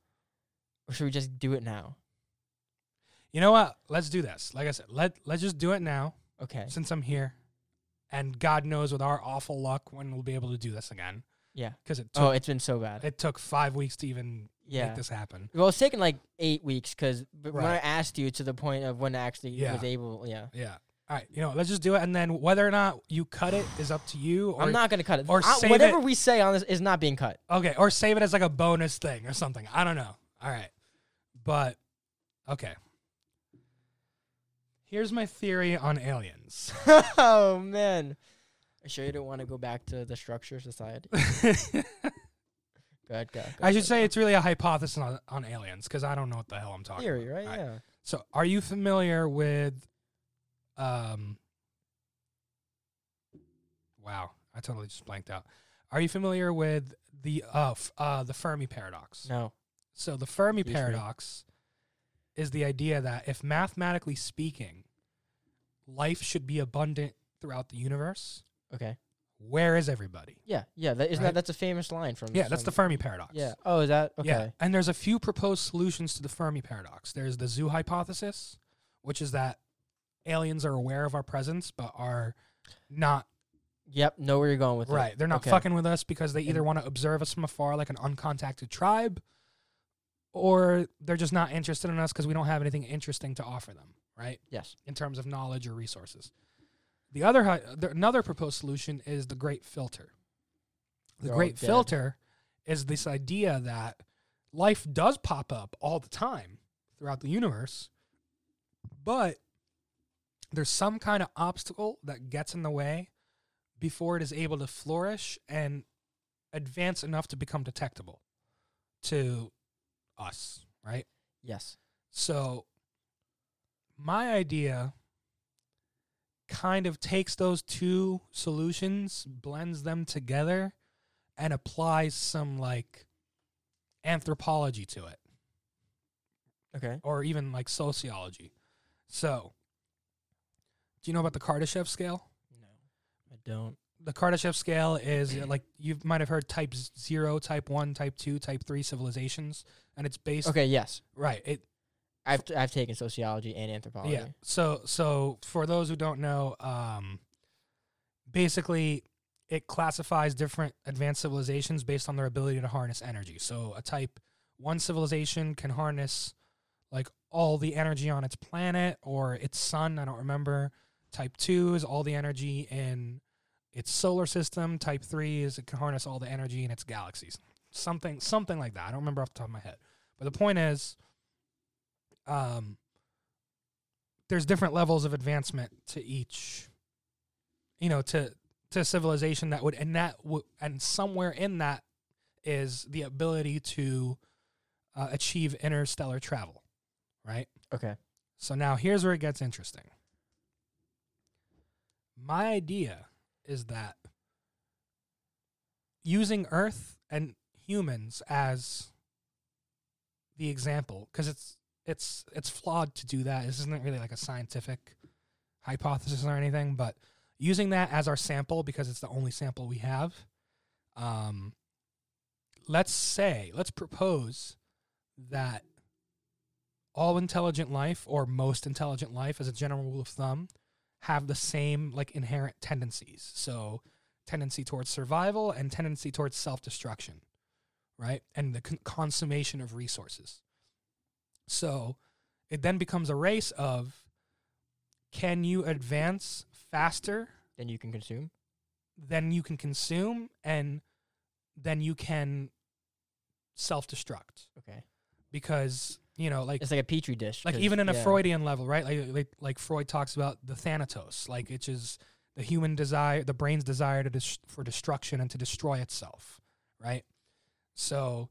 or should we just do it now? You know what? Let's do this. Like I said, let let's just do it now Okay. since I'm here. And God knows with our awful luck when we'll be able to do this again. Yeah, because it oh, took, Oh, it's been so bad. it took five weeks to even yeah. make this happen. Well, it's taken like eight weeks because when I asked you to the point of when I actually Yeah. was able, yeah. Yeah. All right, you know, let's just do it, and then whether or not you cut it is up to you. Or I'm not gonna cut it. or I- whatever it- we say on this is not being cut. okay, or save it as like a bonus thing or something. I don't know. All right, but okay. Here's my theory on aliens. oh man. Are you sure you don't want to go back to the structure society? Go go. go I should ahead. say it's really a hypothesis on, on aliens because I don't know what the hell I'm talking about. theory, about. right? All Yeah. So, are you familiar with? Um. Wow, I totally just blanked out. Are you familiar with the uh, f- uh the Fermi paradox? No. So the Fermi Excuse me. paradox is the idea that if mathematically speaking, life should be abundant throughout the universe, Okay. Where is everybody? Yeah. Yeah. That isn't Right. that that's a famous line from. Yeah, that's the Fermi paradox. Yeah. Oh, is that okay? Yeah, and there's a few proposed solutions to the Fermi paradox. There's the zoo hypothesis, which is that aliens are aware of our presence but are not Yep. Know where you're going with it. right. They're not Okay. fucking with us because they either want to observe us from afar like an uncontacted tribe, or they're just not interested in us because we don't have anything interesting to offer them. Right. Yes. in terms of knowledge or resources. The other, the, another proposed solution is the Great Filter. The They're Great. Filter is this idea that life does pop up all the time throughout the universe, but there's some kind of obstacle that gets in the way before it is able to flourish and advance enough to become detectable to us, right? Yes. So my idea kind of takes those two solutions, blends them together, and applies some like anthropology to it, Okay. or even like sociology. So, do you know about the Kardashev scale? No, I don't. The Kardashev scale is like you might have heard type zero, type one, type two, type three civilizations, and it's based Okay. Yes. right. It I've I've taken sociology and anthropology. Yeah. So so for those who don't know, um, basically it classifies different advanced civilizations based on their ability to harness energy. So a type one civilization can harness like all the energy on its planet or its sun. I don't remember. Type two is all the energy in its solar system. Type three is it can harness all the energy in its galaxies. Something something like that. I don't remember off the top of my head. But the point is, um, there's different levels of advancement to each you know to to civilization that would and that would and somewhere in that is the ability to uh, achieve interstellar travel right Okay. so now here's where it gets interesting my idea is that using earth and humans as the example because it's it's it's flawed to do that. This isn't really like a scientific hypothesis or anything but using that as our sample because it's the only sample we have um let's say let's propose that all intelligent life or most intelligent life as a general rule of thumb have the same like inherent tendencies. So tendency towards survival and tendency towards self-destruction right? And the con- consummation of resources so it then becomes a race of can you advance faster than you can consume. Then you can consume and then you can self-destruct Okay. because you know like It's like a petri dish. Like even in a freudian level right like, like like freud talks about the thanatos like it's just the human desire the brain's desire to dis- for destruction and to destroy itself right so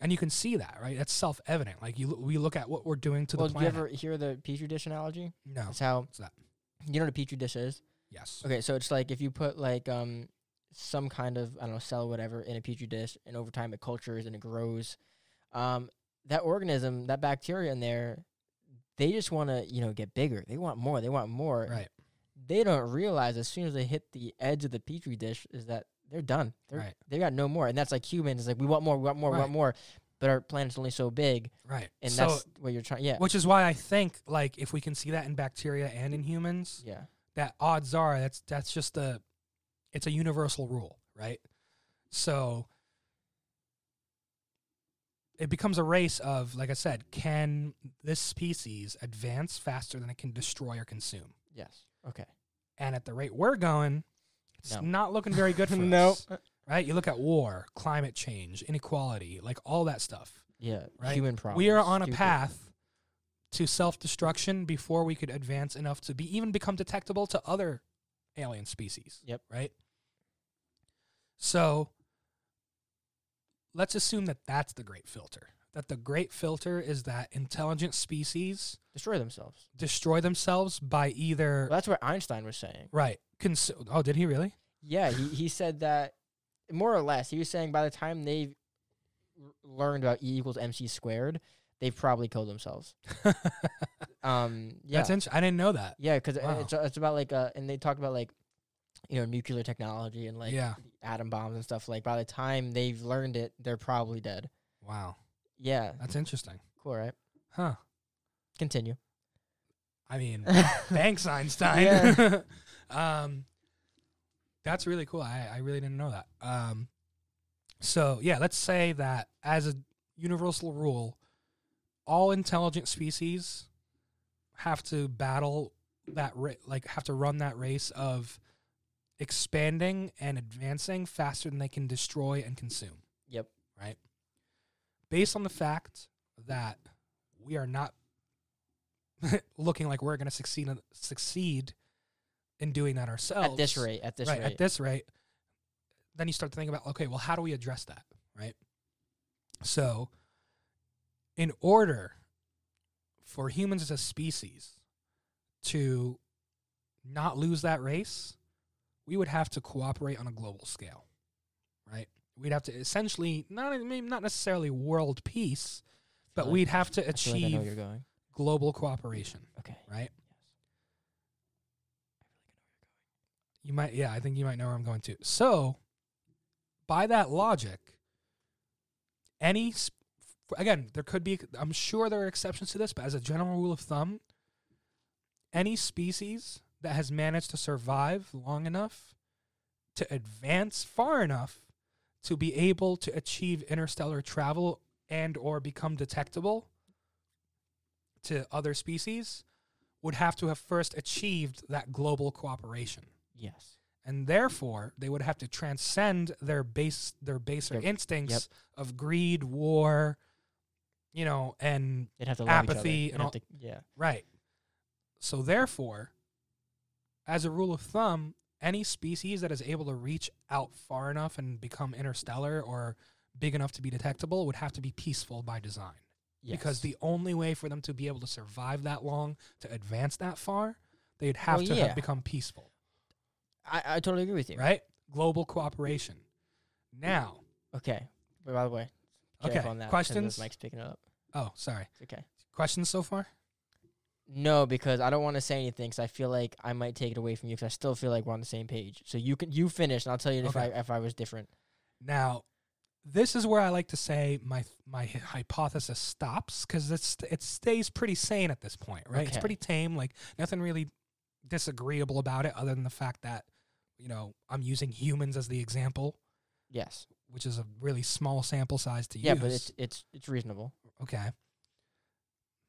and you can see that right that's self-evident like you we look at what we're doing to Well, the planet. do you ever hear the petri dish analogy? no It's how what's that you know what a petri dish is. yes Okay, so it's like if you put like um some kind of I don't know cell or whatever in a petri dish, and over time it cultures and it grows. Um, that organism, that bacteria in there, they just want to you know get bigger. They want more. They want more. right They don't realize as soon as they hit the edge of the petri dish is that they're done. They're, Right. They got no more, and that's like humans. It's like we want more. We want more. We want more. But our planet's only so big, right and so that's what you're trying. Yeah. which is why i think like if we can see that in bacteria and in humans yeah. that odds are that's that's just a it's a universal rule, right? So it becomes a race of, like I said, can this species advance faster than it can destroy or consume? Yes. Okay. And at the rate we're going, it's No. not looking very good for us. Right? You look at war, climate change, inequality, like all that stuff. Yeah. Right. Human problems. we are on a path to self-destruction before we could advance enough to be even become detectable to other alien species. Yep. Right? So let's assume that that's the great filter. That the great filter is that intelligent species Destroy themselves. destroy themselves by either Well, that's what Einstein was saying. right. Cons- oh, did he really? Yeah, he, he said that more or less. He was saying by the time they've learned about E equals MC squared, they've probably killed themselves. Um, yeah, That's int- I didn't know that. yeah, because Wow. it's it's about like uh, and they talked about like, you know, nuclear technology and like yeah. atom bombs and stuff. Like by the time they've learned it, they're probably dead. Wow. Yeah, That's interesting. cool, right? Huh. Continue. I mean, thanks Einstein. Um that's really cool. I, I really didn't know that. Um so yeah, let's say that as a universal rule, all intelligent species have to battle that ra- like have to run that race of expanding and advancing faster than they can destroy and consume. Yep. Right? Based on the fact that we are not looking like we're going to succeed in- succeed in doing that ourselves. At this rate, at this right rate, at this rate then you start to think about okay well how do we address that right? So in order for humans as a species to not lose that race we would have to cooperate on a global scale right we'd have to essentially not not necessarily world peace but like- we'd have to I feel like I know where achieve you're going. global cooperation Okay. right You might, yeah, I think you might know where I'm going to. So, by that logic, any, sp- again, there could be, I'm sure there are exceptions to this, but as a general rule of thumb, any species that has managed to survive long enough to advance far enough to be able to achieve interstellar travel and or become detectable to other species would have to have first achieved that global cooperation Yes. and therefore they would have to transcend their base their baser Yep. instincts of greed war you know and They'd have to love. Apathy and all- to- yeah. right so therefore as a rule of thumb any species that is able to reach out far enough and become interstellar or big enough to be detectable would have to be peaceful by design because the only way for them to be able to survive that long to advance that far they'd have Well, to yeah. have become peaceful I, I totally agree with you. right global cooperation now Okay. But by the way, Okay, on that questions? Mike's picking it up. Oh, sorry. It's okay. Questions so far? No, because I don't want to say anything because I feel like I might take it away from you because I still feel like we're on the same page. So you can you finish and I'll tell you if I if I was different. Now, this is where I like to say my my hy- hypothesis stops because it's it stays pretty sane at this point, right? It's Okay. pretty tame, like nothing really disagreeable about it, other than the fact that you know I'm using humans as the example, Yes. which is a really small sample size to use. Yeah, use. but it's it's it's reasonable. okay.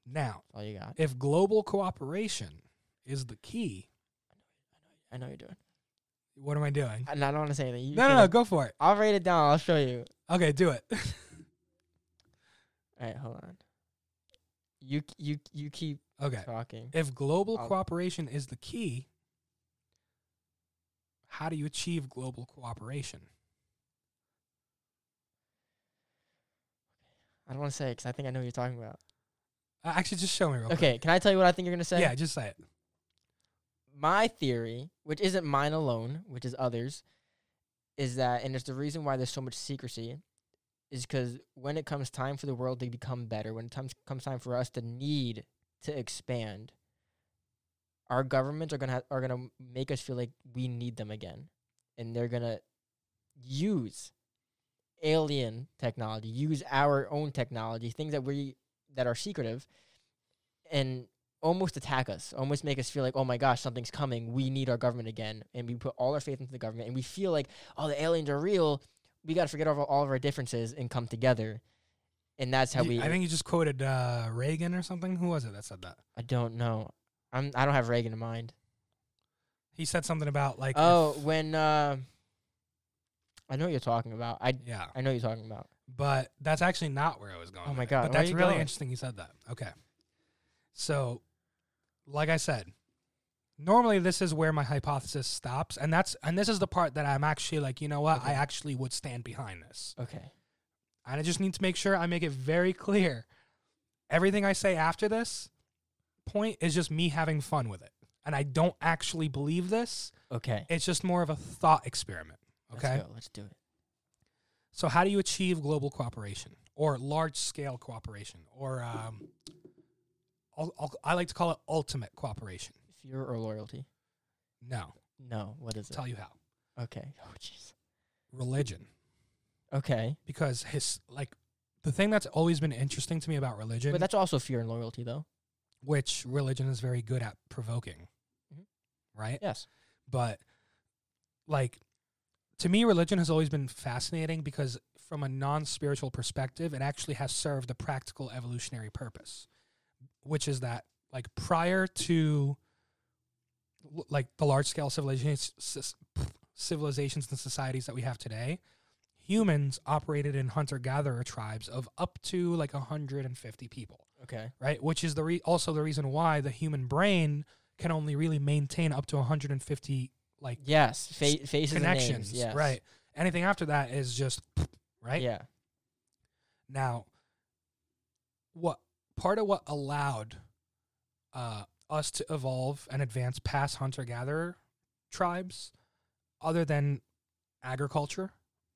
Now, all you got. if global cooperation is the key, I know you're doing. what am I doing? And I don't want to say anything. You No, no, no, go for it. I'll write it down. I'll show you. Okay, do it. All right, hold on. You you you keep okay. talking. If global I'll- cooperation is the key, how do you achieve global cooperation? I don't want to say because I think I know what you're talking about. Uh, actually, just show me real Okay, can I tell you what I think you're gonna say? Yeah, just say it. my theory, which isn't mine alone, which is others, is that, and it's the reason why there's so much secrecy, is because when it comes time for the world to become better, when it comes comes time for us to need to expand, our governments are gonna ha- are gonna make us feel like we need them again, and they're gonna use alien technology, use our own technology, things that we that are secretive, and almost attack us, almost make us feel like, oh my gosh, something's coming. We need our government again. And we put all our faith into the government and we feel like, oh, the aliens are real. we got to forget all, all of our differences and come together, and that's how You- we. I think you just quoted uh, Reagan or something. Who was it that said that? I don't know. I'm. I don't have Reagan in mind. He said something about like. oh, when. Uh, I know what you're talking about. I. yeah. I know what you're talking about. but that's actually not where I was going. Oh my with it. God, But where are that's you really going? interesting. You said that. Okay. So, like I said, normally this is where my hypothesis stops, and that's and this is the part that I'm actually like, you know what, I actually would stand behind this, Okay. and I just need to make sure I make it very clear. Everything I say after this point is just me having fun with it, and I don't actually believe this. Okay. It's just more of a thought experiment. Okay. Let's go. Let's do it. So, how do you achieve global cooperation or large scale cooperation or um, I'll, I'll, I like to call it ultimate cooperation? Fear or loyalty? No, No. What is it? tell you how. Okay. Oh jeez. Religion, Okay. because his like the thing that's always been interesting to me about religion, But that's also fear and loyalty, though. which religion is very good at provoking, Mhm. right? Yes. But like to me, religion has always been fascinating because from a non spiritual perspective, it actually has served a practical evolutionary purpose, which is that like prior to like the large scale civilizations civilizations and societies that we have today, humans operated in hunter gatherer tribes of up to like 150 people Okay. right? Which is the re- also the reason why the human brain can only really maintain up to 150 like Yes. Fa- faces connections. Yes. right? Anything after that is just right. Yeah. Now, what part of what allowed uh, us to evolve and advance past hunter gatherer tribes, other than agriculture,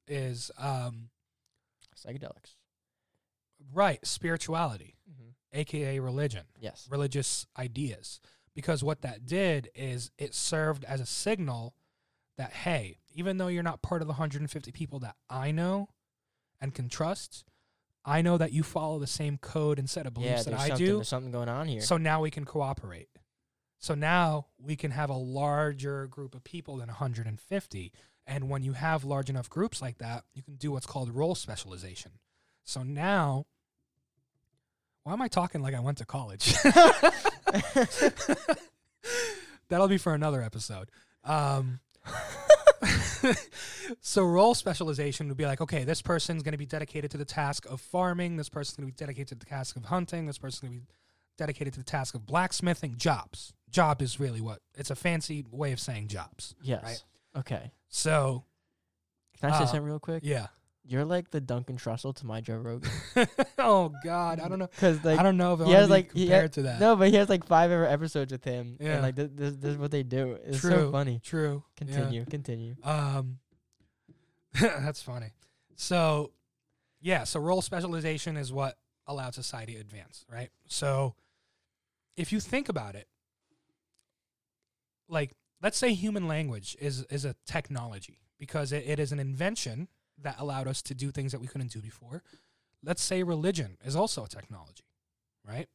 is um, Psychedelics. right spirituality, Mm-hmm. aka religion. Yes. religious ideas because what that did is it served as a signal that hey even though you're not part of the 150 people that i know and can trust i know that you follow the same code and set of beliefs There's that i do There's something going on here. so now we can cooperate. So now we can have a larger group of people than 150 and when you have large enough groups like that you can do what's called role specialization. So now why am i talking like i went to college That'll be for another episode. Um, so role specialization would be like, okay, this person's going to be dedicated to the task of farming. This person's going to be dedicated to the task of hunting. This person's going to be dedicated to the task of blacksmithing. Jobs. Job is really what it's a fancy way of saying jobs. yes. right. Okay. So Can I say Uh, something real quick? yeah. You're like the Duncan Trussell to my Joe Rogan. oh God, I don't know. Because like I don't know if I he has like compared ha- to that. no, but he has like five ever episodes with him. Yeah. And like this, this, this is what they do. It's so funny. True. Yeah. Continue. Continue. Um, that's funny. So, yeah, so role specialization is what allowed society to advance, right? So, if you think about it, like let's say human language is is a technology because it, it is an invention that allowed us to do things that we couldn't do before. Let's say religion is also a technology, right?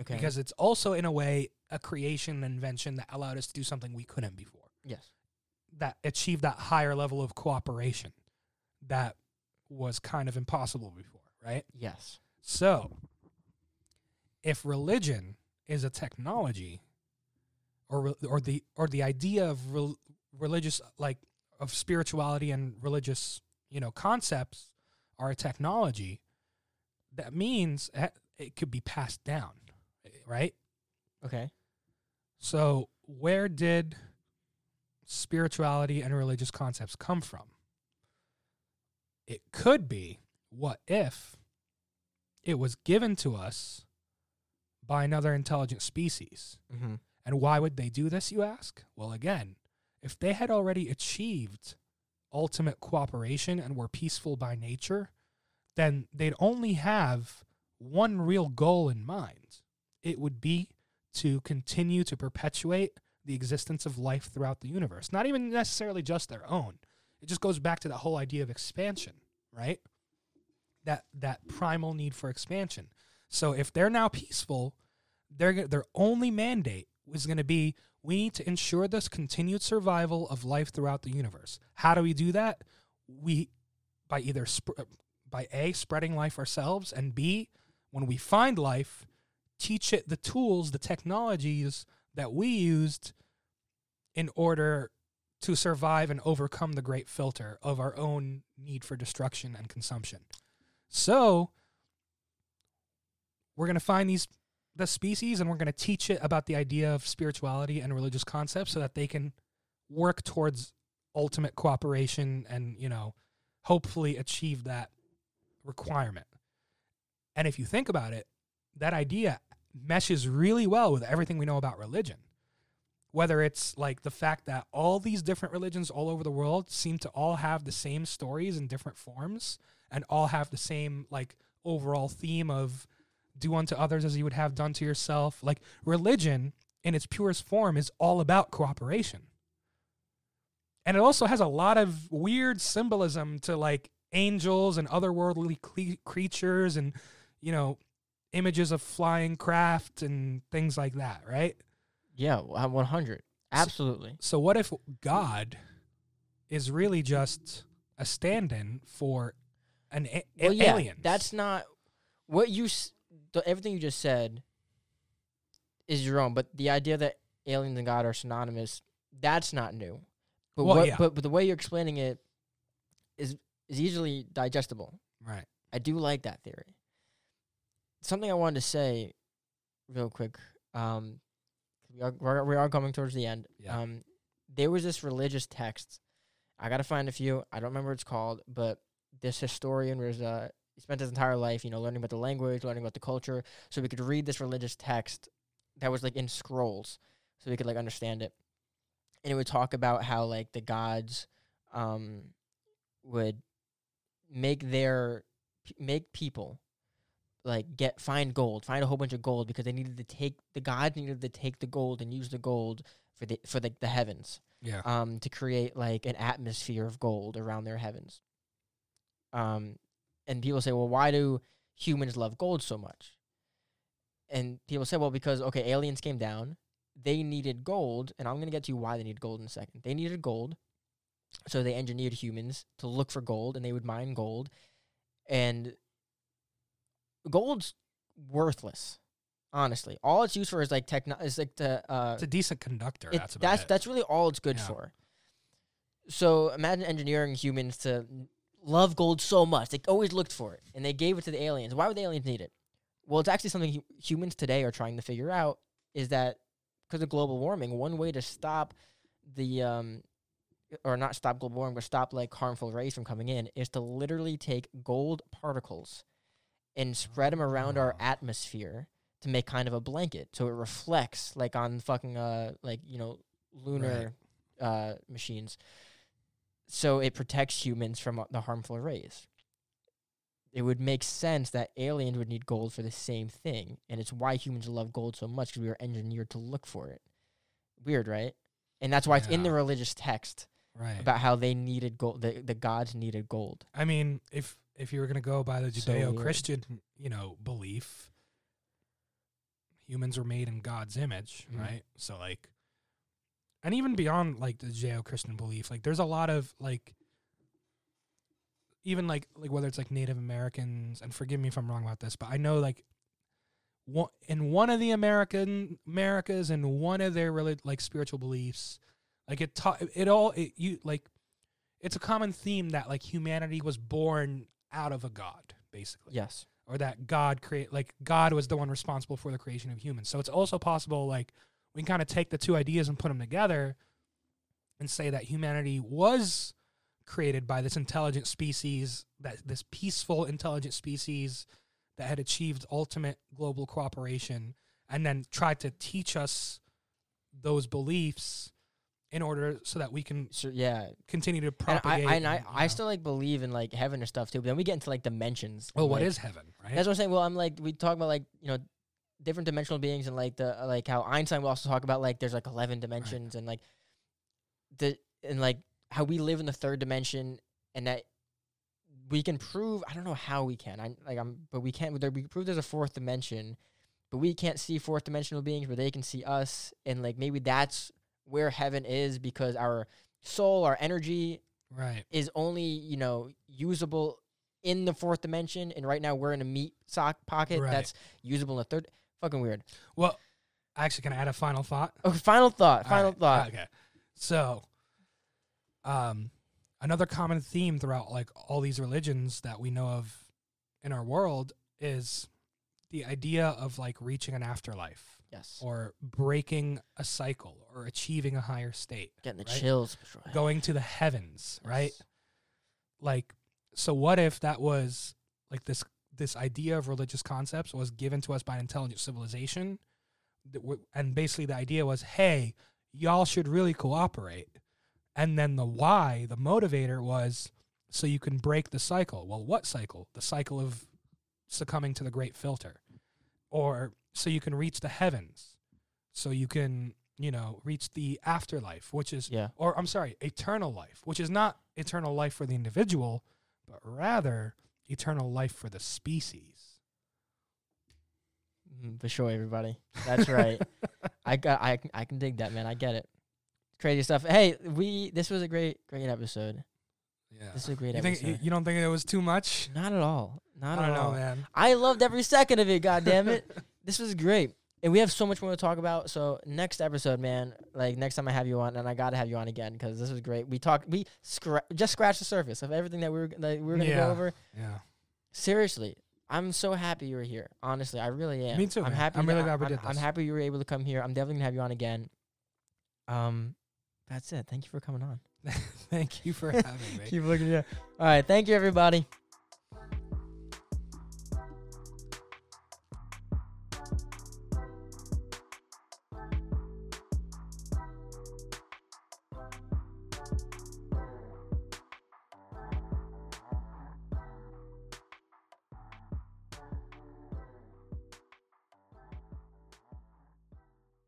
Okay. Because it's also in a way a creation and invention that allowed us to do something we couldn't before yes. that achieved that higher level of cooperation that was kind of impossible before, right? Yes. So, if religion is a technology, or or the or the idea of rel- religious like of spirituality and religious you know concepts are a technology, that means it could be passed down, right? Okay. So, where did spirituality and religious concepts come from? It could be what if it was given to us by another intelligent species? Mm-hmm. And why would they do this, you ask? Well, again, if they had already achieved ultimate cooperation and were peaceful by nature, then they'd only have one real goal in mind. It would be to continue to perpetuate the existence of life throughout the universe, not even necessarily just their own. It just goes back to that whole idea of expansion, right? That that primal need for expansion. So if they're now peaceful, their their only mandate was going to be we need to ensure this continued survival of life throughout the universe. How do we do that? We by either sp- by a spreading life ourselves and b when we find life teach it the tools the technologies that we used in order to survive and overcome the great filter of our own need for destruction and consumption so we're going to find these the species and we're going to teach it about the idea of spirituality and religious concepts so that they can work towards ultimate cooperation and you know hopefully achieve that requirement. And if you think about it that idea meshes really well with everything we know about religion. Whether it's like the fact that all these different religions all over the world seem to all have the same stories in different forms and all have the same like overall theme of do unto others as you would have done to yourself. Like religion in its purest form is all about cooperation. And it also has a lot of weird symbolism to like angels and otherworldly cle- creatures and, you know, images of flying craft and things like that, right? Yeah, one hundred. Absolutely. So what if God is really just a stand-in for an a- well, yeah, aliens? That's not what you. s- The, everything you just said is your own, but the idea that aliens and God are synonymous, that's not new. But Well, what, yeah. but, but the way you're explaining it is is easily digestible. right. I do like that theory. Something I wanted to say, real quick. Um, we are we're, coming towards the end. Yeah. Um, there was this religious text. I gotta find a few. I don't remember what it's called, but this historian was uh he spent his entire life, you know, learning about the language, learning about the culture, so we could read this religious text that was like in scrolls, so we could like understand it. And it would talk about how like the gods, um, would make their make people like get find gold, find a whole bunch of gold because they needed to take the gods needed to take the gold and use the gold for the for the, the heavens Yeah. um to create like an atmosphere of gold around their heavens. Um and people say, "Well, why do humans love gold so much?" And people say, "Well, because okay, aliens came down, they needed gold, and I'm going to get to why they need gold in a second. They needed gold, so they engineered humans to look for gold, and they would mine gold, and gold's worthless. Honestly, all it's used for is like techno. Is like to uh, It's a decent conductor. it- that's about that's it. that's really all it's good Yeah. for. So imagine engineering humans to love gold so much. They always looked for it, and they gave it to the aliens. Why would the aliens need it? Well, it's actually something humans today are trying to figure out. Is that because of global warming? One way to stop the um, or not stop global warming, but stop like harmful rays from coming in, is to literally take gold particles and spread them around our Oh. atmosphere to make kind of a blanket, so it reflects like on fucking uh like you know lunar uh machines. So it protects humans from uh, the harmful rays. It would make sense that aliens would need gold for the same thing, and it's why humans love gold so much because we were engineered to look for it. Weird, right? And that's why it's in the religious text right. about how they needed gold. The, the gods needed gold. I mean, if if you were gonna go by the Judeo-Christian, you know, belief, humans were made in God's image, Mhm. right? So like, and even beyond like the Judeo-Christian belief, like there's a lot of like, even like like whether it's like Native Americans, and forgive me if I'm wrong about this, but I know like. One, in one of the American Americas and one of their relig- like spiritual beliefs, like it ta- it all it, you like it's a common theme that like humanity was born out of a god basically Yes. or that god create like god was the one responsible for the creation of humans so it's also possible like we can kind of take the two ideas and put them together and say that humanity was created by this intelligent species that this peaceful intelligent species that had achieved ultimate global cooperation and then tried to teach us those beliefs in order so that we can So yeah, continue to and I, propagate. I, and I, and, I still like believe in like heaven and stuff too. But then we get into like dimensions. Well, and, oh, what like, is heaven, right? That's what I'm saying. Well, I'm like we talk about like you know different dimensional beings and like the uh, like how Einstein will also talk about like there's like 11 dimensions and like the and like how we live in the third dimension and that we can prove I don't know how we can I like I'm but we can't there we can prove there's a fourth dimension but we can't see fourth dimensional beings but they can see us and like maybe that's where heaven is because our soul our energy right. is only you know usable in the fourth dimension, and right now we're in a meat sock pocket Right. that's usable in the third. Fucking weird. Well, actually, can I add a final thought? Okay, final thought. All Final right, thought. Okay. So, um, another common theme throughout like all these religions that we know of in our world is the idea of like reaching an afterlife Yes. or breaking a cycle or achieving a higher state, Getting the right? chills. Going to the heavens, right? Yes. Like, so what if that was like this this idea of religious concepts was given to us by an intelligent civilization, and basically the idea was, hey, y'all should really cooperate, and then the why, the motivator was so you can break the cycle. Well, what cycle? The cycle of succumbing to the great filter, or so you can reach the heavens, so you can you know reach the afterlife, which is Yeah. or I'm sorry, eternal life, which is not eternal life for the individual, but rather eternal life for the species. Mhm, For sure, everybody. That's right. I got. I can- I can dig that, man. I get it. Crazy stuff. Hey, we. This was a great, great episode. Yeah. This is a great You think episode. you, you don't think it was too much? Not at all. Not I at don't know, all. man. I loved every second of it. God damn it. this was great. And we have so much more to talk about. So next episode, man, like next time I have you on, and I gotta have you on again because this was great. We talked, we scra- just scratched the surface of everything that we were that we were gonna Yeah. go over. Yeah. Seriously, I'm so happy you were here. Honestly, I really am. Me too, I'm man. happy. I'm really glad we did I'm happy you were able to come here. I'm definitely gonna have you on again. Um, that's it. Thank you for coming on. Thank you for having me. Keep looking. Yeah. All right. Thank you, everybody.